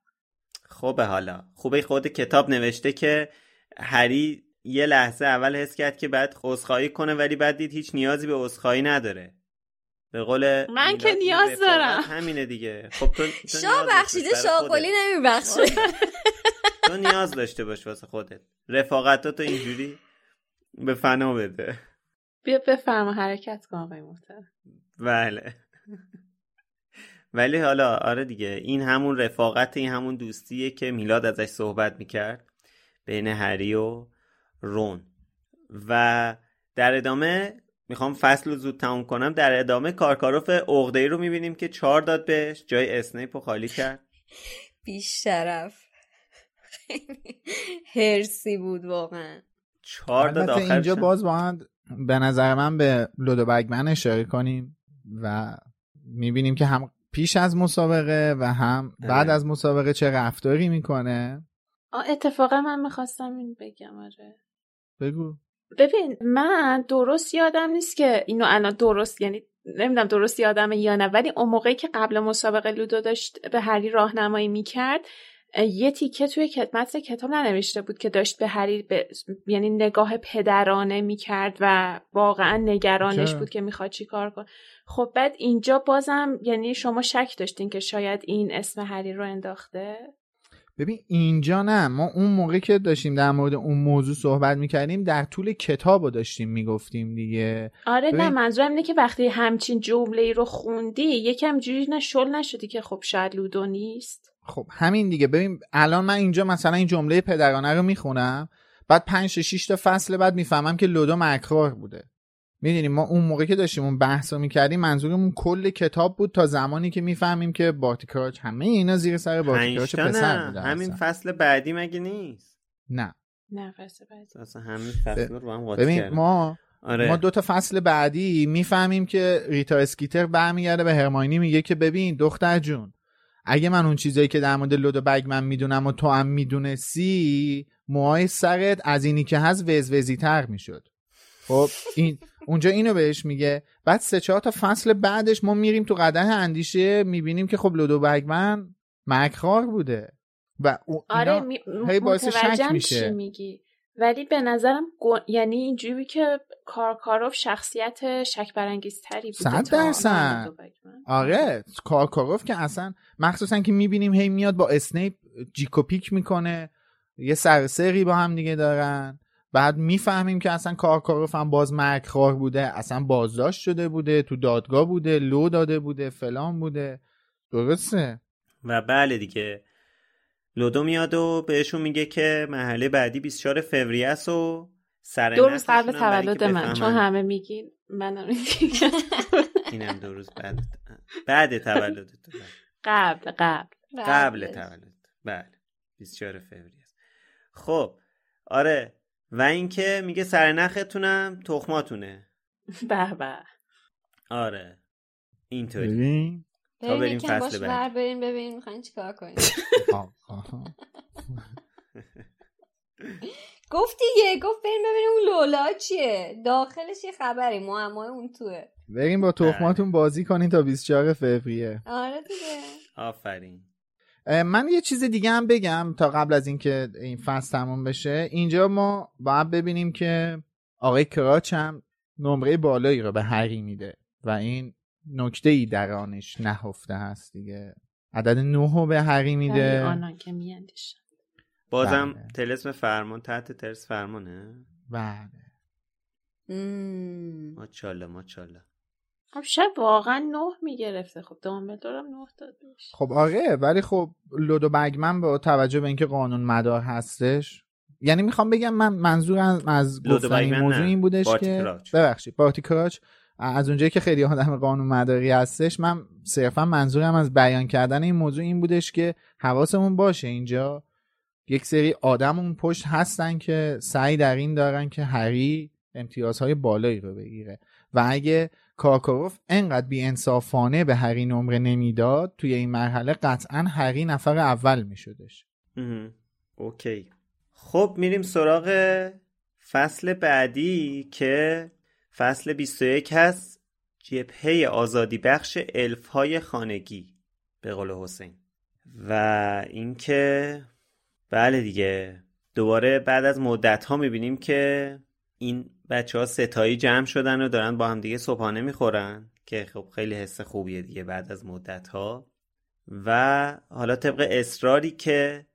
[SPEAKER 2] خوبه حالا. خوبه خود کتاب نوشته که هری یه لحظه اول حس کرد که بعد عذرخواهی کنه ولی بعد دید هیچ نیازی به عذرخواهی نداره. به قول
[SPEAKER 3] من که نیاز دارم.
[SPEAKER 2] همینه دیگه. خب تو,
[SPEAKER 4] تو شاه بخشیده شاه نمیبخشه.
[SPEAKER 2] تو نیاز داشته باش واسه خودت. رفاقتاتو اینجوری به فنا بده.
[SPEAKER 3] بیا بفرما حرکت کن آقای محترم.
[SPEAKER 2] بله. ولی حالا آره دیگه این همون رفاقت این همون دوستیه که میلاد ازش صحبت می‌کرد بین هری و رون. و در ادامه می‌خوام فصل رو زود تموم کنم. در ادامه کارکاروف عقده رو می‌بینیم که چهار داد بهش. جای اسنیپ رو خالی کرد.
[SPEAKER 4] بیشرف هرسی بود واقعا.
[SPEAKER 2] چهار داد
[SPEAKER 5] اینجا باز باید به نظر من به لودو بگمن اشاره کنیم و می‌بینیم که هم پیش از مسابقه و هم بعد از مسابقه چه رفتاری می‌کنه.
[SPEAKER 3] اتفاقا من می‌خواستم این بگم آره.
[SPEAKER 5] بگو.
[SPEAKER 3] ببین من درست یادم نیست که اینو الان درست یعنی نمی‌دونم درست یادمه یا نه ولی اون موقعی که قبل مسابقه لودو داشت به هری راهنمایی می‌کرد یه تیکه توی متن کتاب ننوشته بود که داشت به هری یعنی نگاه پدرانه می‌کرد و واقعا نگرانش بود که می‌خواد چی کار کن خب بعد اینجا بازم یعنی شما شک داشتین که شاید این اسم هری رو انداخته؟
[SPEAKER 5] ببین اینجا نه. ما اون موقع که داشتیم در مورد اون موضوع صحبت می‌کردیم در طول کتاب رو داشتیم می‌گفتیم دیگه.
[SPEAKER 3] آره نه منظورم اینه که وقتی همچین جمله ای رو خوندی یکم جوری نه شل نشدی که خب شاید لودو نیست.
[SPEAKER 5] خب همین دیگه. ببین الان من اینجا مثلا این جمله پدرانه رو می‌خونم بعد پنج شش تا فصل بعد می‌فهمم که لودو مکرار بوده. می‌دونیم ما اون موقع که داشتیم اون بحث رو می‌کردیم منظورمون کل کتاب بود تا زمانی که می‌فهمیم که بارتیکراچ همه اینا زیر سر بارتیکراچ پسر بوده
[SPEAKER 2] همین فصل بعدی مگه نیست؟
[SPEAKER 5] نه.
[SPEAKER 3] نه فصل بعدی.
[SPEAKER 2] اصلا همین فصل رو هم
[SPEAKER 5] ببین ما آره. ما دو تا فصل بعدی می‌فهمیم که ریتا اسکیتر برمیگرده به هرماینی میگه که ببین دختر جون اگه من اون چیزایی که در مورد لودو من می‌دونم و تو هم می‌دونستی موهای سرت از اینی که هست وزوزی تر می‌شد. خب این اونجا اینو بهش میگه. بعد سه چهار تا فصل بعدش ما میریم تو قدر اندیشه می‌بینیم که خب لودو بگمن مکخار بوده. و
[SPEAKER 3] آره می... هی باعث شک میشه. میگی. ولی به نظرم گو... یعنی اینجوری که کارکاروف شخصیت شک برانگیزتری بوده
[SPEAKER 5] صد درصد. آره کارکاروف که اصلا مخصوصا که می‌بینیم هی میاد با اسنیپ جیکوپیک می‌کنه. یه سرسری با هم دیگه دارن. بعد می‌فهمیم که اصلا کارکاروف هم باز مرگخوار بوده اصلا بازداشت شده بوده تو دادگاه بوده لو داده بوده فلان بوده. درسته؟
[SPEAKER 2] و بله دیگه. لودو میاد و بهشون میگه که محله بعدی 24 فوریه است و سر
[SPEAKER 3] دو روز قبل تولد من. چون همه میگین منم
[SPEAKER 2] اینم دو روز بعد. بعد تولد.
[SPEAKER 3] قبل قبل.
[SPEAKER 2] قبل تولد. بله. 24 فوریه خب. آره. و اینکه میگه سرنختونم تخماتونه.
[SPEAKER 3] به به.
[SPEAKER 2] آره. اینطوری. تا بریم فصل
[SPEAKER 4] بعد بریم ببینیم می‌خواین چیکار کنیم. گفت دیگه گفت بریم ببینیم اون لولا چیه. داخلش یه خبری معمای اون توه.
[SPEAKER 5] بریم با تخماتون بازی کنین تا 24 فوریه.
[SPEAKER 4] آره دیگه.
[SPEAKER 2] آفرین.
[SPEAKER 5] من یه چیز دیگه هم بگم تا قبل از اینکه این فصل تموم بشه. اینجا ما باید ببینیم که آقای کراچ هم نمره بالایی رو به هری میده و این نکته ای در آنش نهفته هست دیگه. عدد نه رو به هری میده.
[SPEAKER 3] آنان که
[SPEAKER 2] بازم بله. تلسم فرمان تحت ترس فرمانه.
[SPEAKER 5] بله.
[SPEAKER 2] ماچاله
[SPEAKER 3] خب شب واقعا نه می‌گرفته. خب دامبلدورم نه داد
[SPEAKER 5] خب آره ولی خب لودو بگمن با توجه به اینکه قانون مدار هستش. یعنی می‌خوام بگم من منظور از گفتن این موضوع این بودش که ببخشید بارتی کراچ. از اونجایی که خیلی آدم قانون مداری هستش من صرفا منظورم از بیان کردن این موضوع این بودش که حواسمون باشه اینجا. یک سری آدم اون پشت هستن که سعی در این دارن که هری امتیازهای بالایی رو بگیره. و اگه کارکاروف انقدر انصافانه به هری نمره نمی‌داد توی این مرحله قطعا هری نفر اول میشدش.
[SPEAKER 2] اوکی. خب میریم سراغ فصل بعدی که فصل 21 هست. جبهه آزادی بخش الف های خانگی به قول حسین. و اینکه بله دیگه. دوباره بعد از مدت ها می‌بینیم که این بچه ها ستایی جمع شدن و دارن با هم دیگه صبحانه می‌خورن که خب خیلی حس خوبیه دیگه بعد از مدت ها و حالا طبق اصراری که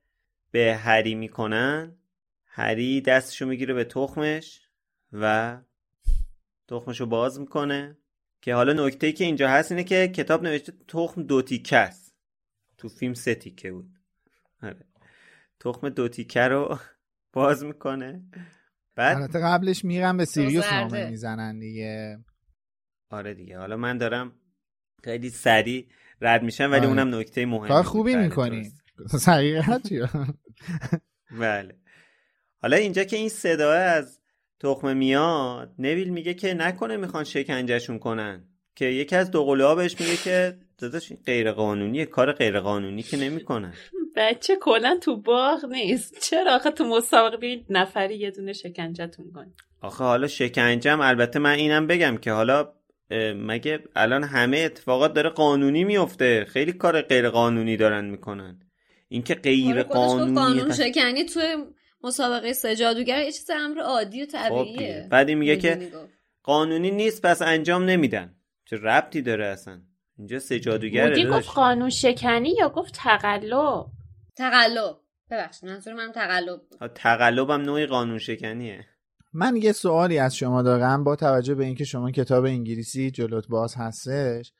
[SPEAKER 2] به هری می‌کنن هری دستشو می‌گیره به تخمش و تخمشو باز می‌کنه. که حالا نکته که اینجا هست اینه که کتاب نوشته تخم دو تیکه است. تو فیلم سه تیکه بود. آره. تخم دو تیکه رو باز می‌کنه.
[SPEAKER 5] بعد البته قبلش میرم به سیریوس نامه می‌زنن دیگه.
[SPEAKER 2] آره دیگه. حالا من دارم خیلی سریع رد میشم ولی آره. اونم نکته مهمی
[SPEAKER 5] کار خوبی می‌کنی. سریع
[SPEAKER 2] بله. حالا اینجا که این صدا از تخمه میاد نویل میگه که نکنه می‌خوان شکنجهشون کنن. که یکی از دوقلوها بهش میگه که داداش غیر قانونیه کار غیر قانونی که نمی‌کنن.
[SPEAKER 3] بچه کلا تو باغ نیست. چرا؟ آخه تو مسابقه نفری یه دونه شکنجهتون کن
[SPEAKER 2] آخه حالا شکنجم البته من اینم بگم که حالا مگه الان همه اتفاقات داره قانونی میفته؟ خیلی کار غیر قانونی دارن می‌کنن. اینکه غیر آره، قانونی
[SPEAKER 4] قانون شکنی تو مسابقه سه جادوگر یه چیز امر عادی و خب طبیعیه.
[SPEAKER 2] بعدی میگه که قانونی نیست پس انجام نمیدن. چه ربطی داره اصلا؟ اینجا سه جادوگره
[SPEAKER 3] گفت قانون شکنی یا گفت تقلب؟
[SPEAKER 4] تقلب. ببخشید منظور من تقلب
[SPEAKER 2] تقلب هم نوعی قانون شکنیه
[SPEAKER 5] من یه سوالی از شما دارم با توجه به اینکه شما کتاب انگلیسی جلوت باز هستش.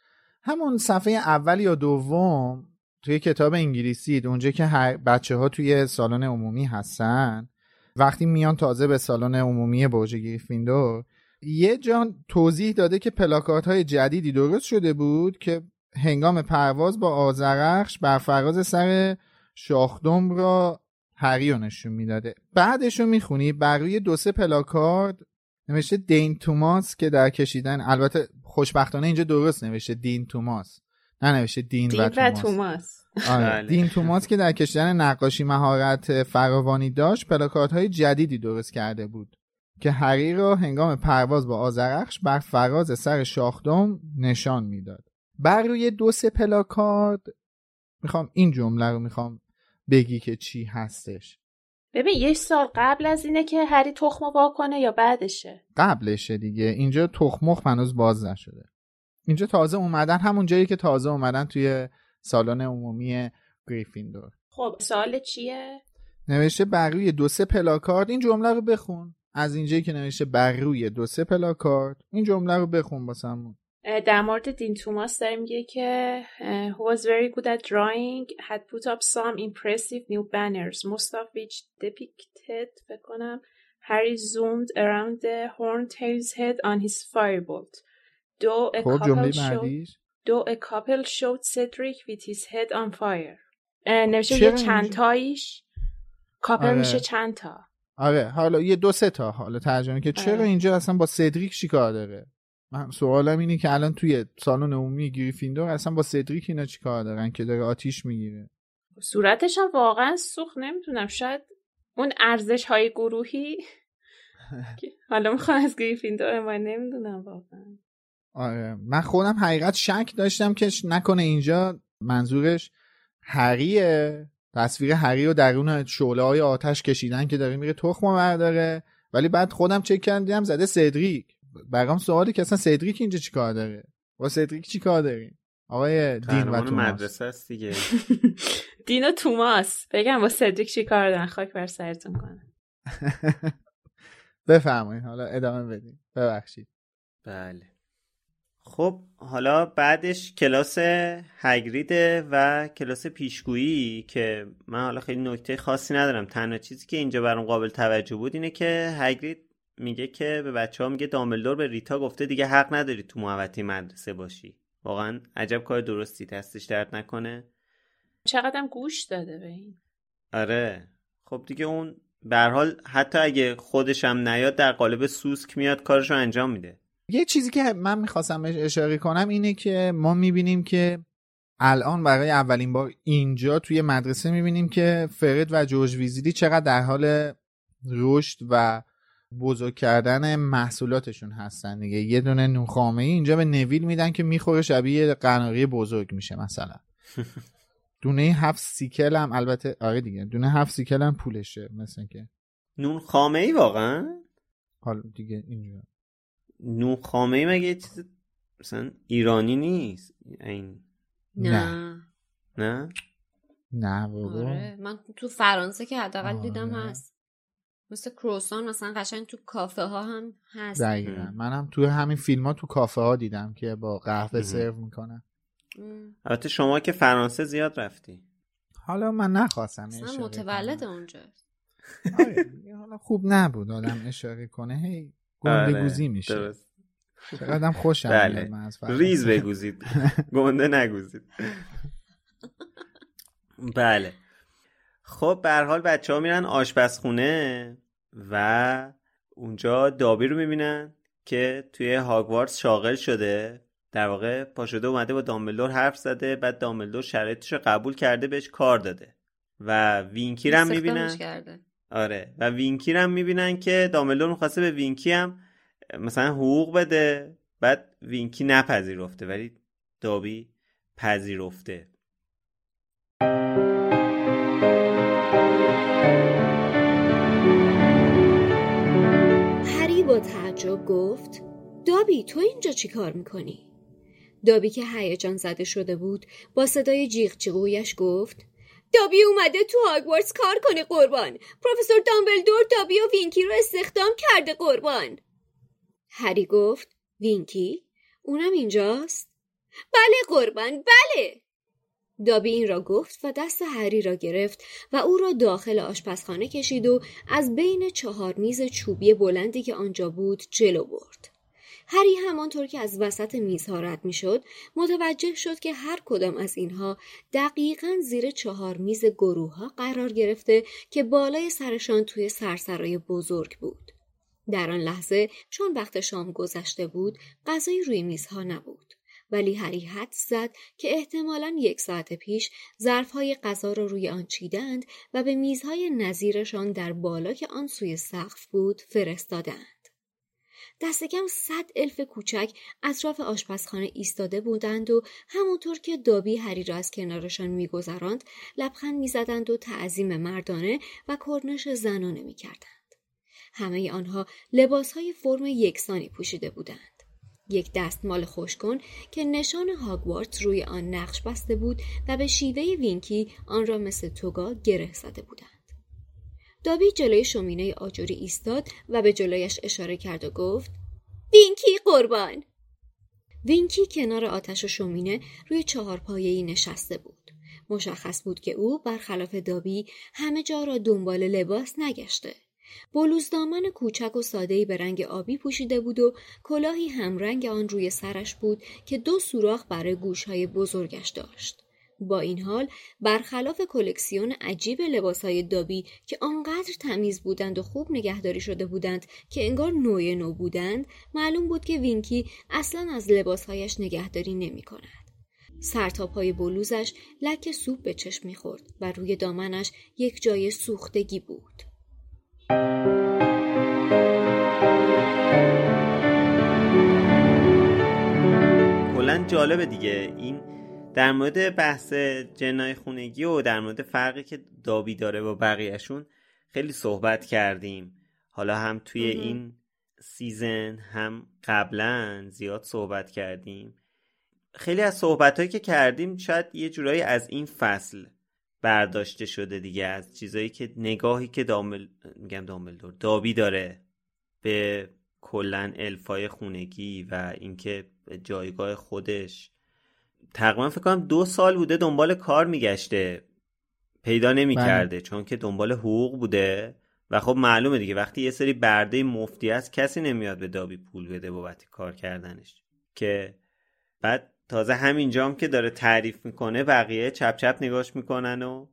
[SPEAKER 5] همون صفحه اول یا دوم توی کتاب انگلیسی اونجا که هر بچه ها توی سالن عمومی هستن وقتی میان تازه به سالن عمومی برج گریفیندور یه جان توضیح داده که پلاکارت های جدیدی درست شده بود که هنگام پرواز با آزرخش بر فراز سر شاخدم را هری نشون می‌داده بعدش رو می‌خونی بر روی دو سه پلاکارد نوشته دین توماس که در کشیدن البته خوشبختانه اینجا درست نوشته دین توماس نه نوشته دین,
[SPEAKER 3] دین و توماس,
[SPEAKER 5] آره. بله. دین توماس که در کشیدن نقاشی مهارت فراوانی داشت پلاکارت های جدیدی درست کرده بود که هری را هنگام پرواز با آزرخش بر فراز سر شاخدم نشان می‌داد بر روی دو سه پلاکارد می‌خوام این جمله رو می‌خوام بگی که چی هستش.
[SPEAKER 3] ببین یه سال قبل از اینه که هری تخم واکنه یا بعدشه؟
[SPEAKER 5] قبلشه دیگه. اینجا تخمخ هنوز باز نشده. اینجا تازه اومدن همون جایی که تازه اومدن توی سالن عمومی گریفیندور.
[SPEAKER 3] خب سال چیه؟
[SPEAKER 5] نوشته بر روی دو سه پلاکارد. این جمله رو بخون. از اینجایی که نوشته بر روی دو سه پلاکارد. این جمله رو بخون باسمون
[SPEAKER 3] در مورد دین توماس داره میگه که who was very good at drawing had put up some impressive new banners most of which depicted بکنم Harry zoomed around the horntail's head on his firebolt though a
[SPEAKER 5] خب،
[SPEAKER 3] couple showed though a couple showed Cedric with his head on fire نوشته یه چند تایش کاپل آره. میشه چند تا
[SPEAKER 5] آره حالا یه دو سه تا حالا ترجمه که چرا آره. اینجا اصلا با سدریک چیکار داره من سوالم اینه که الان توی سالن عمومی گریفیندور اصلا با سدریک اینا چیکار دارن که داره آتیش می‌گیره؟
[SPEAKER 3] صورتش هم واقعا سوخت نمی‌تونم شاید اون ارزش های گروهی حالا می‌خوام از گریفیندور من نمی‌دونم واقعا.
[SPEAKER 5] آره. من خودم حقیقت شک داشتم که نکنه اینجا منظورش هریه تصویر هری رو درون شعله های آتش کشیدن که داره میره تخم برداره. ولی بعد خودم چک کردم زده سدریک. برام سوالی که اصلا سدریک اینجا چیکار داره؟ با سدریک چیکار داریم؟ آقای دین و توماس.
[SPEAKER 2] مدرسه است دیگه.
[SPEAKER 3] دین و توماس. بگم با سدریک چیکار دارن؟ خاک بر سرتون کنه
[SPEAKER 5] بفرمایید. حالا ادامه بدین. ببخشید.
[SPEAKER 2] بله. خب حالا بعدش کلاس هگریده و کلاس پیشگویی که من حالا خیلی نکته خاصی ندارم. تنها چیزی که اینجا برام قابل توجه بود اینه که هگرید میگه که به بچه ها میگه دامبلدور به ریتا گفته دیگه حق نداری تو محوطه مدرسه باشی. واقعا عجب کار درستی دستش درد نکنه.
[SPEAKER 3] چقدرم گوش داده به این.
[SPEAKER 2] آره. خب دیگه اون به حال حتی اگه خودش هم نیاد در قالب سوسک میاد کارشو انجام میده.
[SPEAKER 5] یه چیزی که من می‌خواستم بهش اشاره کنم اینه که ما می‌بینیم که الان برای اولین بار اینجا توی مدرسه می‌بینیم که فرد و جورج ویزیلی چقدر در حال رشد و بزرگ کردن محصولاتشون هستن دیگه. یه دونه نوخامه ای اینجا به نویل میدن که می‌خوره شبیه قناری بزرگ میشه مثلا. دونه هفت سیکل هم البته آره دیگه. دونه هفت سیکل هم پولشه مثل که.
[SPEAKER 2] نون خامه ای واقعا؟
[SPEAKER 5] حالا دیگه اینجا
[SPEAKER 2] نون خامه ای مگه چیز مثلا ایرانی نیست؟ این
[SPEAKER 4] نه.
[SPEAKER 2] نه.
[SPEAKER 5] نه؟ بابا.
[SPEAKER 4] آره. من تو فرانسه که حداقل دیدم هست. مثل کروسان مثلا قشنگ تو کافه ها هم هست.
[SPEAKER 5] دقیقا. منم تو همین فیلم ها تو کافه ها دیدم که با قهوه سرو می‌کنن.
[SPEAKER 2] البته شما که فرانسه زیاد رفتی.
[SPEAKER 5] حالا من نخواستم
[SPEAKER 4] مثلا متولد اونجا
[SPEAKER 5] آره حالا خوب نبود آدم اشاره کنه هی گنده آره، گوزی میشه. درست. چقدرم خوشم
[SPEAKER 2] بله. ریز بگوزید. گنده نگوزید. بله. خب به هر حال بچه ها میرن آشپزخونه و اونجا دابی رو می‌بینن که توی هاگوارتس شاغل شده. در واقع پاشده اومده با دامبلدور حرف زده بعد دامبلدور شرایطش رو قبول کرده بهش کار داده. و وینکی هم می‌بینن. آره. و وینکی هم می‌بینن که دامبلدور می‌خواسته به وینکی هم مثلا حقوق بده. بعد وینکی نپذیرفته ولی دابی پذیرفته.
[SPEAKER 4] تعجب گفت دابی تو اینجا چی کار می‌کنی؟ دابی که هیجان زده شده بود با صدای جیغ جیغویش گفت دابی اومده تو هاگوارتس کار کنه قربان! پروفسور دامبلدور دابی و وینکی رو استخدام کرده قربان! هری گفت وینکی؟ اونم اینجاست؟ بله قربان بله! دابی این را گفت و دست هری را گرفت و او را داخل آشپزخانه کشید و از بین چهار میز چوبی بلندی که آنجا بود جلو برد. هری همانطور که از وسط میزها رد می‌شد متوجه شد که هر کدام از اینها دقیقا زیر چهار میز گروه ها قرار گرفته که بالای سرشان توی سرسرای بزرگ بود. در آن لحظه چون وقت شام گذشته بود غذای روی میزها نبود. ولی هری حد زد که احتمالا یک ساعت پیش ظرفهای غذا را روی آن چیدند و به میزهای نظیرشان در بالا که آن سوی سقف بود فرستادند. دست کم صد الف کوچک اطراف آشپزخانه ایستاده بودند و همونطور که دابی هری را از کنارشان میگذراند لبخند می‌زدند و تعظیم مردانه و کرنش زنانه می‌کردند همه آنها لباسهای فرم یکسانی پوشیده بودند یک دستمال خشک‌کن که نشان هاگوارتس روی آن نقش بسته بود و به شیوه وینکی آن را مثل توگا گره زده بودند. دابی جلوی شومینه آجری ایستاد و به جلویش اشاره کرد و گفت وینکی قربان وینکی کنار آتش و شومینه روی چهار پایه‌ای نشسته بود. مشخص بود که او برخلاف دابی همه جا را دنبال لباس نگشته. بلوزدامن کوچک و سادهی به رنگ آبی پوشیده بود و کلاهی همرنگ آن روی سرش بود که دو سوراخ برای گوشهای بزرگش داشت. با این حال برخلاف کلکسیون عجیب لباسهای دابی که آنقدر تمیز بودند و خوب نگهداری شده بودند که انگار نوع نو بودند معلوم بود که وینکی اصلا از لباسهایش نگهداری نمی کند. سر تا پای بلوزش لکه سوپ به چشم می‌خورد و روی دامنش یک جای سوختگی بود.
[SPEAKER 2] کلا جالبه دیگه. این در مورد بحث جنای خونگی و در مورد فرقی که دابی داره با بقیهشون خیلی صحبت کردیم. حالا هم توی این season هم قبلا زیاد صحبت کردیم. خیلی از صحبت هایی که کردیم شاید یه جورایی از این فصل برداشته شده دیگه از چیزایی که نگاهی که دامل میگم دامبلدور دابی داره به کلا الفای خونگی و اینکه جایگاه خودش. تقریبا فکر کنم دو سال بوده دنبال کار میگشته. پیدا نمی‌کرده بله. چون که دنبال حقوق بوده. و خب معلومه دیگه وقتی یه سری برده مفتی هست کسی نمیاد به دابی پول بده بابت کار کردنش. که بعد تازه همینجا هم که داره تعریف می‌کنه بقیه چپ چپ نگاش می‌کنن و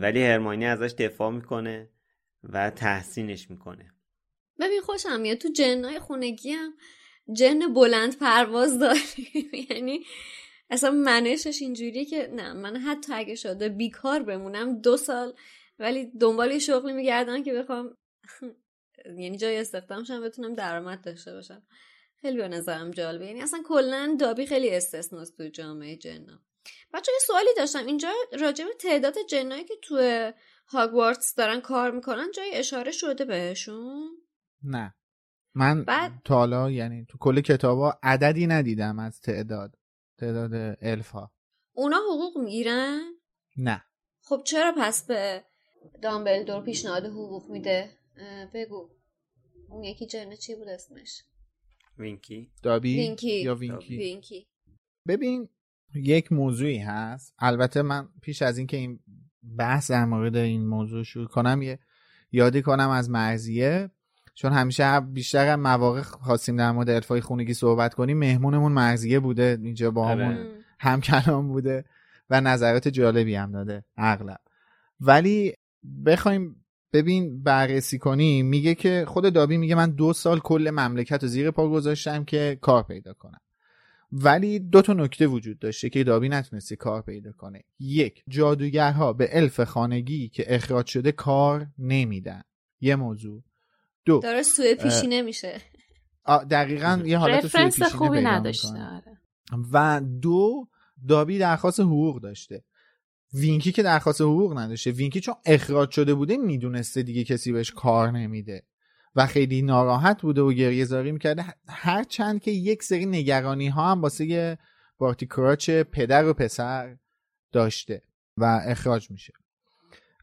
[SPEAKER 2] ولی هرمانی ازش دفاع می‌کنه و تحسینش می‌کنه.
[SPEAKER 4] ببین خوشم میاد تو جنای خونگی هم جن بلند پرواز داریم یعنی اصلا منشش اینجوریه که نه من حتی اگه شده بیکار بمونم دو سال ولی دنبال شغلی میگردم که بخوام یعنی جای استخدام شم بتونم درآمد داشته باشم. خیلی به نظرم جالبه. یعنی اصلا کلا دابی خیلی استثناست تو جامعه جنا. بچه یه سوالی داشتم. اینجا راجع به تعداد جنایی که تو هاگوارتس دارن کار می‌کنن جای اشاره شده بهشون؟
[SPEAKER 5] نه. من
[SPEAKER 4] بعد...
[SPEAKER 5] تا حالا یعنی تو کل کتابا عددی ندیدم از تعداد تعداد الف ها
[SPEAKER 4] اونا حقوق می‌گیرن؟
[SPEAKER 5] نه.
[SPEAKER 4] خب چرا پس به دامبلدور پیشنهاد حقوق میده؟ بگو. اون یکی جنه چی بود اسمش؟
[SPEAKER 2] وینکی.
[SPEAKER 5] دابی
[SPEAKER 4] وینکی.
[SPEAKER 5] یا وینکی.
[SPEAKER 4] وینکی.
[SPEAKER 5] ببین یک موضوعی هست. البته من پیش از اینکه این بحث در مورد این موضوع شروع کنم یه یادی کنم از مرضیه. چون همیشه بیشتر مواقع خواستیم در مورد الفای خونگی صحبت کنیم مهمونمون مرضیه بوده. اینجا با همون هم کلام بوده و نظرات جالبی هم داده اغلب ولی بخوایم ببین بررسی کنیم میگه که خود دابی میگه من دو سال کل مملکت رو زیر پا گذاشتم که کار پیدا کنم. ولی دو تا نکته وجود داشته که دابی نتونسته کار پیدا کنه. یک جادوگرها به الف خانگی که اخراج شده کار نمیدن. یه موضوع. دو
[SPEAKER 4] داره سوء پیشی نمیشه
[SPEAKER 5] دقیقا یه حالت سوء پیشی
[SPEAKER 3] خوبی نداشته آره.
[SPEAKER 5] و دو دابی درخواست حقوق داشته. وینکی که درخواست حقوق نداشته. وینکی چون اخراج شده بوده می‌دونسته دیگه کسی بهش کار نمیده. و خیلی ناراحت بوده و گریه زاری می‌کرده. هر چند که یک سری نگرانی ها هم واسه بارتی کراچ پدر و پسر داشته و اخراج میشه.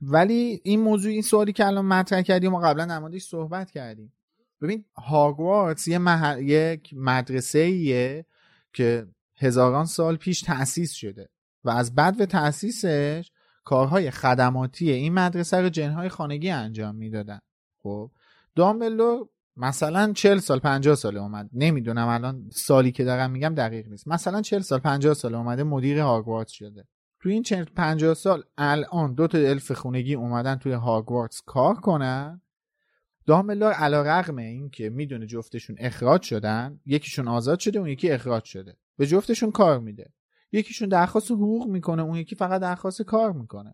[SPEAKER 5] ولی این موضوع این سوالی که الان مطرح کردیم و قبلا در صحبت کردیم. ببین هاگوارتس یه مح... یک مدرسه ایه که هزاران سال پیش تأسیس شده. و از به تأسیسش کارهای خدماتی این مدرسه رو جنهای خانگی انجام می‌دادن. خب دامبلو مثلا 40 سال 50 سال اومد. نمی‌دونم الان سالی که دارم میگم دقیق نیست. مثلا 40 سال 50 سال اومده مدیر هاگوارتس شده. تو این 40 50 سال الان دو تا الف خونگی اومدن توی هاگوارتس کار کنن. رقم این که می‌دونه جفتشون اخراج شدن یکیشون آزاد شده اون یکی اخراج شده. به جفتشون کار میده. یکیشون درخواست حقوق می‌کنه اون یکی فقط درخواست کار می‌کنه.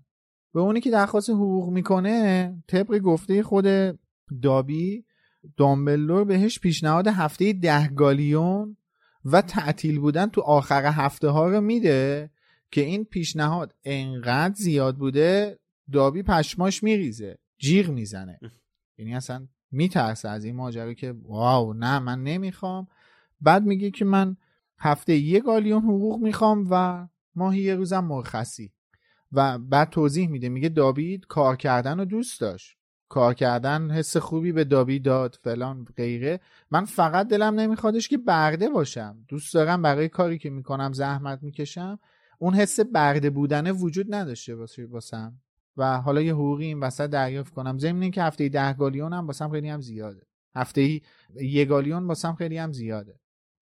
[SPEAKER 5] به اونی که درخواست حقوق می‌کنه طبق گفته خود دابی دامبلور بهش پیشنهاد هفته ده گالیون و تعطیل بودن تو آخر هفته ها رو میده که این پیشنهاد انقدر زیاد بوده دابی پشماش میریزه جیغ می‌زنه. یعنی اصلا میترسه از این ماجرا که واو نه من نمی‌خوام. بعد میگه که من هفته یه گالیون حقوق می‌خوام و ماهی یه روزم مرخصی. و بعد توضیح میده میگه دابید کار کردن رو دوست داشت. کار کردن حس خوبی به دابی داد فلان غیره. من فقط دلم نمیخوادش که برده باشم. دوست دارم برای کاری که می‌کنم زحمت می‌کشم. اون حس برده بودن وجود نداشته باشه واسم و حالا یه حقوقی این وسط دریافت کنم. ضمن که هفته ده گالیون هم واسم خیلی هم زیاده. هفته یه گالیون واسم خیلی هم زیاده.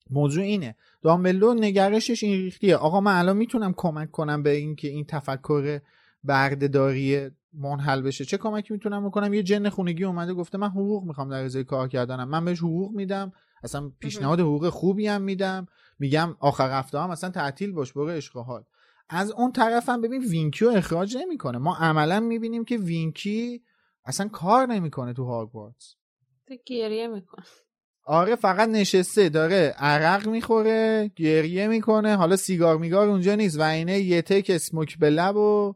[SPEAKER 5] موضوع اینه. دامبلو نگرشش این ریختیه. آقا من الان می‌تونم کمک کنم به اینکه این تفکر بردهداری منحل بشه. چه کمکی می‌تونم بکنم؟ یه جن خونگی اومده گفته من حقوق می‌خوام در ازای کار کردنم. من بهش حقوق میدم. اصلا پیشنهاد حقوق خوبی هم میدم. میگم آخر هفته هم اصلا تعطیل باش برو عشق حال. از اون طرف هم ببین وینکی رو اخراج نمی‌کنه. ما عملا می‌بینیم که وینکی اصلا کار نمی‌کنه تو هاگوارتس.
[SPEAKER 3] گریه می‌کنه.
[SPEAKER 5] آره فقط نشسته داره عرق می‌خوره گریه می‌کنه حالا سیگار میگار اونجا نیست. و اینه یه تک اسموک به لب و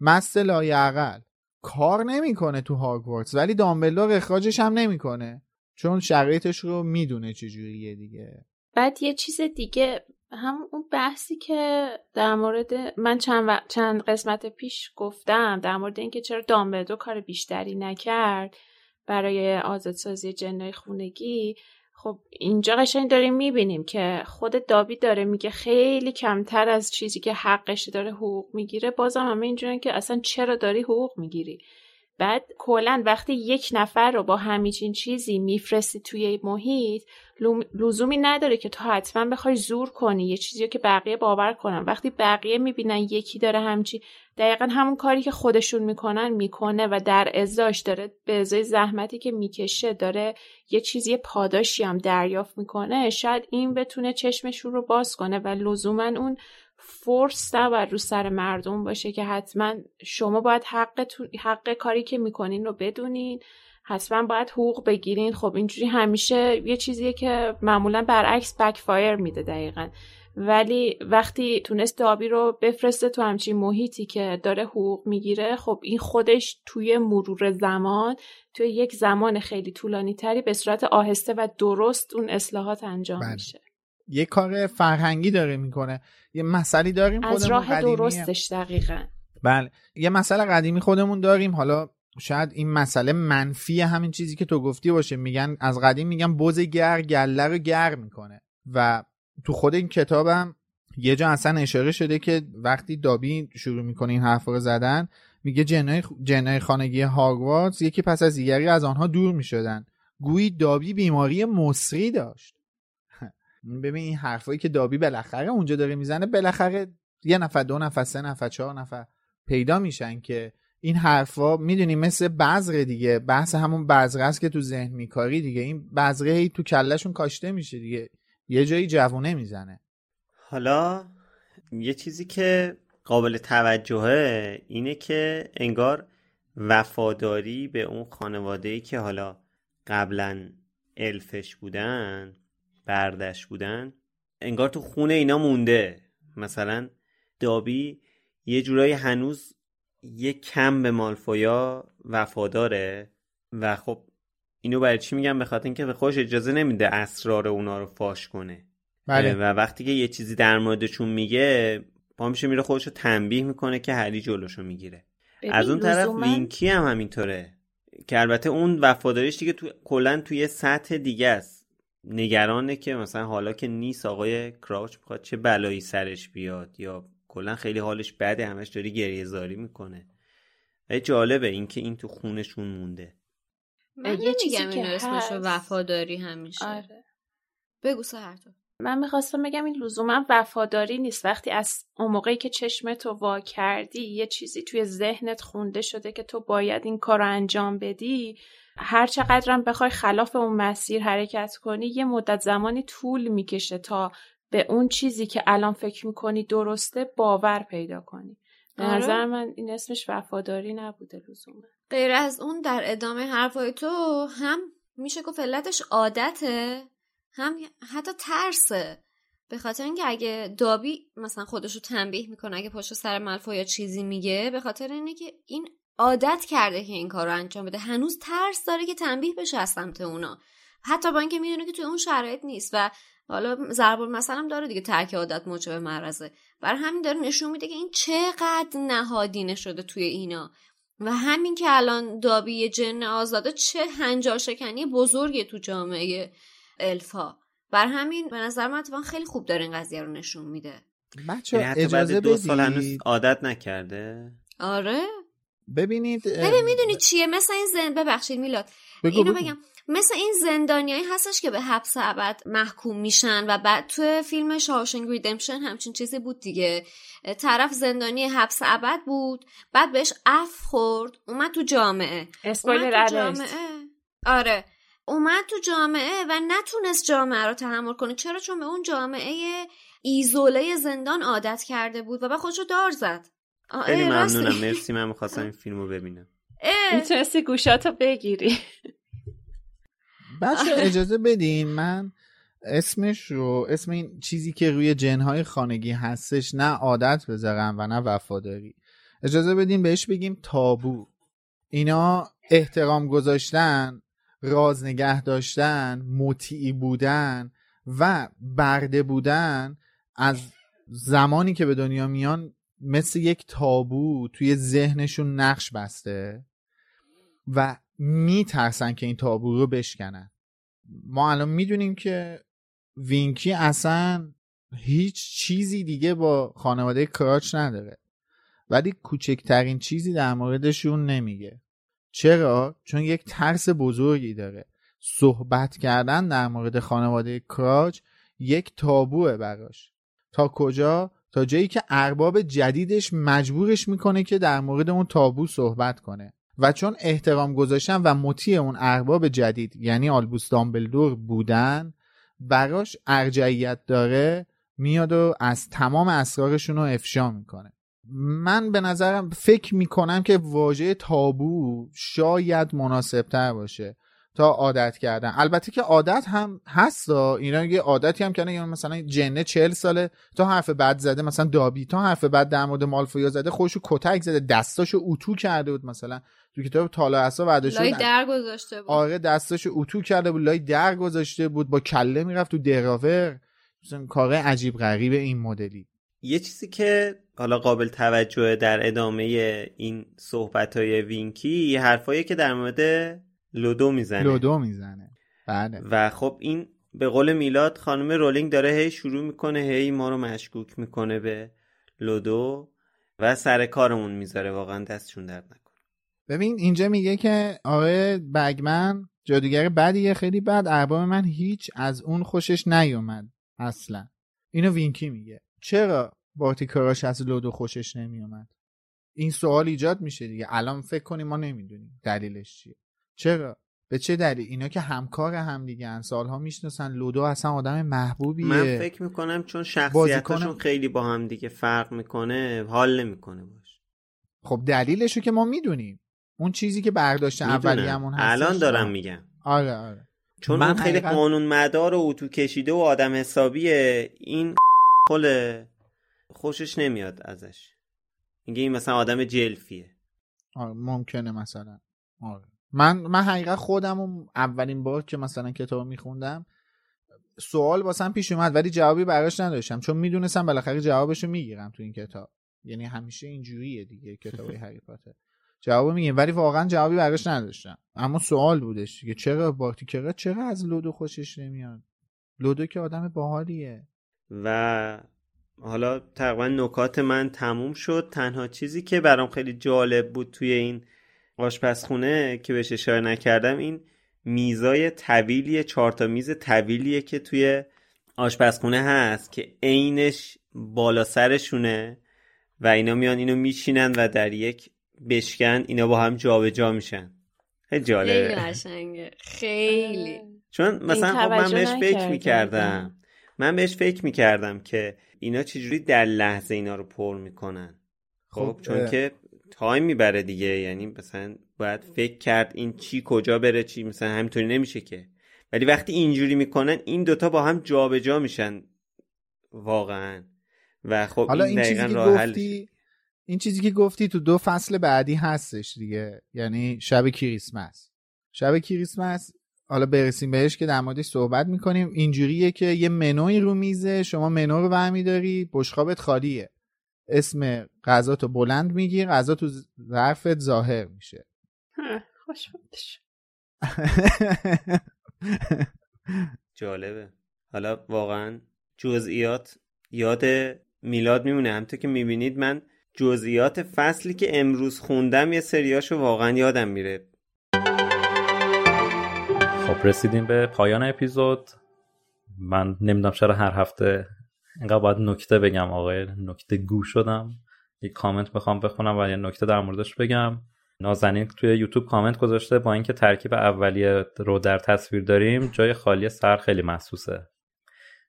[SPEAKER 5] مست لای عقل. کار نمی‌کنه تو هاگوارتس ولی دامبلور اخراجش هم نمی‌کنه. چون شرایطش رو می‌دونه چجوریه دیگه.
[SPEAKER 3] بعد یه چیز دیگه هم اون بحثی که در مورد من چند, و... چند قسمت پیش گفتم در مورد اینکه چرا دامبلدور کار بیشتری نکرد. برای آزادسازی جنای خونگی. خب اینجا قشنگ داریم می‌بینیم که خود دابی داره میگه خیلی کمتر از چیزی که حقش داره حقوق می‌گیره. بازم همه اینجورن که اصلا چرا داری حقوق می‌گیری؟ بعد کلا وقتی یک نفر رو با همیچین چیزی میفرستی توی محیط لزومی نداره که تو حتما بخوای زور کنی یه چیزی که بقیه باور کنن. وقتی بقیه می‌بینن یکی داره همچی دقیقا همون کاری که خودشون می‌کنن می‌کنه و در ازاش داره به ازای زحمتی که می‌کشه داره یه چیزی پاداشی هم دریافت می‌کنه. شاید این بتونه چشمشون رو باز کنه و لزوما اون فورس نباید رو سر مردم باشه که حتما شما باید حق, حق کاری که می‌کنین رو بدونین. حتما باید حقوق بگیرین. خب اینجوری همیشه یه چیزیه که معمولا برعکس بک فایر میده دقیقا. ولی وقتی تونست دابی رو بفرسته تو همچین محیطی که داره حقوق می‌گیره خب این خودش توی مرور زمان توی یک زمان خیلی طولانی تری به صورت آهسته و درست اون اصلاحات انجام بله. میشه.
[SPEAKER 5] یه کار فرهنگی داره می‌کنه. یه مسئله داریم
[SPEAKER 3] از راه درستش دقیقا.
[SPEAKER 5] بله. یه مسئله قدیمی خودمون داریم. حالا شاید این مسئله منفی همین چیزی که تو گفتی باشه. میگن از قدیم میگن بز گر گله رو گر می‌کنه. و تو خود این کتابم یه جا اصلا اشاره شده که وقتی دابی شروع می‌کنه این حرف رو زدن میگه جنای, جنای خانگی هاگوارتس یکی پس از دیگری از آنها دور می‌شدن. گویی دابی بیماری مصری داشت. ببین این حرفایی که دابی بالاخره اونجا داره می‌زنه بالاخره یه نفر دو نفر سه نفر چهار نفر پیدا میشن که این حرفا می‌دونی مثل بذره دیگه. بحث همون بذره است که تو ذهن میکاری دیگه. این بذره هی تو کلشون کاشته میشه دیگه. یه جایی جوونه می‌زنه.
[SPEAKER 2] حالا یه چیزی که قابل توجهه اینه که انگار وفاداری به اون خانواده ای که حالا قبلا الفش بودن بردش بودن. انگار تو خونه اینا مونده. مثلا دابی یه جورایی هنوز یه کم به مالفویا وفاداره و خب اینو برای چی میگم؟ به خاطر اینکه به خودش اجازه نمیده اسرار اونا رو فاش کنه.
[SPEAKER 5] بله.
[SPEAKER 2] و وقتی که یه چیزی در موردشون میگه پا میشه میره خودش رو تنبیه می‌کنه که هری جلوشو می‌گیره. از اون طرف وینکی هم همینطوره. که البته اون وفاداریش دیگه تو کلا توی سطح دیگه است. نگرانه که مثلا حالا که نیست آقای کراوچ می‌خواد چه بلایی سرش بیاد یا کلا خیلی حالش بده همش داری گریه زاری می‌کنه. و جالبه اینکه این تو خونشون مونده.
[SPEAKER 4] من یه چیزی اینو اسمشو وفاداری همیشه.
[SPEAKER 3] آره.
[SPEAKER 4] بگو سهرتو.
[SPEAKER 3] من می‌خواستم بگم این لزوما وفاداری نیست. وقتی از اون موقعی که چشمتو وا کردی یه چیزی توی ذهنت خونده شده که تو باید این کار رو انجام بدی هر چقدرم بخوای خلاف اون مسیر حرکت کنی یه مدت زمانی طول می‌کشه تا به اون چیزی که الان فکر می‌کنی درسته باور پیدا کنی. به آره. نظر من این اسمش وفاداری نبوده لزوما.
[SPEAKER 4] غیر از اون در ادامه حرفای تو هم میشه گفت علتش عادته هم حتی ترسه. به خاطر اینکه اگه دابی مثلا خودشو تنبیه می‌کنه اگه پشت سر ملفا یا چیزی میگه به خاطر اینه که این عادت کرده که این کار رو انجام بده. هنوز ترس داره که تنبیه بشه از سمت اونا. حتی با اینکه می‌دونه که توی اون شرایط نیست و حالا ضرب مثلا داره دیگه ترک عادت موجب معرضه. بر همین داره نشون میده که این چقدر نهادینه شده توی اینا. و همین که الان دابی جن آزاده چه هنجار شکنی بزرگی تو جامعه الفا. بر همین به نظر من اتفاقا خیلی خوب داره این قضیه رو نشون میده.
[SPEAKER 5] بچه یعنی اجازه دو سال هنوز
[SPEAKER 2] عادت نکرده؟
[SPEAKER 4] آره.
[SPEAKER 5] ببینید
[SPEAKER 4] ببین می‌دونی چیه؟ مثل این زن ببخشید میلاد. اینو بگم. مثل این زندانیایی هستش که به حبس ابد محکوم میشن و بعد تو فیلم شاوشنگ ریدمشن همچین چیزی بود دیگه. طرف زندانی حبس ابد بود بعد بهش اف خورد اومد تو جامعه.
[SPEAKER 3] اسپویلر
[SPEAKER 4] جامعه. آره. اومد تو جامعه و نتونست جامعه رو تحمل کنه. چرا؟ چون به اون جامعه ایزوله زندان عادت کرده بود و به خودشو دار زد.
[SPEAKER 2] خیلی ممنونم. مرسی من می‌خواستم این فیلم رو ببینم
[SPEAKER 3] می‌تونستی گوشاتو بگیری.
[SPEAKER 5] بچه اجازه بدین من اسمش رو اسم این چیزی که روی جنهای خانگی هستش نه عادت بذارم و نه وفاداری. اجازه بدین بهش بگیم تابو. اینا احترام گذاشتن راز نگه داشتن مطیعی بودن و برده بودن از زمانی که به دنیا میان مثل یک تابو توی ذهنشون نقش بسته و میترسن که این تابو رو بشکنن. ما الان می‌دونیم که وینکی اصلا هیچ چیزی دیگه با خانواده کراچ نداره. ولی کوچکترین چیزی در موردشون نمیگه. چرا؟ چون یک ترس بزرگی داره. صحبت کردن در مورد خانواده کراج یک تابوه براش. تا کجا؟ تا جایی که ارباب جدیدش مجبورش می‌کنه که در مورد اون تابو صحبت کنه. و چون احترام گذاشتن و مطیع اون ارباب جدید یعنی آلبوس دامبلدور بودن براش ارجعیت داره میاد و از تمام اسرارشون رو افشا می‌کنه. من به نظرم فکر می‌کنم که واژه تابو شاید مناسبتر باشه. تا عادت کردن. البته که عادت هم هست اینا یه عادتی هم کنه مثلا جنه چهل ساله تا حرف بد زده مثلا دابی تا حرف بد در مورد مالفویا زده خودشو کتک زده دستاشو اتو کرده بود مثلا. تو کتاب تالا وعده شد.
[SPEAKER 4] لای در گذاشته بود.
[SPEAKER 5] آره دستاشو اتو کرده بود لای در گذاشته بود با کله می‌رفت تو دراور. مثلا کار عجیب غریب این مدلی.
[SPEAKER 2] یه چیزی که حالا قابل توجه در ادامه این صحبت های وینکی حرفایی که در مورد لودو می‌زنه.
[SPEAKER 5] لودو می‌زنه. بله.
[SPEAKER 2] و خب این به قول میلاد خانم رولینگ داره هی شروع می‌کنه هی ما رو مشکوک می‌کنه به لودو و سر کارمون می‌ذاره. واقعا دستشون درد نکنه.
[SPEAKER 5] ببین اینجا میگه که آقای بگمن جادوگر بدیه خیلی بد. ارباب من هیچ از اون خوشش نیومد اصلا. اینو وینکی میگه. چرا بارتی کراش از لودو خوشش نمیومد؟ این سوال ایجاد میشه دیگه. الان فکر کنیم ما نمی‌دونیم دلیلش چیه. چرا؟ به چه دلیل؟ اینا که همکار هم دیگه سالها می‌شناسن. لودو اصلا آدم محبوبیه.
[SPEAKER 2] من فکر می‌کنم چون شخصیتشون خیلی با هم دیگه فرق می‌کنه حال نمی‌کنه باش.
[SPEAKER 5] خب دلیلشو که ما می‌دونیم. اون چیزی که برداشت اولیه‌مون هست
[SPEAKER 2] الان دارم میگم.
[SPEAKER 5] آره آره.
[SPEAKER 2] چون من خیلی قانون مدار و اتو کشیده و آدم حسابیه این خل خوشش نمیاد ازش. میگه این مثلا آدم جلفیه.
[SPEAKER 5] آره ممکنه مثلا. آره. من من حقیقت خودم اولین بار که مثلا کتاب میخوندم سوال واسم پیش اومد ولی جوابی براش نداشتم چون می‌دونستم بالاخره جوابشو می‌گیرم تو این کتاب. یعنی همیشه اینجوریه دیگه کتاب هری پاتر. جواب میگیم ولی واقعا جوابی براش نداشتم. اما سوال بودش دیگه چرا بارتی چرا از لودو خوشش نمیاد؟ لودو که آدم باحالیه.
[SPEAKER 2] و حالا تقریبا نکات من تموم شد. تنها چیزی که برام خیلی جالب بود توی این آشپزخونه که بهش اشاره نکردم این میزای طویلیه چهار تا میز طویلیه که توی آشپزخونه هست که عینش بالا سرشونه و اینا میان اینو میشینن و در یک بشکن اینا با هم جابجا جا میشن. خیلی جالبه.
[SPEAKER 4] خیلی خیلی.
[SPEAKER 2] چون مثلا خب من بهش فکر می‌کردم. من بهش فکر می‌کردم که اینا چجوری در لحظه اینا رو پر می‌کنن. خب, خب چون که تایم می‌بره دیگه. یعنی مثلا باید فکر کرد این چی کجا بره چی مثلا همینطوری نمیشه که. ولی وقتی اینجوری می‌کنن این دوتا با هم جابجا جا میشن. واقعا. و خب
[SPEAKER 5] حالا این, چیزی که گفتی این چیزی که گفتی تو دو فصل بعدی هستش دیگه. یعنی شب کریسمس. شب کریسمس حالا برسیم بهش که در موردش صحبت می‌کنیم. اینجوریه که یه منوی رو میزه شما منو رو برمیداری بشخابت خالیه. اسم غذا تو بلند میگیر غذا تو ظرفت ظاهر میشه.
[SPEAKER 3] خوش
[SPEAKER 2] جالبه. حالا واقعا جزئیات یاد میلاد میمونه. همطور که می‌بینید من جزئیات فصلی که امروز خوندم یه سریاشو واقعا یادم میره.
[SPEAKER 7] خب رسیدیم به پایان اپیزود. من نمی‌دونم چرا هر هفته اینقدر باید نکته بگم آقای نکته گو شدم. یک کامنت می‌خوام بخونم و یه نکته در موردش بگم. نازنین توی یوتیوب کامنت گذاشته با اینکه ترکیب اولیه رو در تصویر داریم جای خالی سر خیلی محسوسه.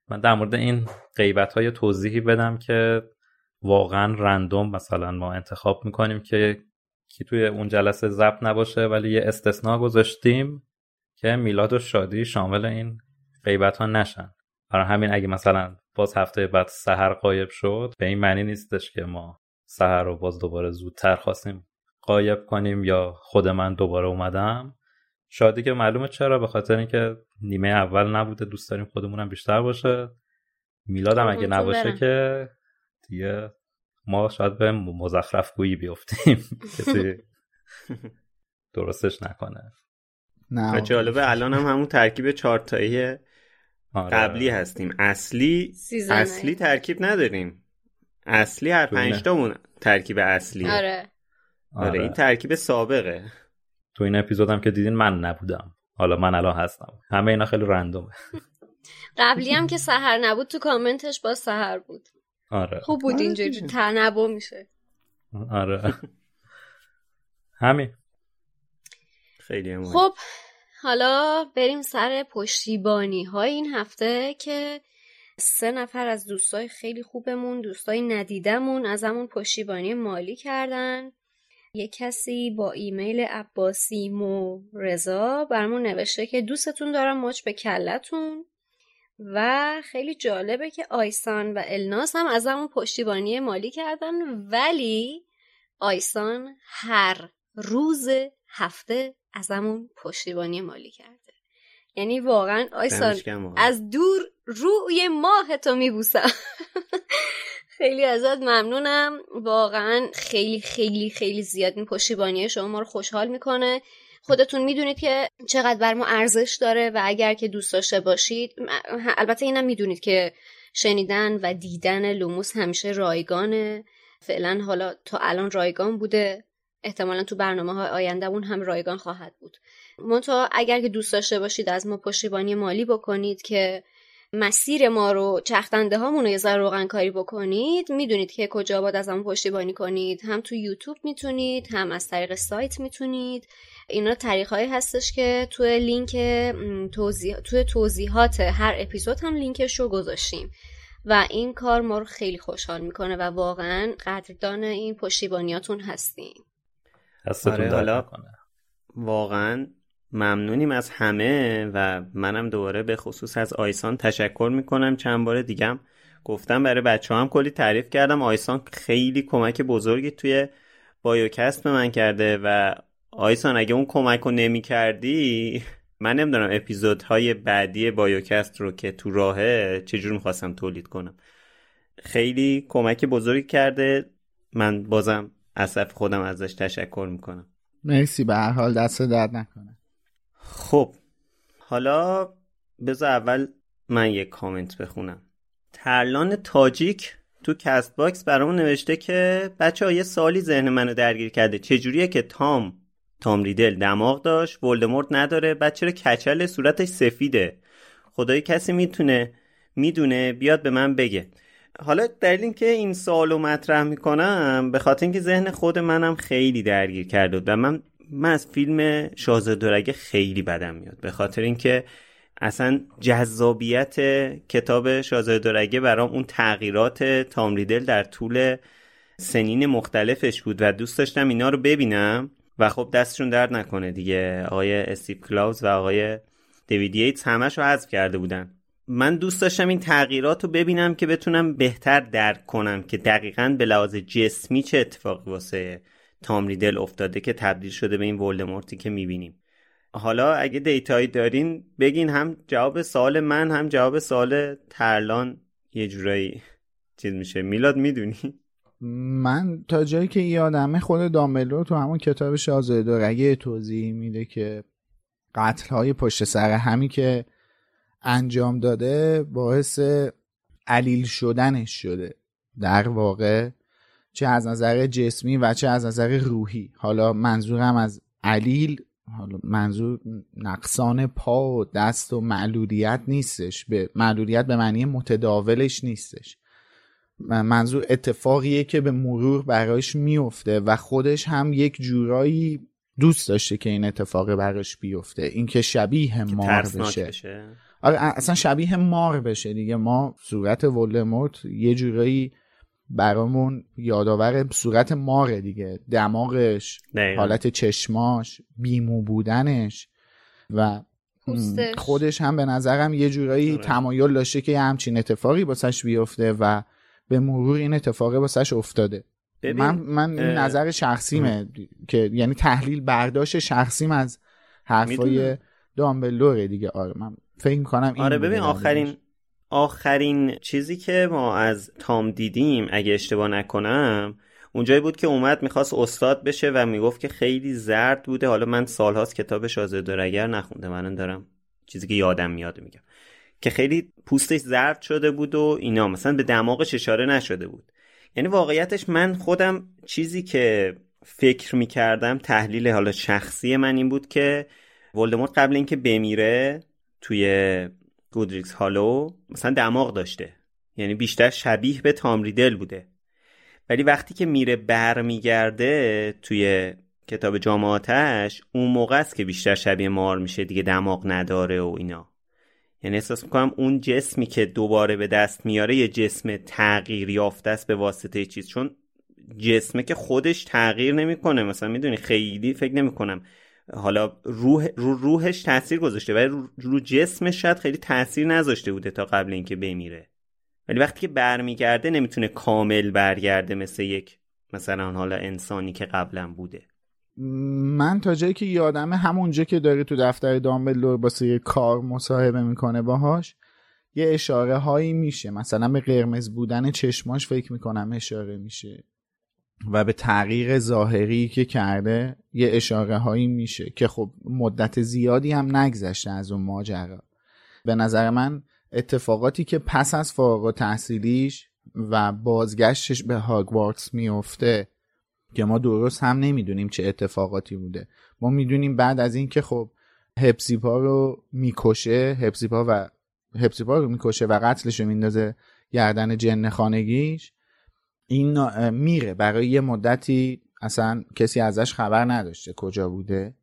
[SPEAKER 7] من در مورد این غیبت های توضیحی بدم که واقعا رندوم مثلا ما انتخاب می‌کنیم که کی توی اون جلسه ضبط نباشه ولی یه استثناء گذاشتیم که میلاد و شادی شامل این غیبت ها نشن. برای همین اگه مثلا باز هفته بعد سهر قایب شد. به این معنی نیستش که ما سهر رو باز دوباره زودتر خواستیم قایب کنیم یا خود من دوباره اومدم. شادی که معلومه چرا به خاطر اینکه نیمه اول نبوده دوست داریم خودمونم بیشتر باشه. میلادم اگه نباشه که دیگه ما شاید به مزخرف گویی بیفتیم. کسی درستش نکنه.
[SPEAKER 2] نه جالبه الان هم همون ترکیب چارتایی آره. قبلی هستیم. اصلی اصلی ترکیب نداریم. اصلی هر پنج تامون ترکیب اصلی
[SPEAKER 4] آره.
[SPEAKER 2] آره. این ترکیب سابقه.
[SPEAKER 7] تو این اپیزودم که دیدین من نبودم. حالا من الان هستم. همه اینا خیلی رندومه.
[SPEAKER 4] قبلی هم که سهر نبود تو کامنتش با سهر بود.
[SPEAKER 7] آره.
[SPEAKER 4] خوب بود اینجوری تنبو میشه.
[SPEAKER 7] آره. همین.
[SPEAKER 2] خیلی
[SPEAKER 4] خب حالا بریم سر پشتیبانی های این هفته که سه نفر از دوستای خیلی خوبمون دوستای ندیدمون از همون پشتیبانی مالی کردن. یه کسی با ایمیل عباسی مو رضا برمون نوشته که دوستتون دارم ماچ به کلتون. و خیلی جالبه که آیسان و الناس هم از همون پشتیبانی مالی کردن ولی آیسان هر روز هفته از همون پشتیبانی مالی کرده. یعنی واقعا آیسان از دور روی ماه تو میبوسم. خیلی ازت ممنونم. واقعا خیلی خیلی خیلی زیاد این پشتیبانی شما ما رو خوشحال می‌کنه. خودتون می‌دونید که چقدر بر ما ارزش داره و اگر که دوست داشته باشید البته اینم می‌دونید که شنیدن و دیدن لوموس همیشه رایگانه. فعلا حالا تا الان رایگان بوده. احتمالا تو برنامه های آیندهمون هم رایگان خواهد بود. منتها اگر که دوست داشته باشید از ما پشتیبانی مالی بکنید که مسیر ما رو چختنده هامون رو یه ذره روغن کاری بکنید. می‌دونید که کجا باید از همون پشتیبانی کنید. هم تو یوتیوب می‌تونید هم از طریق سایت می‌تونید. اینا طریق هستش که توی لینک توضیح... توی توضیحات هر اپیزود هم لینکش رو گذاشتیم. و این کار ما رو خیلی خوشحال می‌کنه و واقعا قدردان این پشتیبانیاتون هستیم.
[SPEAKER 2] آره حالا واقعا ممنونیم از همه و منم دوباره به خصوص از آیسان تشکر می‌کنم. چند بار دیگم گفتم برای بچه هم کلی تعریف کردم. آیسان خیلی کمک بزرگی توی بایوکست به من کرده و آیسان اگه اون کمک رو نمی کردی من نمی‌دونم اپیزودهای بعدی بایوکست رو که تو راهه چجور می‌خواستم تولید کنم. خیلی کمک بزرگی کرده. من بازم از خودم ازش تشکر می‌کنم.
[SPEAKER 5] مرسی به هر حال دست درد نکنه.
[SPEAKER 2] خب حالا بذار اول من یک کامنت بخونم. ترلان تاجیک تو Castbox برامون نوشته که بچه ها یه سالی ذهن منو درگیر کرده. چجوریه که تام تام ریدل دماغ داشت ولدمورت نداره چرا کچل صورتش سفیده؟ خدایی کسی می‌تونه می‌دونه بیاد به من بگه. حالا دلیل اینکه این سوالو مطرح می‌کنم به خاطر اینکه ذهن خود منم خیلی درگیر کرده و من من از فیلم شاهزاده خیلی بدم میاد. به خاطر اینکه اصلا جذابیت کتاب شاهزاده دورگه برام اون تغییرات تام ریدل در طول سنین مختلفش بود و دوست داشتم اینا رو ببینم و خب دستشون درد نکنه دیگه. آقای استیو کلاوز و آقای دیوید ییتس همش رو حذف کرده بودن. من دوست داشتم این تغییرات رو ببینم که بتونم بهتر درک کنم که دقیقا به لحاظ جسمی چه اتفاقی واسه تام ریدل افتاده که تبدیل شده به این ولدمورتی که می‌بینیم. حالا اگه دیتایی دارین بگین هم جواب سوال من هم جواب سوال ترلان یه جورایی چیز میشه. میلاد می‌دونی؟
[SPEAKER 5] من تا جایی که یادمه خود دامبلو تو همون کتاب شاهزاده رگه توضیح میده که قتل های پشت سر همی که انجام داده باعث علیل شدنش شده. در واقع چه از نظر جسمی و چه از نظر روحی. حالا منظورم از علیل حالا منظور نقصان پا و دست و معلولیت نیستش. به معلولیت به معنی متداولش نیستش. منظور اتفاقیه که به مرور برایش میفته و خودش هم یک جورایی دوست داشته که این اتفاق براش بیفته. اینکه شبیه مار بشه. بشه. آره اصلا شبیه مار بشه دیگه. ما صورت ولدمورت یه جورایی برامون یادآور صورت ماره دیگه. دماغش حالت چشماش بیمو بودنش و خودش هم به نظرم یه جورایی آره. تمایل داشته که یه همچین اتفاقی باسش بیفته و به مرور این اتفاقی باسش افتاده. من من این نظر شخصیمه که یعنی تحلیل برداشت شخصیم از حرفای دامبلوره دیگه. آره من فکر کنم
[SPEAKER 2] آره ببین آخرین آخرین چیزی که ما از تام دیدیم اگه اشتباه نکنم اونجایی بود که اومد می‌خواست استاد بشه و می‌گفت که خیلی زرد بوده. حالا من سالهاست کتاب شاهزاده دورگر نخونده من دارم چیزی که یادم میاد میگم. که خیلی پوستش زرد شده بود و اینا. مثلا به دماغش اشاره نشده بود. یعنی واقعیتش من خودم چیزی که فکر می‌کردم تحلیل حالا شخصی من این بود که ولدمورت قبل اینکه بمیره توی گودریکس هالو مثلا دماغ داشته. یعنی بیشتر شبیه به تامریدل بوده. ولی وقتی که میره برمیگرده توی کتاب جامعاتش اون موقع است که بیشتر شبیه مار میشه دیگه دماغ نداره و اینا. یعنی احساس می‌کنم اون جسمی که دوباره به دست میاره یه جسم تغییر یافته است به واسطه چیز. چون جسمه که خودش تغییر نمی‌کنه. مثلا می‌دونی خیلی فکر نمی‌کنم حالا روح رو روحش تاثیر گذاشته ولی رو, رو جسمش شاید خیلی تاثیر نذاشته بوده تا قبل اینکه بمیره. ولی وقتی که برمیگرده نمی‌تونه کامل برگرده مثل یک مثلا حالا انسانی که قبلا بوده.
[SPEAKER 5] من تا جایی که یادمه همونجا که داره تو دفتر دامبلدور باسه یه کار مصاحبه می‌کنه باهاش یه اشاره هایی میشه. مثلا به قرمز بودن چشماش فکر می‌کنم اشاره میشه. و به تغییر ظاهری که کرده یه اشاره هایی میشه که خب مدت زیادی هم نگذشته از اون ماجرا. به نظر من اتفاقاتی که پس از فارغ تحصیلیش و بازگشتش به هاگوارتس میفته که ما درست هم نمی‌دونیم چه اتفاقاتی بوده. ما می‌دونیم بعد از اینکه خب هپسیپا رو می‌کشه هپسیپا و هپسیپا رو می‌کشه و قتلش رو میندازه گردن جن خانگیش این میره. برای یه مدتی اصلا کسی ازش خبر نداشته کجا بوده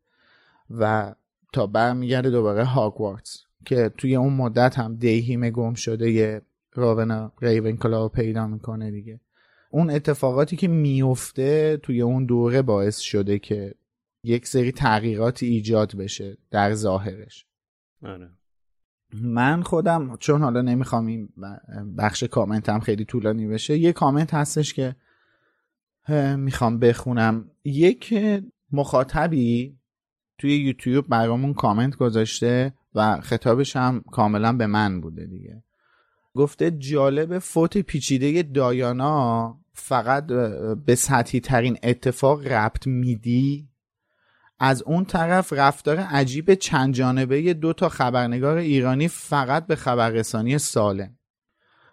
[SPEAKER 5] و تا برمیگرده دوباره هاگوارتس که توی اون مدت هم دیهیم گم شده یه راونا ریون کلاو پیدا می‌کنه دیگه. اون اتفاقاتی که میفته توی اون دوره باعث شده که یک سری تغییراتی ایجاد بشه در ظاهرش.
[SPEAKER 2] آره.
[SPEAKER 5] من خودم چون حالا نمی‌خوام این بخش کامنت هم خیلی طولانی بشه یه کامنت هستش که می‌خوام بخونم. یک مخاطبی توی یوتیوب برامون کامنت گذاشته و خطابش هم کاملا به من بوده دیگه. گفته جالب فوت پیچیده دایانا فقط به سطحی ترین اتفاق ربط میدی؟ از اون طرف رفتار عجیب چند جانبه دو تا خبرنگار ایرانی فقط به خبررسانی سالم.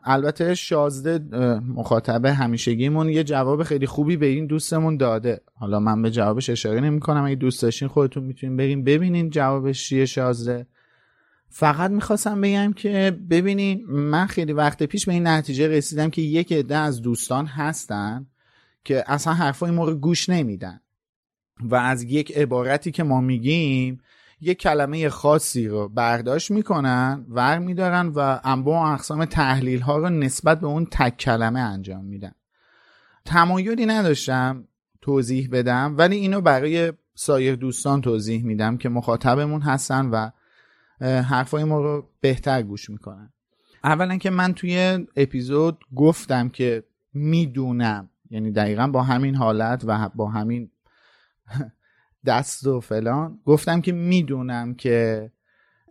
[SPEAKER 5] البته شازده مخاطب همیشگیمون یه جواب خیلی خوبی به این دوستمون داده. حالا من به جوابش اشاره نمی کنم اگه دوست داشتین خودتون می‌تونین بریم ببینین جوابش چیه شازده. فقط می‌خواستم بگم که ببینین من خیلی وقت پیش به این نتیجه رسیدم که یک عده از دوستان هستن که اصلا حرفای ما رو گوش نمیدن. و از یک عبارتی که ما میگیم یک کلمه خاصی رو برداشت می‌کنن ور میدارن و انواع و اقسام تحلیل ها رو نسبت به اون تک کلمه انجام میدن. تمایلی نداشتم توضیح بدم ولی اینو برای سایر دوستان توضیح میدم که مخاطبمون هستن و حرفای ما رو بهتر گوش می‌کنن. اولا که من توی اپیزود گفتم که می‌دونم یعنی دقیقا با همین حالت و با همین دست و فلان. گفتم که می‌دونم که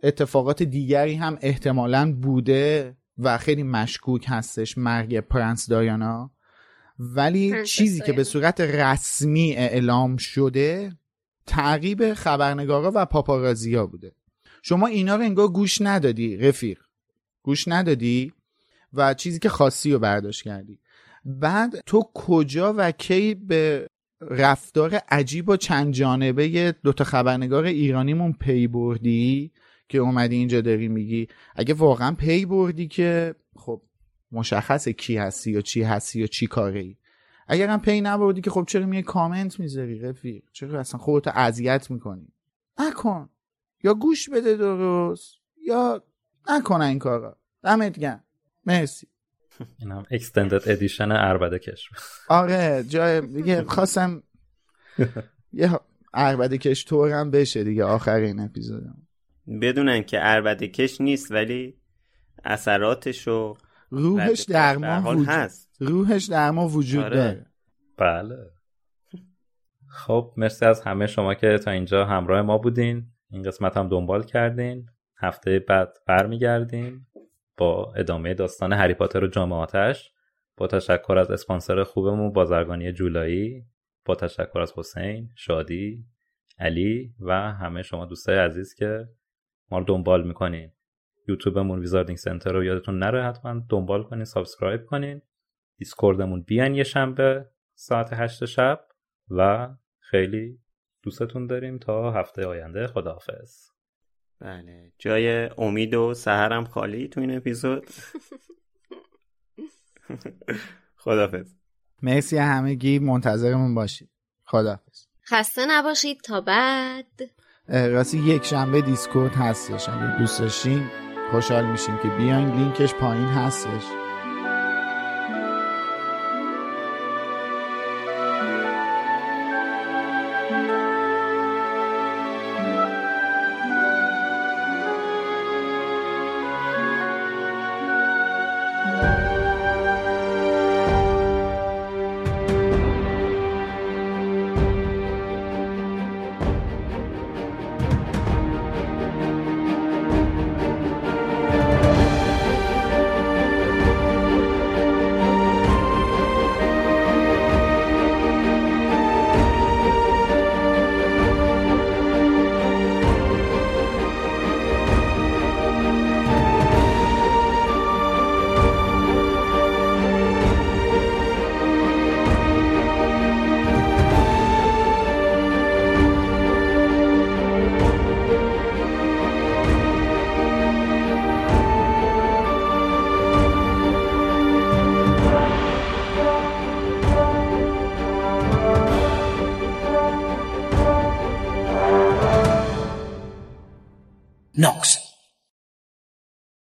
[SPEAKER 5] اتفاقات دیگری هم احتمالا بوده و خیلی مشکوک هستش مرگ پرنس دایانا. ولی چیزی که به صورت رسمی اعلام شده تعقیب خبرنگارا و پاپارازیا بوده. شما اینا رو انگار گوش ندادی رفیق. گوش ندادی و چیزی که خواستی رو برداشت کردی. بعد تو کجا و کی به رفتار عجیب و چند جانبه دوتا خبرنگار ایرانیمون پی بردی که اومدی اینجا داری میگی. اگه واقعا پی بردی که خب مشخصه کی هستی یا چی هستی یا چی کاره ای. اگر هم پی نبردی که خب چرا دیگه کامنت می‌ذاری رفیق؟ چرا اصلا خودتو اذیت می‌کنی؟ نکن. یا گوش بده درست یا نکنه این کارا. دمت گرم. مرسی.
[SPEAKER 7] این هم اکستندد ادیشن عربده کش.
[SPEAKER 5] آره جای دیگه خواستم یه عربده کش تورم بشه دیگه آخرین اپیزودم
[SPEAKER 2] بدونن که عربده کش نیست ولی اثراتش و
[SPEAKER 5] روحش در ما وجود هست. روحش در ما وجود آره. داره.
[SPEAKER 7] بله. خب مرسی از همه شما که تا اینجا همراه ما بودین. این قسمت هم دنبال کردین. هفته بعد برمیگردیم. با ادامه داستان هری پاتر و جامعاتش با تشکر از اسپانسر خوبمون بازرگانی جولایی با تشکر از حسین شادی علی و همه شما دوستای عزیز که ما رو دنبال می‌کنین. یوتیوبمون Wizarding Center رو یادتون نره حتما دنبال کنین subscribe کنین. دیسکوردمون بیان یه شنبه ساعت هشت شب و خیلی دوستتون داریم تا هفته آینده. خداحافظ.
[SPEAKER 2] بله. جای امید و سهرم خالی تو این اپیزود. خداحافظ
[SPEAKER 5] مرسی همگی. منتظرمون باشید. خداحافظ
[SPEAKER 4] خسته نباشید. تا بعد.
[SPEAKER 5] راستی یک شنبه دیسکورد هستش. اگه دوست داشتین خوشحال میشیم که بیاین. لینکش پایین هستش.